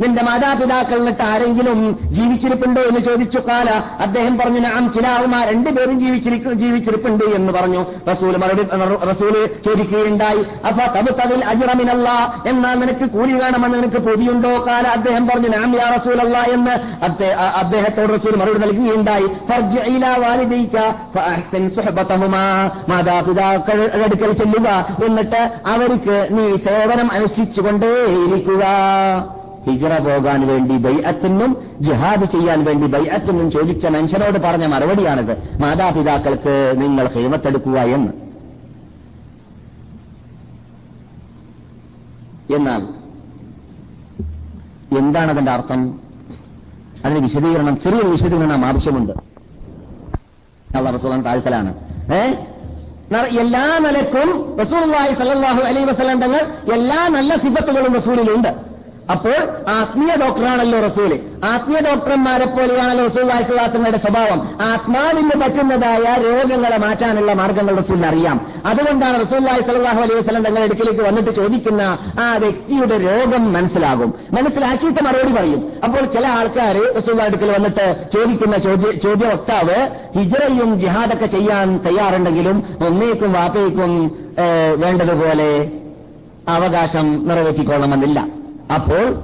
Speaker 1: നിന്റെ മാതാപിതാക്കൾ എന്നിട്ട് ആരെങ്കിലും ജീവിച്ചിരിപ്പുണ്ടോ എന്ന് ചോദിച്ചു കാല അദ്ദേഹം പറഞ്ഞു നാം കിലാവുമാ രണ്ടുപേരും ജീവിച്ചിരിക്കും ജീവിച്ചിരിപ്പുണ്ട് എന്ന് പറഞ്ഞു. റസൂൽ മറുപടി റസൂൽ ചോദിക്കുകയുണ്ടായി. അപ്പൊ തബുത്തതിൽ അജിറമിനല്ല എന്നാൽ നിനക്ക് കൂലി വേണമെന്ന് നിനക്ക് പൊതിയുണ്ടോ? കാല അദ്ദേഹം പറഞ്ഞു നാം യാ റസൂലല്ല എന്ന് അദ്ദേഹത്തോട് റസൂൽ മറുപടി നൽകുകയുണ്ടായി. മാതാപിതാക്കൾ അടുക്കൽ ചെല്ലുക. എന്നിട്ട് അവർക്ക് നീ സേവനം അനുഷ്ഠിച്ചുകൊണ്ടേയിരിക്കുക ഹിജറ പോകാൻ വേണ്ടി ബൈഅത്തിനും ജിഹാദ് ചെയ്യാൻ വേണ്ടി ബൈഅത്തിനും ചോദിച്ച മനുഷ്യനോട് പറഞ്ഞ മറുപടിയാണിത്. മാതാപിതാക്കൾക്ക് നിങ്ങൾ ഹേമത്തെടുക്കുക എന്ന്. എന്നാൽ എന്താണ് അതിന്റെ അർത്ഥം? അതിന് വിശദീകരണം ചെറിയൊരു വിശദീകരണം ആവശ്യമുണ്ട്. അള്ളാഹ് റസൂലാൻ താഴ്ത്തലാണ് ഏ? ന- എല്ലാ നിലക്കും റസൂലുള്ളാഹി സല്ലല്ലാഹു അലൈഹി വസല്ലം തങ്ങൾ എല്ലാ നല്ല സിഫത്തുകളും റസൂലിലുണ്ട്. അപ്പോൾ ആത്മീയ ഡോക്ടറാണല്ലോ റസൂൽ. ആത്മീയ ഡോക്ടർമാരെ പോലെയാണല്ലോ റസൂൽ വസല്ലമയുടെ സ്വഭാവം. ആത്മാവിന് പറ്റുന്നതായ രോഗങ്ങളെ മാറ്റാനുള്ള മാർഗങ്ങൾ റസൂലിന് അറിയാം. അതുകൊണ്ടാണ് റസൂൽ റസൂലുള്ളാഹി സലാഹു അലൈഹി വസ്ലം തങ്ങളുടെ അടുക്കിലേക്ക് വന്നിട്ട് ചോദിക്കുന്ന ആ വ്യക്തിയുടെ രോഗം മനസ്സിലാകും. മനസ്സിലാക്കിയിട്ട് മറുപടി പറയും. അപ്പോൾ ചില ആൾക്കാർ റസൂൽ അടുക്കൽ വന്നിട്ട് ചോദിക്കുന്ന ചോദ്യ ചോദ്യവക്താവ് ഹിജറയും ജിഹാദൊക്കെ ചെയ്യാൻ തയ്യാറുണ്ടെങ്കിലും ഉമ്മയ്ക്കും വാപ്പയ്ക്കും വേണ്ടതുപോലെ അവകാശം നിറവേറ്റിക്കൊള്ളണമെന്നില്ല. അപ്പോൾ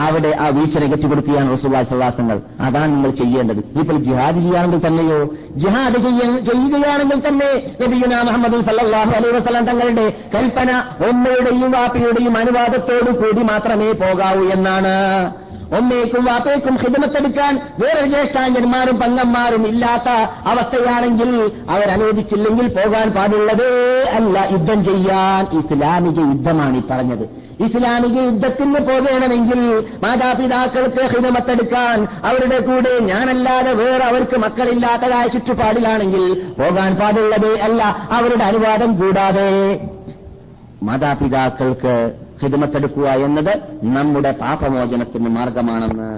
Speaker 1: അവിടെ ആ വീഴ്ച നികത്തി കൊടുക്കുകയാണ് റസൂല്ലാ സല്ലാസങ്ങൾ അതാണ് നിങ്ങൾ ചെയ്യേണ്ടത്. ഇപ്പോൾ ജിഹാദ് ചെയ്യുകയാണെങ്കിൽ തന്നെയോ? ജിഹാദ് ചെയ്യ- ചെയ്യുകയാണെങ്കിൽ തന്നെ നബിയുന മുഹമ്മദ് സല്ലാഹു അലൈഹി വസ്ലാം തങ്ങളുടെ കൽപ്പന ഉമ്മയുടെയും വാപ്പയുടെയും അനുവാദത്തോടു കൂടി മാത്രമേ പോകാവൂ എന്നാണ്. ഒന്നേക്കും വാപ്പേക്കും ഹിതമത്തെടുക്കാൻ വേറെ ജ്യേഷ്ഠാന്യന്മാരും പങ്കന്മാരും ഇല്ലാത്ത അവസ്ഥയാണെങ്കിൽ അവരനുവദിച്ചില്ലെങ്കിൽ പോകാൻ പാടുള്ളതേ അല്ല യുദ്ധം ചെയ്യാൻ. ഇസ്ലാമിക യുദ്ധമാണ് ഈ പറഞ്ഞത്. ഇസ്ലാമിക യുദ്ധത്തിന് പോകണമെങ്കിൽ മാതാപിതാക്കൾക്ക് ഹിതമത്തെടുക്കാൻ അവരുടെ കൂടെ ഞാനല്ലാതെ വേറെ അവർക്ക് മക്കളില്ലാത്തതായ ചുറ്റുപാടിലാണെങ്കിൽ പോകാൻ പാടുള്ളതേ അല്ല അവരുടെ അനുവാദം കൂടാതെ. മാതാപിതാക്കൾക്ക് ഹിതമത്തെടുക്കുക എന്നത് നമ്മുടെ പാപമോചനത്തിന് മാർഗമാണെന്ന്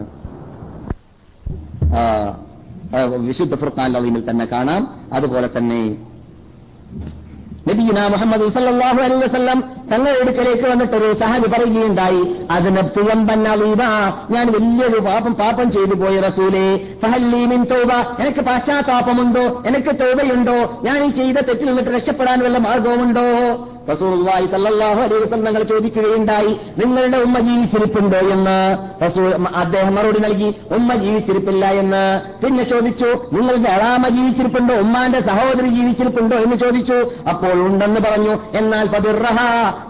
Speaker 1: വിശുദ്ധ ഫുർഖാൻ ലീമിൽ തന്നെ കാണാം. അതുപോലെ തന്നെ നബീന മുഹമ്മദ് സല്ലാഹു അലൈ വസല്ലം തങ്ങളുടെ അടുക്കലേക്ക് വന്നിട്ട് ഒരു സഹാബി പറയുകയുണ്ടായി അതിന് തുയമ്പന്നീബ ഞാൻ വലിയൊരു പാപം പാപം ചെയ്തു പോയ റസൂലേ. ഫഹല്ലീ മിൻ തൗബ. എനിക്ക് പാശ്ചാത്താപമുണ്ടോ? എനിക്ക് തൗബയുണ്ടോ? ഞാൻ ഈ ചെയ്ത തെറ്റിൽ നിന്നിട്ട് രക്ഷപ്പെടാൻ വല്ല മാർഗവുമുണ്ടോ? റസൂലുള്ളാഹി സല്ലല്ലാഹു അലൈഹി വസല്ലം ഞങ്ങൾ ചോദിക്കുകയുണ്ടായി നിങ്ങളുടെ ഉമ്മ ജീവിച്ചിരിപ്പുണ്ടോ? എന്ന് അദ്ദേഹം മറുപടി നൽകി ഉമ്മ ജീവിച്ചിരിപ്പില്ല എന്ന്. പിന്നെ ചോദിച്ചു നിങ്ങളുടെ അളാമ ജീവിച്ചിരിപ്പുണ്ടോ? ഉമ്മാന്റെ സഹോദരി ജീവിച്ചിരിപ്പുണ്ടോ? എന്ന് ചോദിച്ചു. അപ്പോൾ ഉണ്ടെന്ന് പറഞ്ഞു എന്നാൽ പതിർഹ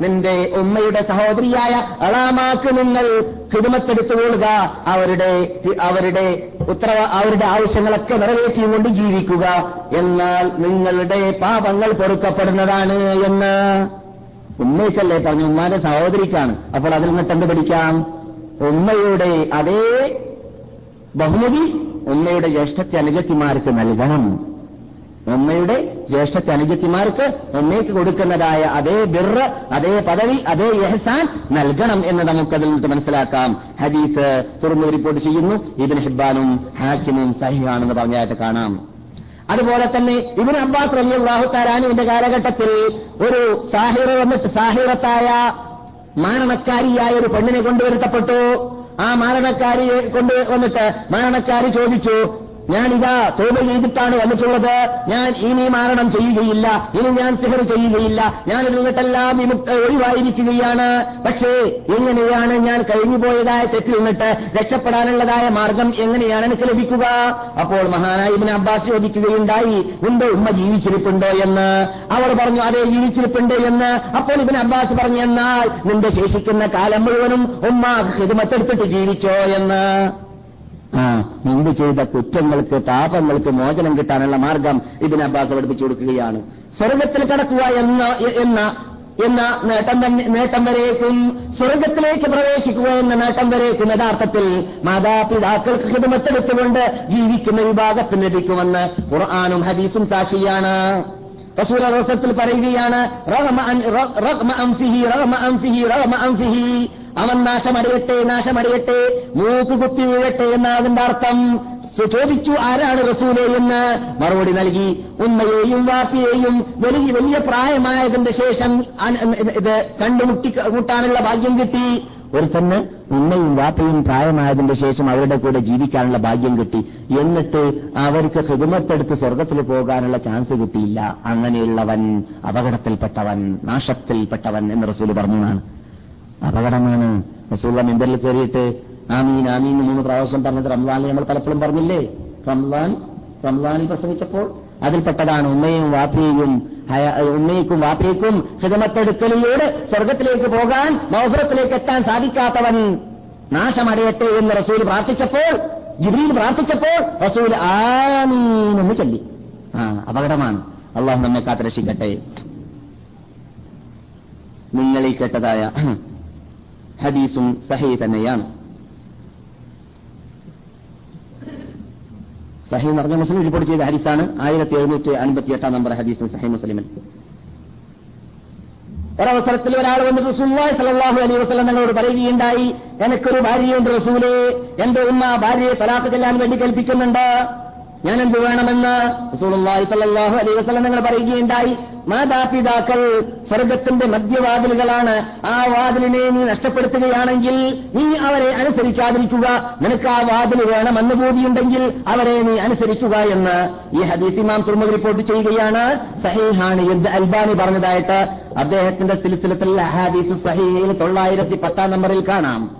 Speaker 1: നിന്റെ ഉമ്മയുടെ സഹോദരിയായ അളാമാക്ക് നിങ്ങൾ ഹിതമത്തെടുത്തുകൊള്ളുക അവരുടെ അവരുടെ ഉത്തരവ അവരുടെ ആവശ്യങ്ങളൊക്കെ നിറവേറ്റിയും കൊണ്ട് ജീവിക്കുക. എന്നാൽ നിങ്ങളുടെ പാപങ്ങൾ പൊറുക്കപ്പെടുന്നതാണ് എന്ന്. ഉമ്മയ്ക്കല്ലേ പറഞ്ഞു ഉമ്മാന്റെ സഹോദരിക്കാണ്. അപ്പോൾ അതിൽ നിന്ന് പഠിക്കാം? ഉമ്മയുടെ അതേ ബഹുമതി ഉമ്മയുടെ ജ്യേഷ്ഠത്തെ അനുജത്തിമാർക്ക് നൽകണം. ഉമ്മയുടെ ജ്യേഷ്ഠത്തെ അനുജത്തിമാർക്ക് ഉമ്മയ്ക്ക് കൊടുക്കുന്നതായ അതേ ബിർറ അതേ പദവി അതേ യഹസാൻ നൽകണം എന്ന് നമുക്കതിൽ നിന്ന് മനസ്സിലാക്കാം. ഹദീസ് തുറന്നു റിപ്പോർട്ട് ചെയ്യുന്നു. ഇബിൻ ഹിബാനും ഹാക്കിമും സഹിഹാണെന്ന് പറഞ്ഞായിട്ട് കാണാം. അതുപോലെ തന്നെ ഇബിൻ അബ്ബാസ് റലിയാഹു താരാനുവിന്റെ കാലഘട്ടത്തിൽ ഒരു സാഹിറ വന്നിട്ട് സാഹിറത്തായ മാരണക്കാരിയായ ഒരു പെണ്ണിനെ കൊണ്ടുവരുത്തപ്പെട്ടു. ആ മാരണക്കാരിയെ കൊണ്ട് വന്നിട്ട് മാരണക്കാരി ചോദിച്ചു ഞാനിതാ തോപ ചെയ്തിട്ടാണ് വന്നിട്ടുള്ളത്. ഞാൻ ഇനി മാരണം ചെയ്യുകയില്ല. ഇനി ഞാൻ സിഹർ ചെയ്യുകയില്ല. ഞാൻ ഇതിൽ വിമുക്ത ഒഴിവായിരിക്കുകയാണ്. പക്ഷേ എങ്ങനെയാണ് ഞാൻ കഴിഞ്ഞു പോയതായ തെറ്റിൽ നിന്നിട്ട് രക്ഷപ്പെടാനുള്ളതായ മാർഗം എങ്ങനെയാണ് എനിക്ക് ലഭിക്കുക? അപ്പോൾ മഹാനായ ഇബിൻ അബ്ബാസ് ചോദിക്കുകയുണ്ടായി നിന്റെ ഉമ്മ ജീവിച്ചിരിപ്പുണ്ടോ എന്ന്? അവൾ പറഞ്ഞു അതെ ജീവിച്ചിരിപ്പുണ്ട് എന്ന്. അപ്പോൾ ഇബിൻ അബ്ബാസ് പറഞ്ഞു എന്നാൽ നിന്റെ ശേഷിക്കുന്ന കാലം മുഴുവനും ഉമ്മ ഹിതുമത്തെടുത്തിട്ട് ജീവിച്ചോ എന്ന്. ആ മുമ്പ് ചെയ്ത കുറ്റങ്ങൾക്ക് പാപങ്ങൾക്ക് മോചനം കിട്ടാനുള്ള മാർഗം ഇതിന് അബ്ബാസ് പഠിപ്പിച്ചു കൊടുക്കുകയാണ്. സ്വർഗത്തിൽ കടക്കുക എന്ന എന്ന എന്ന നേട്ടം തന്നെ നേട്ടം വരേക്കും. സ്വർഗത്തിലേക്ക് പ്രവേശിക്കുക എന്ന നേട്ടം വരേക്കും യഥാർത്ഥത്തിൽ മാതാപിതാക്കൾക്ക് ഹിതമത്തെടുത്തുകൊണ്ട് ജീവിക്കുന്ന വിഭാഗത്തിന് ലഭിക്കുമെന്ന് ഖുർആാനും ഹദീസും സാക്ഷിയാണ്. റസൂല റോസത്തിൽ പറയുകയാണ് അവൻ നാശമടയട്ടെ നാശമടയട്ടെ മൂക്ക് കുത്തി വീഴട്ടെ എന്നാണ് അതിന്റെ അർത്ഥം. ചോദിച്ചു ആരാണ് റസൂലെ എന്ന് മറുപടി നൽകി ഉമ്മയെയും വാപ്പിയെയും വലിയ വലിയ പ്രായമായതിന്റെ ശേഷം ഇത് കണ്ടുമുട്ടി കൂട്ടാനുള്ള ഭാഗ്യം കിട്ടി. ഒരു തന്നെ ഉമ്മയും വാപ്പയും പ്രായമായതിന്റെ ശേഷം അവരുടെ കൂടെ ജീവിക്കാനുള്ള ഭാഗ്യം കിട്ടി. എന്നിട്ട് അവർക്ക് ഹിതുമത്തെടുത്ത് സ്വർഗത്തിൽ പോകാനുള്ള ചാൻസ് കിട്ടിയില്ല. അങ്ങനെയുള്ളവൻ അപകടത്തിൽപ്പെട്ടവൻ നാശത്തിൽപ്പെട്ടവൻ എന്ന് റസൂൽ പറഞ്ഞതാണ്. അപകടമാണ്. റസൂള്ള മെമ്പറിൽ കയറിയിട്ട് ആമീൻ ആമീൻ മൂന്ന് പ്രാവശ്യം പറഞ്ഞത് റംസാനിൽ നമ്മൾ പലപ്പോഴും പറഞ്ഞില്ലേ? റംസാൻ റംസാനിൽ പ്രസംഗിച്ചപ്പോൾ അതിൽപ്പെട്ടതാണ്. ഉമ്മയും വാപ്പിയെയും ഉമ്മയ്ക്കും വാപ്പയ്ക്കും ഹിതമത്തെടുക്കലിലൂടെ സ്വർഗത്തിലേക്ക് പോകാൻ മൗഫറത്തിലേക്ക് എത്താൻ സാധിക്കാത്തവൻ നാശമടയട്ടെ എന്ന് റസൂൽ പ്രാർത്ഥിച്ചപ്പോൾ ജിബ്രീൽ പ്രാർത്ഥിച്ചപ്പോൾ റസൂൽ ആമീനെന്ന് ചൊല്ലി. ആ അപകടമാണ്. അള്ളാഹു നമ്മെ കാത്തുരക്ഷിക്കട്ടെ. നിങ്ങൾ ഈ കേട്ടതായ ഹദീസും സഹി തന്നെയാണ്. സഹി എന്ന് പറഞ്ഞ മുസ്ലിം റിപ്പോർട്ട് ചെയ്ത ഹദീസാണ് ആയിരത്തി എഴുന്നൂറ്റി അൻപത്തി എട്ടാം നമ്പർ ഹദീസും സഹി മുസ്ലിമിൽ. ഒരവസരത്തിൽ ഒരാൾ വന്ന് റസൂലുള്ളാഹി സ്വല്ലല്ലാഹു അലൈഹി വസല്ലം ഞങ്ങളോട് പറയുകയുണ്ടായി എനിക്കൊരു ഭാര്യയുണ്ട് റസൂലേ എന്റെ ഉമ്മ ഭാര്യയെ തലാഖ് ചെല്ലാൻ വേണ്ടി കൽപ്പിക്കുന്നുണ്ട്. ഞാൻ എന്ത് വേണമെന്ന് അലൈഹി വസല്ലം നിങ്ങൾ പറയുകയുണ്ടായി. മാതാപിതാക്കൾ സ്വർഗത്തിന്റെ മധ്യവാതിലുകളാണ്. ആ വാതിലിനെ നീ നഷ്ടപ്പെടുത്തുകയാണെങ്കിൽ നീ അവരെ അനുസരിക്കാതിരിക്കുക. നിനക്ക് ആ വാതിൽ വേണമെന്ന് കൂടിയുണ്ടെങ്കിൽ അവരെ നീ അനുസരിക്കുക എന്ന് ഈ ഹദീസ് ഇമാം തുറമുഖ റിപ്പോർട്ട് ചെയ്യുകയാണ്. സഹീഹാണ് യുദ്ധ അൽബാനി പറഞ്ഞതായിട്ട് അദ്ദേഹത്തിന്റെ സിലിസിലത്തിൽ ഹദീസു സഹീഹിൽ തൊള്ളായിരത്തി പത്താം നമ്പറിൽ കാണാം.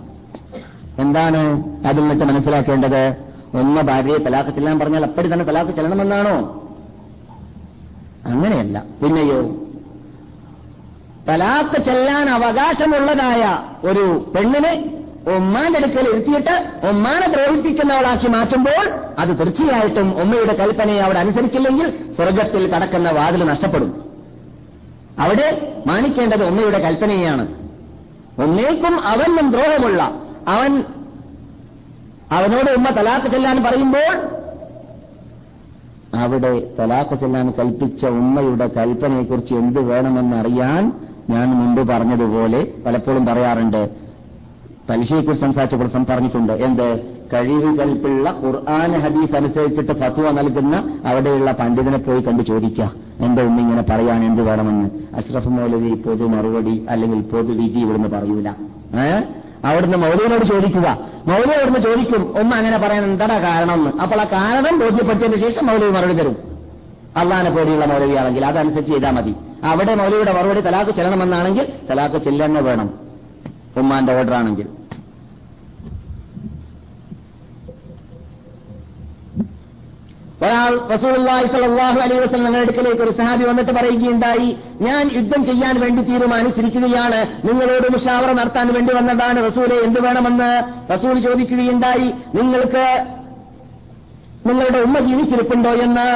Speaker 1: എന്താണ് അതിൽ നിന്നിട്ട് മനസ്സിലാക്കേണ്ടത്? ഒന്ന് ഭാര്യയെ തലാഖ് ചെല്ലാൻ പറഞ്ഞാൽ അപ്പടി തന്നെ തലാഖ് ചെല്ലണമെന്നാണോ? അങ്ങനെയല്ല. പിന്നെയോ? തലാഖ് ചെല്ലാൻ അവകാശമുള്ളതായ ഒരു പെണ്ണിനെ ഒമ്മാന്റെ അടുക്കൽ ഇരുത്തിയിട്ട് ഒമ്മാനെ ദ്രോഹിപ്പിക്കുന്നവളാക്കി മാറ്റുമ്പോൾ അത് തീർച്ചയായിട്ടും ഉമ്മയുടെ കൽപ്പനയെ അവിടെ അനുസരിച്ചില്ലെങ്കിൽ സ്വർഗത്തിൽ കടക്കുന്ന വാതിൽ നഷ്ടപ്പെടും. അവിടെ മാനിക്കേണ്ടത് ഉമ്മയുടെ കൽപ്പനയാണ്. ഒന്നേക്കും അവനും ദ്രോഹമുള്ള അവൻ അവനോട് ഉമ്മ തലാക്ക് ചെല്ലാൻ പറയുമ്പോൾ അവിടെ തലാക്ക് ചെല്ലാൻ കൽപ്പിച്ച ഉമ്മയുടെ കൽപ്പനയെക്കുറിച്ച് എന്ത് വേണമെന്നറിയാൻ ഞാൻ മുമ്പ് പറഞ്ഞതുപോലെ പലപ്പോഴും പറയാറുണ്ട്. പലിശയെക്കുറിച്ച് സംസാരിച്ചപ്പോൾ പറഞ്ഞിട്ടുണ്ട് എന്ത്? കഴിവ് കൽപ്പുള്ള ഖുർആൻ ഹദീസ് അനുസരിച്ചിട്ട് ഫത്വ നൽകുന്ന അവിടെയുള്ള പണ്ഡിതനെ പോയി കണ്ട് ചോദിക്കുക. എന്റെ ഉമ്മ ഇങ്ങനെ പറയാൻ എന്ത് വേണമെന്ന്? അഷ്റഫ് മൗലവി പൊതു മറുപടി അല്ലെങ്കിൽ പൊതു വിധി ഇവിടുന്ന് പറയൂല. ഏ? അവിടുന്ന് മൗലവിനോട് ചോദിക്കുക. മൗലി അവിടുന്ന് ചോദിക്കും ഒന്ന് അങ്ങനെ പറയാൻ എന്താ കാരണം? എന്ന് അപ്പോൾ ആ കാരണം ബോധ്യപ്പെടുത്തിയതിന് ശേഷം മൗലവി മറുപടി തരും. അള്ളാനെ പോലെയുള്ള മൗലവിയാണെങ്കിൽ അതനുസരിച്ച് ചെയ്താൽ മതി. അവിടെ മൗലവിയുടെ മറുപടി തലാക്ക് ചെല്ലണമെന്നാണെങ്കിൽ തലാക്ക് ചെല്ലെന്നെ വേണം. ഉമ്മാന്റെ ഓർഡർ ആണെങ്കിൽ. ഒരാൾ റസൂലുള്ളാഹി സ്വല്ലല്ലാഹു അലൈഹി വസല്ലം അടുക്കലേക്ക് ഒരു സഹാബി വന്നിട്ട് പറയുകയുണ്ടായി ഞാൻ യുദ്ധം ചെയ്യാൻ വേണ്ടി തീരുമാനിച്ചിരിക്കുകയാണ്. നിങ്ങളോട് മുഷാവറ നടത്താൻ വേണ്ടി വന്നതാണ് റസൂലെ എന്ത് വേണമെന്ന്? റസൂൽ ചോദിക്കുകയുണ്ടായി നിങ്ങൾക്ക് നിങ്ങളുടെ ഉമ്മ ജീവിച്ചിരിപ്പുണ്ടോ എന്ന്?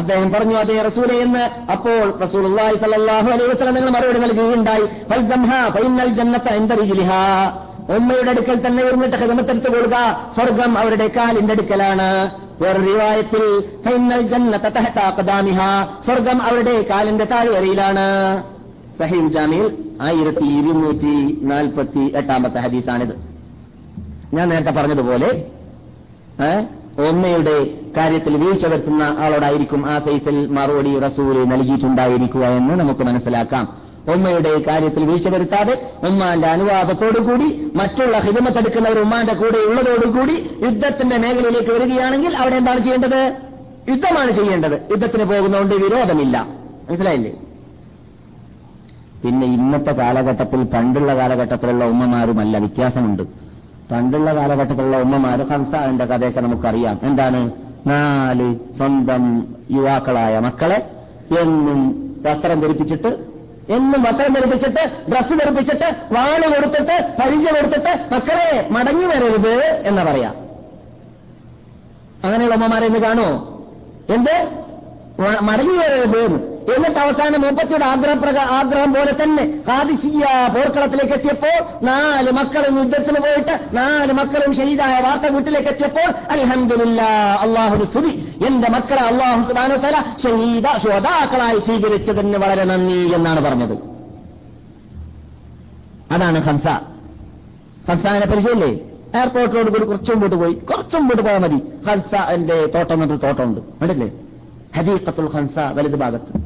Speaker 1: അദ്ദേഹം പറഞ്ഞു അതേ റസൂലെ എന്ന്. അപ്പോൾ റസൂലുള്ളാഹി സലാഹു അലൈഹി വസ്ലം നിങ്ങൾ മറുപടി നൽകുകയുണ്ടായി ഫൈനൽ ഉമ്മയുടെ അടുക്കൽ തന്നെ ഇരുന്നിട്ട് ഹിതമത്തെടുത്തു കൊടുക്കുക സ്വർഗം അവരുടെ കാലിന്റെ അടുക്കലാണ്. വേറെ റിവായത്തിൽ സ്വർഗം അവരുടെ കാലിന്റെ താഴ്വരയിലാണ്. സഹീം ജാമിയിൽ ആയിരത്തി ഇരുന്നൂറ്റി നാൽപ്പത്തി എട്ടാമത്തെ ഹദീസാണിത്. ഞാൻ നേരത്തെ പറഞ്ഞതുപോലെ ഒന്നയുടെ കാര്യത്തിൽ വീഴ്ച വരുത്തുന്ന ആളോടായിരിക്കും ആ സൈസിൽ മറുപടി റസൂൽ നൽകിയിട്ടുണ്ടായിരിക്കുക എന്ന് നമുക്ക് മനസ്സിലാക്കാം. ഉമ്മയുടെ കാര്യത്തിൽ വീഴ്ച വരുത്താതെ ഉമ്മാന്റെ അനുവാദത്തോടുകൂടി മറ്റുള്ള ഹിതമത്തെടുക്കുന്നവർ ഉമ്മാന്റെ കൂടെ ഉള്ളതോടുകൂടി യുദ്ധത്തിന്റെ മേഖലയിലേക്ക് വരികയാണെങ്കിൽ അവിടെ എന്താണ് ചെയ്യേണ്ടത്? യുദ്ധമാണ് ചെയ്യേണ്ടത്. യുദ്ധത്തിന് പോകുന്നതുകൊണ്ട് വിരോധമില്ല. മനസ്സിലായില്ലേ? പിന്നെ ഇന്നത്തെ കാലഘട്ടത്തിൽ പണ്ടുള്ള കാലഘട്ടത്തിലുള്ള ഉമ്മമാരുമല്ല വ്യത്യാസമുണ്ട്. പണ്ടുള്ള കാലഘട്ടത്തിലുള്ള ഉമ്മമാർ ഹംസാന്റെ കഥയൊക്കെ നമുക്കറിയാം. എന്താണ്? നാല് സ്വന്തം യുവാക്കളായ മക്കളെ എന്നും വസ്ത്രം ധരിപ്പിച്ചിട്ട് എന്നും വസ്ത്രം ധരിപ്പിച്ചിട്ട് ഡ്രസ്സ് ധരിപ്പിച്ചിട്ട് വാൾ കൊടുത്തിട്ട് പരിചയം കൊടുത്തിട്ട് മക്കളെ മടങ്ങി വരരുത് എന്ന് പറയാ. അങ്ങനെയുള്ള ഉമ്മമാരെ ഇന്ന് കാണുമോ? എന്ത്? മടങ്ങി വരരുത്. എന്നിട്ട് അവസാനം മുപ്പത്തിയുടെ ആഗ്രഹപ്രക ആഗ്രഹം പോലെ തന്നെ ഹാദിസിയ പോർക്കളത്തിലേക്ക് എത്തിയപ്പോൾ നാല് മക്കളും യുദ്ധത്തിന് പോയിട്ട് നാല് മക്കളും ഷഹീദായ വാർത്ത വീട്ടിലേക്ക് എത്തിയപ്പോൾ അലഹമില്ല അള്ളാഹു സ്തുതി. എന്റെ മക്കളെ അള്ളാഹു സുബാനു തല ഷഹീദ ശ്രോതാക്കളായി സ്വീകരിച്ചതിന് വളരെ നന്ദി എന്നാണ് പറഞ്ഞത്. അതാണ് ഹംസ ഹംസാനെ പരിചയമില്ലേ? എയർപോർട്ടിനോട് കൂടി കുറച്ചും മുമ്പോട്ട് പോയി. കുറച്ചും മുമ്പോട്ട് പോയാൽ മതി. ഹൻസ എന്റെ തോട്ടം എന്നൊരു തോട്ടമുണ്ട്. കണ്ടില്ലേ? ഹദീഖത്തുൽ ഹൻസ വലത് ഭാഗത്ത്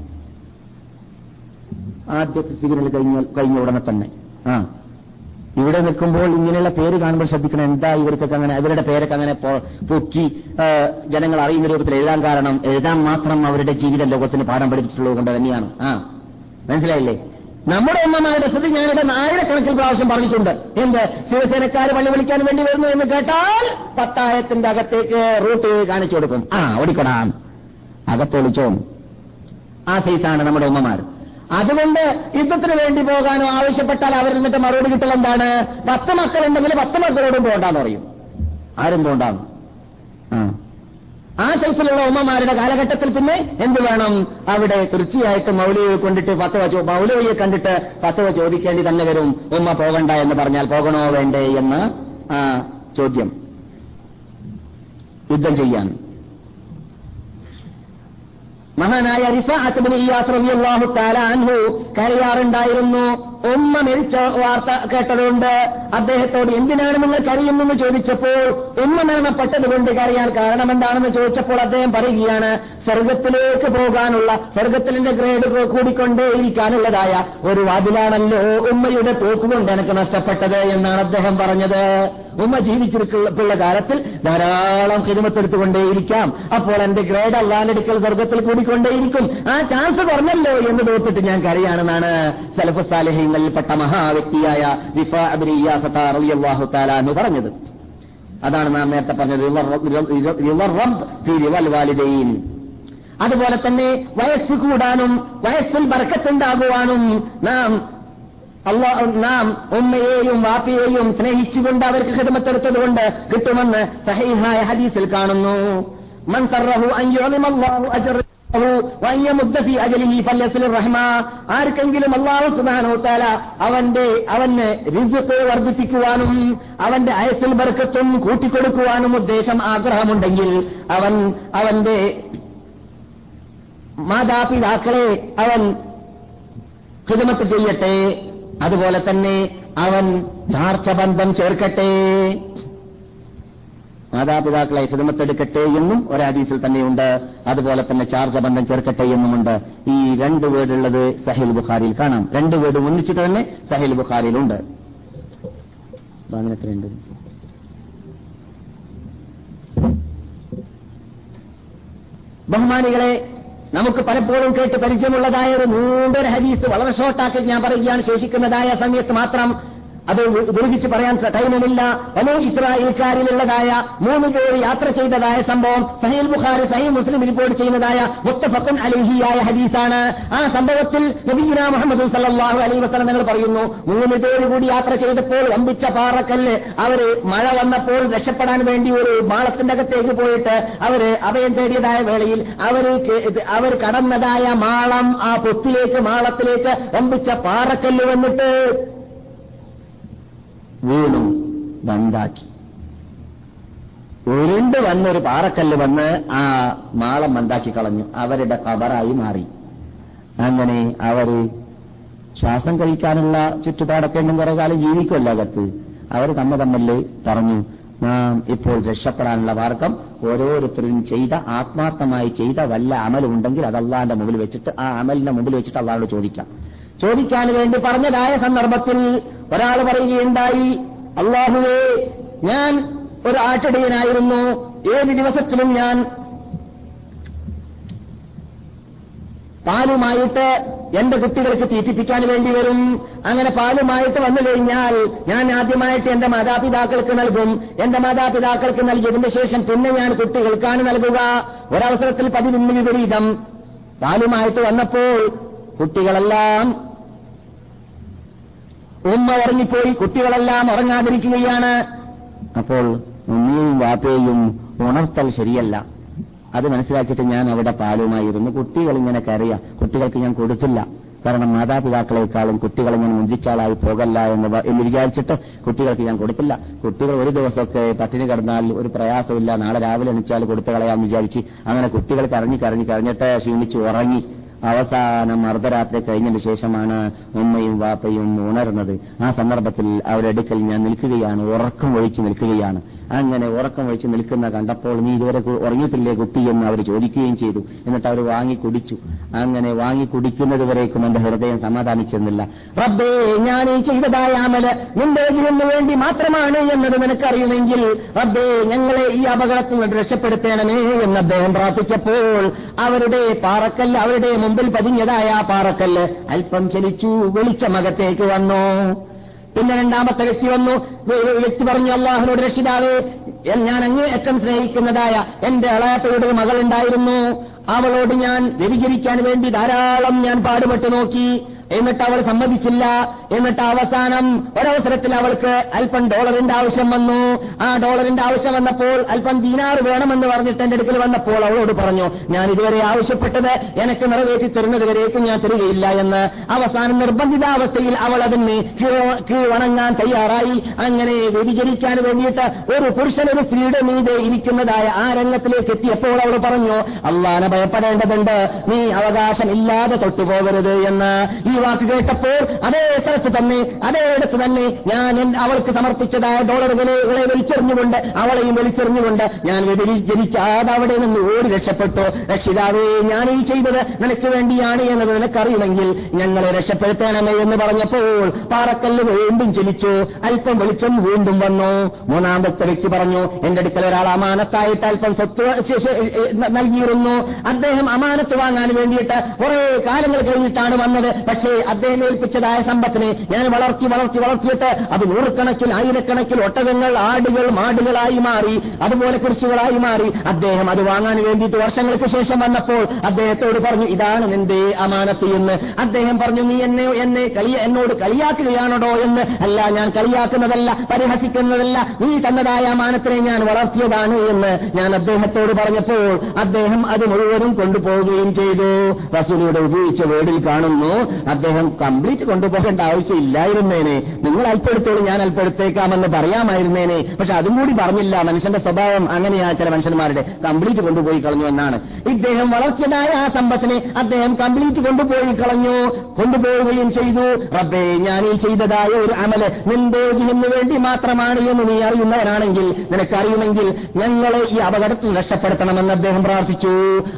Speaker 1: ആദ്യത്തെ സിഗ്നൽ കഴിഞ്ഞ കഴിഞ്ഞ ഉടനെ തന്നെ. ആ. ഇവിടെ നിൽക്കുമ്പോൾ ഇങ്ങനെയുള്ള പേര് കാണുമ്പോൾ ശ്രദ്ധിക്കണം. എന്താ ഇവർക്കൊക്കെ അങ്ങനെ അവരുടെ പേരൊക്കെ അങ്ങനെ പൊക്കി ജനങ്ങൾ അറിയുന്ന രൂപത്തിൽ എഴുതാൻ കാരണം എഴുതാൻ മാത്രം അവരുടെ ജീവിത ലോകത്തിന് പാഠം പഠിപ്പിച്ചിട്ടുള്ളത് കൊണ്ട് തന്നെയാണ്. ആ. മനസ്സിലായില്ലേ? നമ്മുടെ ഒന്നാമത്തെ സ്ഥിതി ഞാനിവിടെ ആയിരക്കണക്കിന് പ്രാവശ്യം പറഞ്ഞിട്ടുണ്ട്. എന്ത്? ശിവസേനക്കാർ പള്ളി വിളിക്കാൻ വേണ്ടി വരുന്നു എന്ന് കേട്ടാൽ പത്തായത്തിന്റെ അകത്തേക്ക് റൂട്ട് കാണിച്ചു കൊടുക്കും. ആ ഓടിക്കൊടാം. അകത്തൊളിച്ചോ. ആ സൈസാണ് നമ്മുടെ ഉമ്മമാർ. അതുകൊണ്ട് യുദ്ധത്തിന് വേണ്ടി പോകാനോ ആവശ്യപ്പെട്ടാൽ അവർ നിന്നിട്ട് മറുപടി കിട്ടൽ എന്താണ്? പത്ത് മക്കളുണ്ടെങ്കിൽ പത്ത് മക്കളോടും പോകണ്ടെന്ന് പറയും. ആരും പോകണ്ടാന്ന്. ആ. സൈസിലുള്ള ഉമ്മമാരുടെ കാലഘട്ടത്തിൽ പിന്നെ എന്ത് വേണം? അവിടെ തീർച്ചയായിട്ടും മൗലവിയെ കൊണ്ടിട്ട് പത്ത് മൗലവിയെ കണ്ടിട്ട് പത്തവ ചോദിക്കേണ്ടി തന്നെ വരും. ഉമ്മ പോകണ്ട എന്ന് പറഞ്ഞാൽ പോകണോ വേണ്ടേ എന്ന് ചോദ്യം. യുദ്ധം ചെയ്യാൻ. മഹാനായ റിഫാഅത്ത് ബിൻ ഇയാസ് റളിയല്ലാഹു തആല അൻഹു കരയാറുണ്ടായിരുന്നു. ഉമ്മ മരിച്ച വാർത്ത കേട്ടതുകൊണ്ട് അദ്ദേഹത്തോട് എന്തിനാണ് നിങ്ങൾ കരയുന്നെന്ന് ചോദിച്ചപ്പോൾ ഉമ്മ മരണപ്പെട്ടതുകൊണ്ട് കരയാൻ കാരണം എന്താണെന്ന് ചോദിച്ചപ്പോൾ അദ്ദേഹം പറയുകയാണ് സ്വർഗത്തിലേക്ക് പോകാനുള്ള സ്വർഗത്തിന്റെ ഗ്രേഡ് കൂടിക്കൊണ്ടേയിരിക്കാനുള്ളതായ ഒരു വാതിലാണല്ലോ ഉമ്മയുടെ പോക്കുകൊണ്ട് എനിക്ക് നഷ്ടപ്പെട്ടത് എന്നാണ് അദ്ദേഹം പറഞ്ഞത്. ഉമ്മ ജീവിച്ചിരിക്കുള്ള കാലത്തിൽ ധാരാളം ഹിതമത്തെടുത്തുകൊണ്ടേയിരിക്കാം അപ്പോൾ എന്റെ ഗ്രേഡ് അല്ലാണ്ടെടുക്കൽ സ്വർഗത്തിൽ കൂടിക്കൊണ്ടേയിരിക്കും. ആ ചാൻസ് കുറഞ്ഞല്ലോ എന്ന് തോത്തിട്ട് ഞാൻ കരയാണെന്നാണ് സലഫ് സാലഹ്യങ്ങളിൽപ്പെട്ട മഹാവ്യക്തിയായ എന്ന് പറഞ്ഞത്. അതാണ് നാം നേരത്തെ പറഞ്ഞത് അതുപോലെ തന്നെ വയസ്സ് കൂടാനും വയസ്സിൽ ബർക്കത്തുണ്ടാകുവാനും നാം അള്ളാഹ് നാം ഉമ്മയെയും വാപ്പയെയും സ്നേഹിച്ചുകൊണ്ട് അവർക്ക് ഹിതമത്തെടുത്തതുകൊണ്ട് കിട്ടുമെന്ന് സഹീഹായ ഹദീസിൽ കാണുന്നു. മൻ അഞ്ചോളിമല്ലാഹു അൻ അജലിഹി റഹ്മ. ആർക്കെങ്കിലും അള്ളാഹു സുബാനോ താല അവന്റെ അവന് റിസുക്ക് വർദ്ധിപ്പിക്കുവാനും അവന്റെ അയസിൽ ബർക്കത്തും കൂട്ടിക്കൊടുക്കുവാനും ഉദ്ദേശം ആഗ്രഹമുണ്ടെങ്കിൽ അവൻ അവന്റെ മാതാപിതാക്കളെ അവൻ ഹിതമത്ത് ചെയ്യട്ടെ. അതുപോലെ തന്നെ അവൻ ചാർച്ച ബന്ധം ചേർക്കട്ടെ. മാതാപിതാക്കളെ ഹിതമത്തെടുക്കട്ടെ എന്നും ഒരാദീസിൽ തന്നെയുണ്ട്. അതുപോലെ തന്നെ ചാർജബന്ധം ചേർക്കട്ടെ എന്നുമുണ്ട്. ഈ രണ്ട് വേർഡുള്ളത് സഹിൽ ബുഖാരിയിൽ കാണാം. രണ്ട് വേട് ഒന്നിച്ചിട്ട് തന്നെ സഹിൽ ബുഖാരിയിലുണ്ട്. ബഹുമാനികളെ നമുക്ക് പലപ്പോഴും കേട്ട് പരിചയമുള്ളതായ ഒരു നീണ്ടൊരു ഹദീസ് വളരെ ഷോർട്ടാക്കി ഞാൻ പറയുകയാണ്. ശേഷിക്കുന്നതായ സമയത്ത് മാത്രം അത് ഉപയോഗിച്ച് പറയാൻ ടൈമുമില്ല ബനു ഇസ്രായേൽക്കാരിലുള്ളതായ മൂന്ന് പേര് യാത്ര ചെയ്തതായ സംഭവം സഹീൽ ബുഖാരി സഹീൽ മുസ്ലിം റിപ്പോർട്ട് ചെയ്യുന്നതായ മുത്തഫഖുൻ അലിഹിയായ ഹദീസാണ്. ആ സംഭവത്തിൽ നബീന മുഹമ്മദ് സല്ലാഹു അലൈ വസ്ലം നിങ്ങൾ പറയുന്നു മൂന്ന് പേര് കൂടി യാത്ര ചെയ്തപ്പോൾ വമ്പിച്ച പാറക്കല്ല് അവർ മഴ വന്നപ്പോൾ രക്ഷപ്പെടാൻ വേണ്ടി ഒരു മാളത്തിന്റെ അകത്തേക്ക് പോയിട്ട് അവർ അഭയം തേടിയതായ വേളയിൽ അവർ അവർ കടന്നതായ മാളം ആ പൊത്തിലേക്ക് മാളത്തിലേക്ക് വമ്പിച്ച പാറക്കല്ല് വന്നിട്ട് വീണു ബന്ധാക്കി ഉരുണ്ട് വന്നൊരു പാറക്കല്ല് വന്ന് ആ മാളം മണ്ടാക്കി കളഞ്ഞു. അവരുടെ കബറായി മാറി. അങ്ങനെ അവർ ശ്വാസം കഴിക്കാനുള്ള ചുറ്റുപാടൊക്കെ ഉണ്ടെങ്കിൽ കുറേ കാലം ജീവിക്കുമല്ലോ അകത്ത്. അവർ തമ്മ തമ്മിൽ പറഞ്ഞു നാം ഇപ്പോൾ രക്ഷപ്പെടാനുള്ള മാർഗം ഓരോരുത്തരും ചെയ്ത ആത്മാർത്ഥമായി ചെയ്ത വല്ല അമലുണ്ടെങ്കിൽ അത് അള്ളാന്റെ മുമ്പിൽ വെച്ചിട്ട് ആ അമലിന്റെ മുമ്പിൽ വെച്ചിട്ട് അള്ളാഹോട് ചോദിക്കാം. ചോദിക്കാൻ വേണ്ടി പറഞ്ഞതായ സന്ദർഭത്തിൽ ഒരാൾ പറയുകയുണ്ടായി അള്ളാഹുവേ ഞാൻ ഒരു ആട്ടിടയനായിരുന്നു. ഏത് ദിവസത്തിലും ഞാൻ പാലുമായിട്ട് എന്റെ കുട്ടികൾക്ക് തീറ്റിപ്പിക്കാൻ വേണ്ടി വരും. അങ്ങനെ പാലുമായിട്ട് വന്നു കഴിഞ്ഞാൽ ഞാൻ ആദ്യമായിട്ട് എന്റെ മാതാപിതാക്കൾക്ക് നൽകും. എന്റെ മാതാപിതാക്കൾക്ക് നൽകിയതിന് ശേഷം പിന്നെ ഞാൻ കുട്ടികൾക്കാണ് നൽകുക. ഒരവസരത്തിൽ പതിനൊന്ന് വിപരീതം. പാലുമായിട്ട് വന്നപ്പോൾ കുട്ടികളെല്ലാം ഉമ്മ ഉറങ്ങിപ്പോയി കുട്ടികളെല്ലാം ഉറങ്ങാതിരിക്കുകയാണ്. അപ്പോൾ ഉമ്മയും വാപ്പയും ഉണർത്തൽ ശരിയല്ല. അത് മനസ്സിലാക്കിയിട്ട് ഞാൻ അവിടെ പാലുമായിരുന്നു. കുട്ടികൾ ഇങ്ങനെ കരയാ. കുട്ടികൾക്ക് ഞാൻ കൊടുക്കില്ല. കാരണം മാതാപിതാക്കളെക്കാളും കുട്ടികളെ ഞാൻ മുന്തിച്ചാളായി പോകല്ല എന്ന് എന്ന് വിചാരിച്ചിട്ട് കുട്ടികൾക്ക് ഞാൻ കൊടുത്തില്ല കുട്ടികൾ ഒരു ദിവസമൊക്കെ പട്ടിണി കിടന്നാൽ ഒരു പ്രയാസമില്ല. നാളെ രാവിലെ എണിച്ചാൽ കൊടുത്തു കളയാമെന്ന് വിചാരിച്ച് അങ്ങനെ കുട്ടികൾ കരഞ്ഞു കരഞ്ഞു കരഞ്ഞിട്ട് ക്ഷീണിച്ച് ഉറങ്ങി. അവസാനം അർദ്ധരാത്രി കഴിഞ്ഞതിന് ശേഷമാണ് ഉമ്മയും വാപ്പയും ഉണർന്നത്. ആ സന്ദർഭത്തിൽ അവരെടുക്കൽ ഞാൻ നിൽക്കുകയാണ് ഉറക്കം ഒഴിച്ചു നിൽക്കുകയാണ്. അങ്ങനെ ഉറക്കം വഴിച്ച് നിൽക്കുന്ന കണ്ടപ്പോൾ നീ ഇതുവരെ ഉറങ്ങിയിട്ടില്ലേ കുട്ടി എന്ന് അവർ ചോദിക്കുകയും ചെയ്തു. എന്നിട്ട് അവർ വാങ്ങി കുടിച്ചു. അങ്ങനെ വാങ്ങി കുടിക്കുന്നത് വരേക്കും എന്റെ ഹൃദയം സമാധാനിച്ചിരുന്നില്ല റബ്ബേ ഞാൻ ഈ ചെയ്തതായ അമൽ നിന്റെ ജീവന് വേണ്ടി മാത്രമാണ് എന്നത് നിനക്കറിയുമെങ്കിൽ റബ്ബേ ഞങ്ങളെ ഈ അപകടത്തിൽ നിന്ന് രക്ഷപ്പെടുത്തണമേ എന്ന് അദ്ദേഹം പ്രാർത്ഥിച്ചപ്പോൾ അവരുടെ പാറക്കല്ല് അവരുടെ മുമ്പിൽ പതിഞ്ഞതായ ആ പാറക്കല്ല് അല്പം ചലിച്ചു വെളിച്ചമകത്തേക്ക് വന്നു. പിന്നെ രണ്ടാമത്തെ വ്യക്തി വന്നു. വ്യക്തി പറഞ്ഞു അള്ളാഹുനോട് രക്ഷിതാവേ ഞാൻ അങ്ങേയറ്റം സ്നേഹിക്കുന്നതായ എന്റെ മകൾ ഉണ്ടായിരുന്നു അവളോട് ഞാൻ വ്യഭിചരിക്കാൻ വേണ്ടി ധാരാളം ഞാൻ പാടുപെട്ട് നോക്കി. എന്നിട്ട് അവൾ സമ്മതിച്ചില്ല. എന്നിട്ട് അവസാനം ഒരവസരത്തിൽ അവൾക്ക് അല്പം ഡോളറിന്റെ ആവശ്യം വന്നു. ആ ഡോളറിന്റെ ആവശ്യം വന്നപ്പോൾ അല്പം ദീനാറ് വേണമെന്ന് പറഞ്ഞിട്ട് എന്റെ അടുക്കൽ വന്നപ്പോൾ അവളോട് പറഞ്ഞു ഞാൻ ഇതുവരെ ആവശ്യപ്പെട്ടത് എനിക്ക് നിറവേറ്റി തരുന്നതുവരേക്കും ഞാൻ തരികയില്ല എന്ന്. അവസാനം നിർബന്ധിതാവസ്ഥയിൽ അവൾ അതിന് കീഴണങ്ങാൻ തയ്യാറായി. അങ്ങനെ വ്യതിചരിക്കാൻ വേണ്ടിയിട്ട് ഒരു പുരുഷൻ ഒരു സ്ത്രീയുടെ മീതെ ഇരിക്കുന്നതായ ആ രംഗത്തിലേക്ക് എത്തിയപ്പോൾ അവൾ പറഞ്ഞു അള്ളാനെ ഭയപ്പെടേണ്ടതുണ്ട്. നീ അവകാശമില്ലാതെ തൊട്ടുപോകരുത് എന്ന്. ഈ വാക്ക് കേട്ടപ്പോൾ അതേ സ്ഥലത്ത് തന്നെ അതേ ഇടത്ത് തന്നെ ഞാൻ അവൾക്ക് സമർപ്പിച്ചതായ ഡോളറുകളെ വലിച്ചെറിഞ്ഞുകൊണ്ട് അവളെയും വലിച്ചെറിഞ്ഞുകൊണ്ട് ഞാൻ ജനിക്കാതെ അവിടെ നിന്ന് ഓടി രക്ഷപ്പെട്ടു. രക്ഷിതാവേ ഞാൻ ഈ ചെയ്തത് നിനക്ക് വേണ്ടിയാണ് എന്നത് നിനക്കറിയുമെങ്കിൽ ഞങ്ങളെ രക്ഷപ്പെടുത്തണമേ എന്ന് പറഞ്ഞപ്പോൾ പാറക്കല്ല് വീണ്ടും ചലിച്ചു. അല്പം വെളിച്ചം വീണ്ടും വന്നു. മൂന്നാമത്തെ വ്യക്തി പറഞ്ഞു എന്റെ അടുക്കൽ ഒരാൾ അമാനത്തായിട്ട് അല്പം സ്വത്ത് നൽകിയിരുന്നു. അദ്ദേഹം അമാനത്ത് വാങ്ങാൻ വേണ്ടിയിട്ട് കുറെ കാലങ്ങൾ കഴിഞ്ഞിട്ടാണ് വന്നത്. പക്ഷേ പക്ഷേ അദ്ദേഹം ഏൽപ്പിച്ചതായ സമ്പത്തിനെ ഞാൻ വളർത്തി വളർത്തി വളർത്തിയിട്ട് അത് നൂറുകണക്കിൽ ആയിരക്കണക്കിൽ ഒട്ടകങ്ങൾ ആടുകൾ മാടുകളായി മാറി അതുപോലെ കൃഷികളായി മാറി. അദ്ദേഹം അത് വാങ്ങാൻ വേണ്ടിയിട്ട് വർഷങ്ങൾക്ക് ശേഷം വന്നപ്പോൾ അദ്ദേഹത്തോട് പറഞ്ഞു ഇതാണ് നിന്റെ അമാനത്ത് എന്ന്. അദ്ദേഹം പറഞ്ഞു നീ എന്നെ എന്നെ കളിയ എന്നോട് കളിയാക്കുകയാണോ എന്ന്? അല്ല ഞാൻ കളിയാക്കുന്നതല്ല പരിഹസിക്കുന്നതല്ല. നീ തന്നതായ അമാനത്തിനെ ഞാൻ വളർത്തിയതാണ് എന്ന്. ഞാൻ അദ്ദേഹത്തോട് പറഞ്ഞപ്പോൾ അദ്ദേഹം അത് മുഴുവനും കൊണ്ടുപോകുകയും ചെയ്തു. റസൂലിയുടെ ഉപയോഗിച്ച വേടിൽ കാണുന്നു അദ്ദേഹം കംപ്ലീറ്റ് കൊണ്ടുപോകേണ്ട ആവശ്യമില്ലായിരുന്നേനെ. നിങ്ങൾ അല്പെടുത്തോളൂ ഞാൻ അല്പെടുത്തേക്കാമെന്ന് പറയാമായിരുന്നേനെ. പക്ഷെ അതും കൂടി പറഞ്ഞില്ല. മനുഷ്യന്റെ സ്വഭാവം അങ്ങനെയാ ചില മനുഷ്യന്മാരുടെ. കംപ്ലീറ്റ് കൊണ്ടുപോയി കളഞ്ഞു എന്നാണ്. ഇദ്ദേഹം വളർത്തിയതായ ആ സമ്പത്തിനെ അദ്ദേഹം കംപ്ലീറ്റ് കൊണ്ടുപോയി കളഞ്ഞു. കൊണ്ടുപോവുകയും ചെയ്തു. റബ്ബേ ഞാൻ ഈ ചെയ്തതായ ഒരു അമൽ നിന്റെ ജിഹിന് വേണ്ടി മാത്രമാണ് എന്ന് നീ അറിയുന്നവനാണെങ്കിൽ നിനക്കറിയുമെങ്കിൽ ഞങ്ങളെ ഈ അപകടത്തിൽ രക്ഷപ്പെടുത്തണമെന്ന് അദ്ദേഹം പ്രാർത്ഥിച്ചു.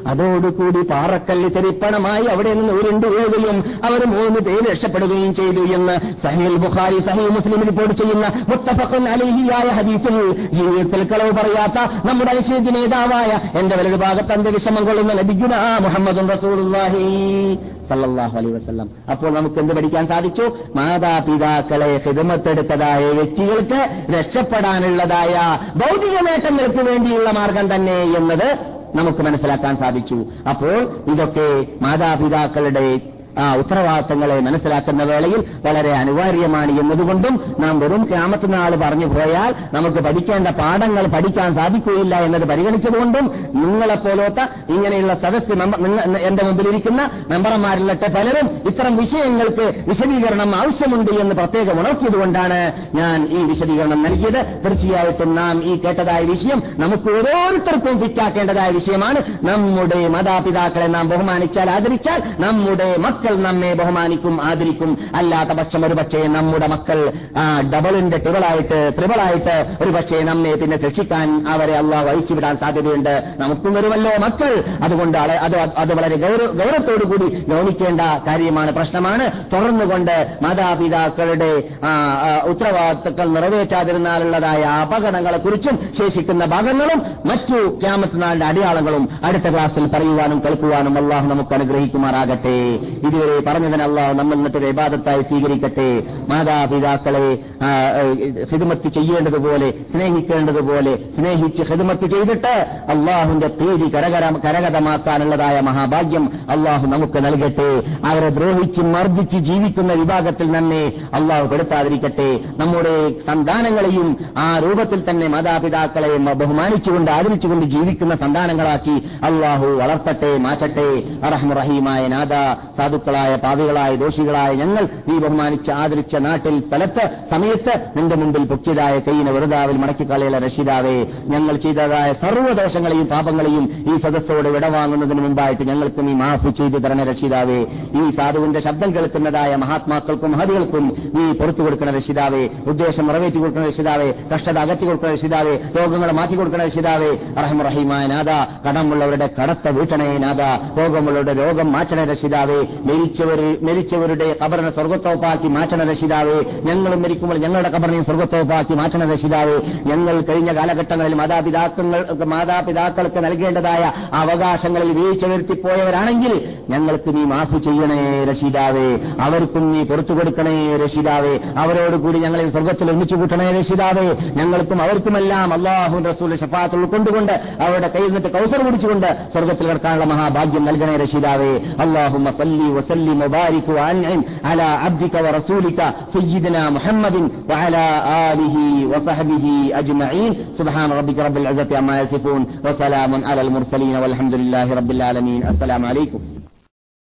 Speaker 1: അതോടുകൂടി പാറക്കല്ല് തെരിപ്പണമായി അവിടെ നിന്ന് ഉരുണ്ടു വീഴുകയും അവർ മൂന്ന് പേര് രക്ഷപ്പെടുകയും ചെയ്തു എന്ന് സഹീൽ ബുഖാരി സഹീൽ മുസ്ലിം റിപ്പോർട്ട് ചെയ്യുന്ന മുത്തഫഖുൻ അലിഹിയായ ഹദീസിൽ ജീവിതത്തിൽ കളവ് പറയാത്ത നമ്മുടെ ഐശ്വര്യ നേതാവായ എന്റെ വലതു ഭാഗത്ത് അന്ത്യവിഷമം കൊള്ളുന്ന നബിഗുന മുഹമ്മദ് റസൂലുള്ളാഹി അപ്പോൾ നമുക്ക് എന്ത് പഠിക്കാൻ സാധിച്ചു? മാതാപിതാക്കളെ ഹിതമത്തെടുത്തതായ വ്യക്തികൾക്ക് രക്ഷപ്പെടാനുള്ളതായ ഭൗതിക നേട്ടങ്ങൾക്ക് വേണ്ടിയുള്ള മാർഗം തന്നെ എന്നത് നമുക്ക് മനസ്സിലാക്കാൻ സാധിച്ചു. അപ്പോൾ ഇതൊക്കെ മാതാപിതാക്കളുടെ ആ ഉത്തരവാദിത്തങ്ങളെ മനസ്സിലാക്കുന്ന വേളയിൽ വളരെ അനിവാര്യമാണ് എന്നതുകൊണ്ടും നാം വെറും ക്യാമത്ത് നാൾ പറഞ്ഞു പോയാൽ നമുക്ക് പഠിക്കേണ്ട പാഠങ്ങൾ പഠിക്കാൻ സാധിക്കുകയില്ല എന്നത് പരിഗണിച്ചതുകൊണ്ടും നിങ്ങളെപ്പോലത്തെ ഇങ്ങനെയുള്ള സദസ് എന്റെ മുമ്പിലിരിക്കുന്ന മെമ്പർമാരിലൊക്കെ പലരും ഇത്തരം വിഷയങ്ങൾക്ക് വിശദീകരണം ആവശ്യമുണ്ട് എന്ന് പ്രത്യേകം ഉണർത്തിയതുകൊണ്ടാണ് ഞാൻ ഈ വിശദീകരണം നൽകിയത്. തീർച്ചയായിട്ടും നാം ഈ കേട്ടതായ വിഷയം നമുക്ക് ഓരോരുത്തർക്കും ഫിറ്റാക്കേണ്ടതായ വിഷയമാണ്. നമ്മുടെ മാതാപിതാക്കളെ നാം ബഹുമാനിച്ചാൽ ആദരിച്ചാൽ നമ്മുടെ മക്കൾ നമ്മെ ബഹുമാനിക്കും ആദരിക്കും. അല്ലാത്ത പക്ഷം ഒരു പക്ഷേ നമ്മുടെ മക്കൾ ഡബിളിന്റെ ടിബിളായിട്ട് ത്രിബിളായിട്ട് ഒരു പക്ഷേ നമ്മെ പിന്നെ ശിക്ഷിക്കാൻ അവരെ അള്ളാഹ് വഹിച്ചുവിടാൻ സാധ്യതയുണ്ട്. നമുക്കും വരുമല്ലോ മക്കൾ. അതുകൊണ്ട് അത് അത് വളരെ ഗൗരവത്തോടു കൂടി ഗൗനിക്കേണ്ട കാര്യമാണ് പ്രശ്നമാണ്. തുടർന്നുകൊണ്ട് മാതാപിതാക്കളുടെ ഉത്തരവാദിത്തങ്ങൾ നിറവേറ്റാതിരുന്നാലുള്ളതായ അപകടങ്ങളെക്കുറിച്ചും ശേഷിക്കുന്ന ഭാഗങ്ങളും മറ്റു ക്യാമത്ത് അടയാളങ്ങളും അടുത്ത ക്ലാസ്സിൽ പറയുവാനും കേൾക്കുവാനും അള്ളാഹു നമുക്ക് അനുഗ്രഹിക്കുമാറാകട്ടെ. ഇതുവരെ പറഞ്ഞതിന് നമ്മൾ എന്നിട്ടൊരു വിവാദത്തായി സ്വീകരിക്കട്ടെ. മാതാപിതാക്കളെ ഹിദമത്ത് ചെയ്യേണ്ടതുപോലെ സ്നേഹിക്കേണ്ടതുപോലെ സ്നേഹിച്ച് ഹിദമത്ത് ചെയ്തിട്ട് അള്ളാഹുന്റെ പ്രീതി കരകര കരകതമാക്കാനുള്ളതായ മഹാഭാഗ്യം അള്ളാഹു നമുക്ക് നൽകട്ടെ. അവരെ ദ്രോഹിച്ച് മർദ്ദിച്ച് ജീവിക്കുന്ന വിഭാഗത്തിൽ നമ്മെ അള്ളാഹു പെടുത്താതിരിക്കട്ടെ നമ്മുടെ സന്താനങ്ങളെയും ആ രൂപത്തിൽ തന്നെ മാതാപിതാക്കളെ ബഹുമാനിച്ചുകൊണ്ട് ആദരിച്ചുകൊണ്ട് ജീവിക്കുന്ന സന്താനങ്ങളാക്കി അള്ളാഹു വളർത്തട്ടെ മാറ്റട്ടെ. അറഹമുറഹീമായ നാദ സാധുക്കളായ പാവികളായ ദോഷികളായ ഞങ്ങൾ നീ ബഹുമാനിച്ച് ആദരിച്ച നാട്ടിൽ സ്ഥലത്ത് സമയത്ത് നിന്റെ മുമ്പിൽ പൊക്കിയതായ കൈയിനെ വെറുതാവിൽ മടക്കിക്കളയല രക്ഷിതാവേ. ഞങ്ങൾ ചെയ്തതായ സർവദോഷങ്ങളെയും പാപങ്ങളെയും ഈ സദസ്സോട് വിടവാങ്ങുന്നതിന് മുമ്പായിട്ട് ഞങ്ങൾക്ക് നീ മാഫ് ചെയ്തു തരണ രക്ഷിതാവേ. ഈ സാധുവിന്റെ ശബ്ദം കേൾക്കുന്നതായ മഹാത്മാക്കൾക്കും മഹതികൾക്കും നീ പുറത്തു കൊടുക്കണ രക്ഷിതാവേ. ഉദ്ദേശം നിറവേറ്റി കൊടുക്കണ രക്ഷിതാവേ. കഷ്ടത അകറ്റി കൊടുക്കണ രക്ഷിതാവേ. രോഗങ്ങളെ മാറ്റി കൊടുക്കണ രക്ഷിതാവേ. റഹമുറഹിമായ നാഥ കടമുള്ളവരുടെ കടത്ത വീട്ടണേ നാഥ. രോഗമുള്ളവരുടെ രോഗം മാറ്റണേ രക്ഷിതാവേ. മരിച്ചവരുടെ കബറിനെ സ്വർഗത്തോപ്പാക്കി മാറ്റണ രക്ഷിതാവേ ഞങ്ങൾ മരിക്കുമ്പോൾ ഞങ്ങളുടെ കബറിനെയും സ്വർഗത്തോപ്പാക്കി മാറ്റണ രക്ഷിതാവേ ഞങ്ങൾ കഴിഞ്ഞ കാലഘട്ടങ്ങളിൽ മാതാപിതാക്കൾ മാതാപിതാക്കൾക്ക് നൽകേണ്ടതായ അവകാശങ്ങളിൽ വീഴ്ച വരുത്തിപ്പോയവരാണെങ്കിൽ ഞങ്ങൾക്ക് നീ മാഫു ചെയ്യണേ രക്ഷിതാവേ അവർക്കും നീ പുറത്തു കൊടുക്കണേ രക്ഷിതാവേ അവരോടുകൂടി ഞങ്ങളെ സ്വർഗത്തിൽ ഒന്നിച്ചു കൂട്ടണേ രക്ഷിതാവേ ഞങ്ങൾക്കും അവർക്കുമെല്ലാം അള്ളാഹു റസൂൽ ഷഫാത്ത് ഉൾക്കൊണ്ടുകൊണ്ട് അവരുടെ കയ്യിൽ നിന്നിട്ട് കൗസർ കുടിച്ചുകൊണ്ട് സ്വർഗത്തിൽ കിടക്കാനുള്ള മഹാഭാഗ്യം നൽകണേ രക്ഷിതാവേ. അള്ളാഹു وسلم وبارك وأنعم على عبدك ورسولك سيدنا محمد وعلى آله وصحبه أجمعين. سبحان ربك رب العزة عما يصفون وسلام على المرسلين والحمد لله رب العالمين. السلام عليكم.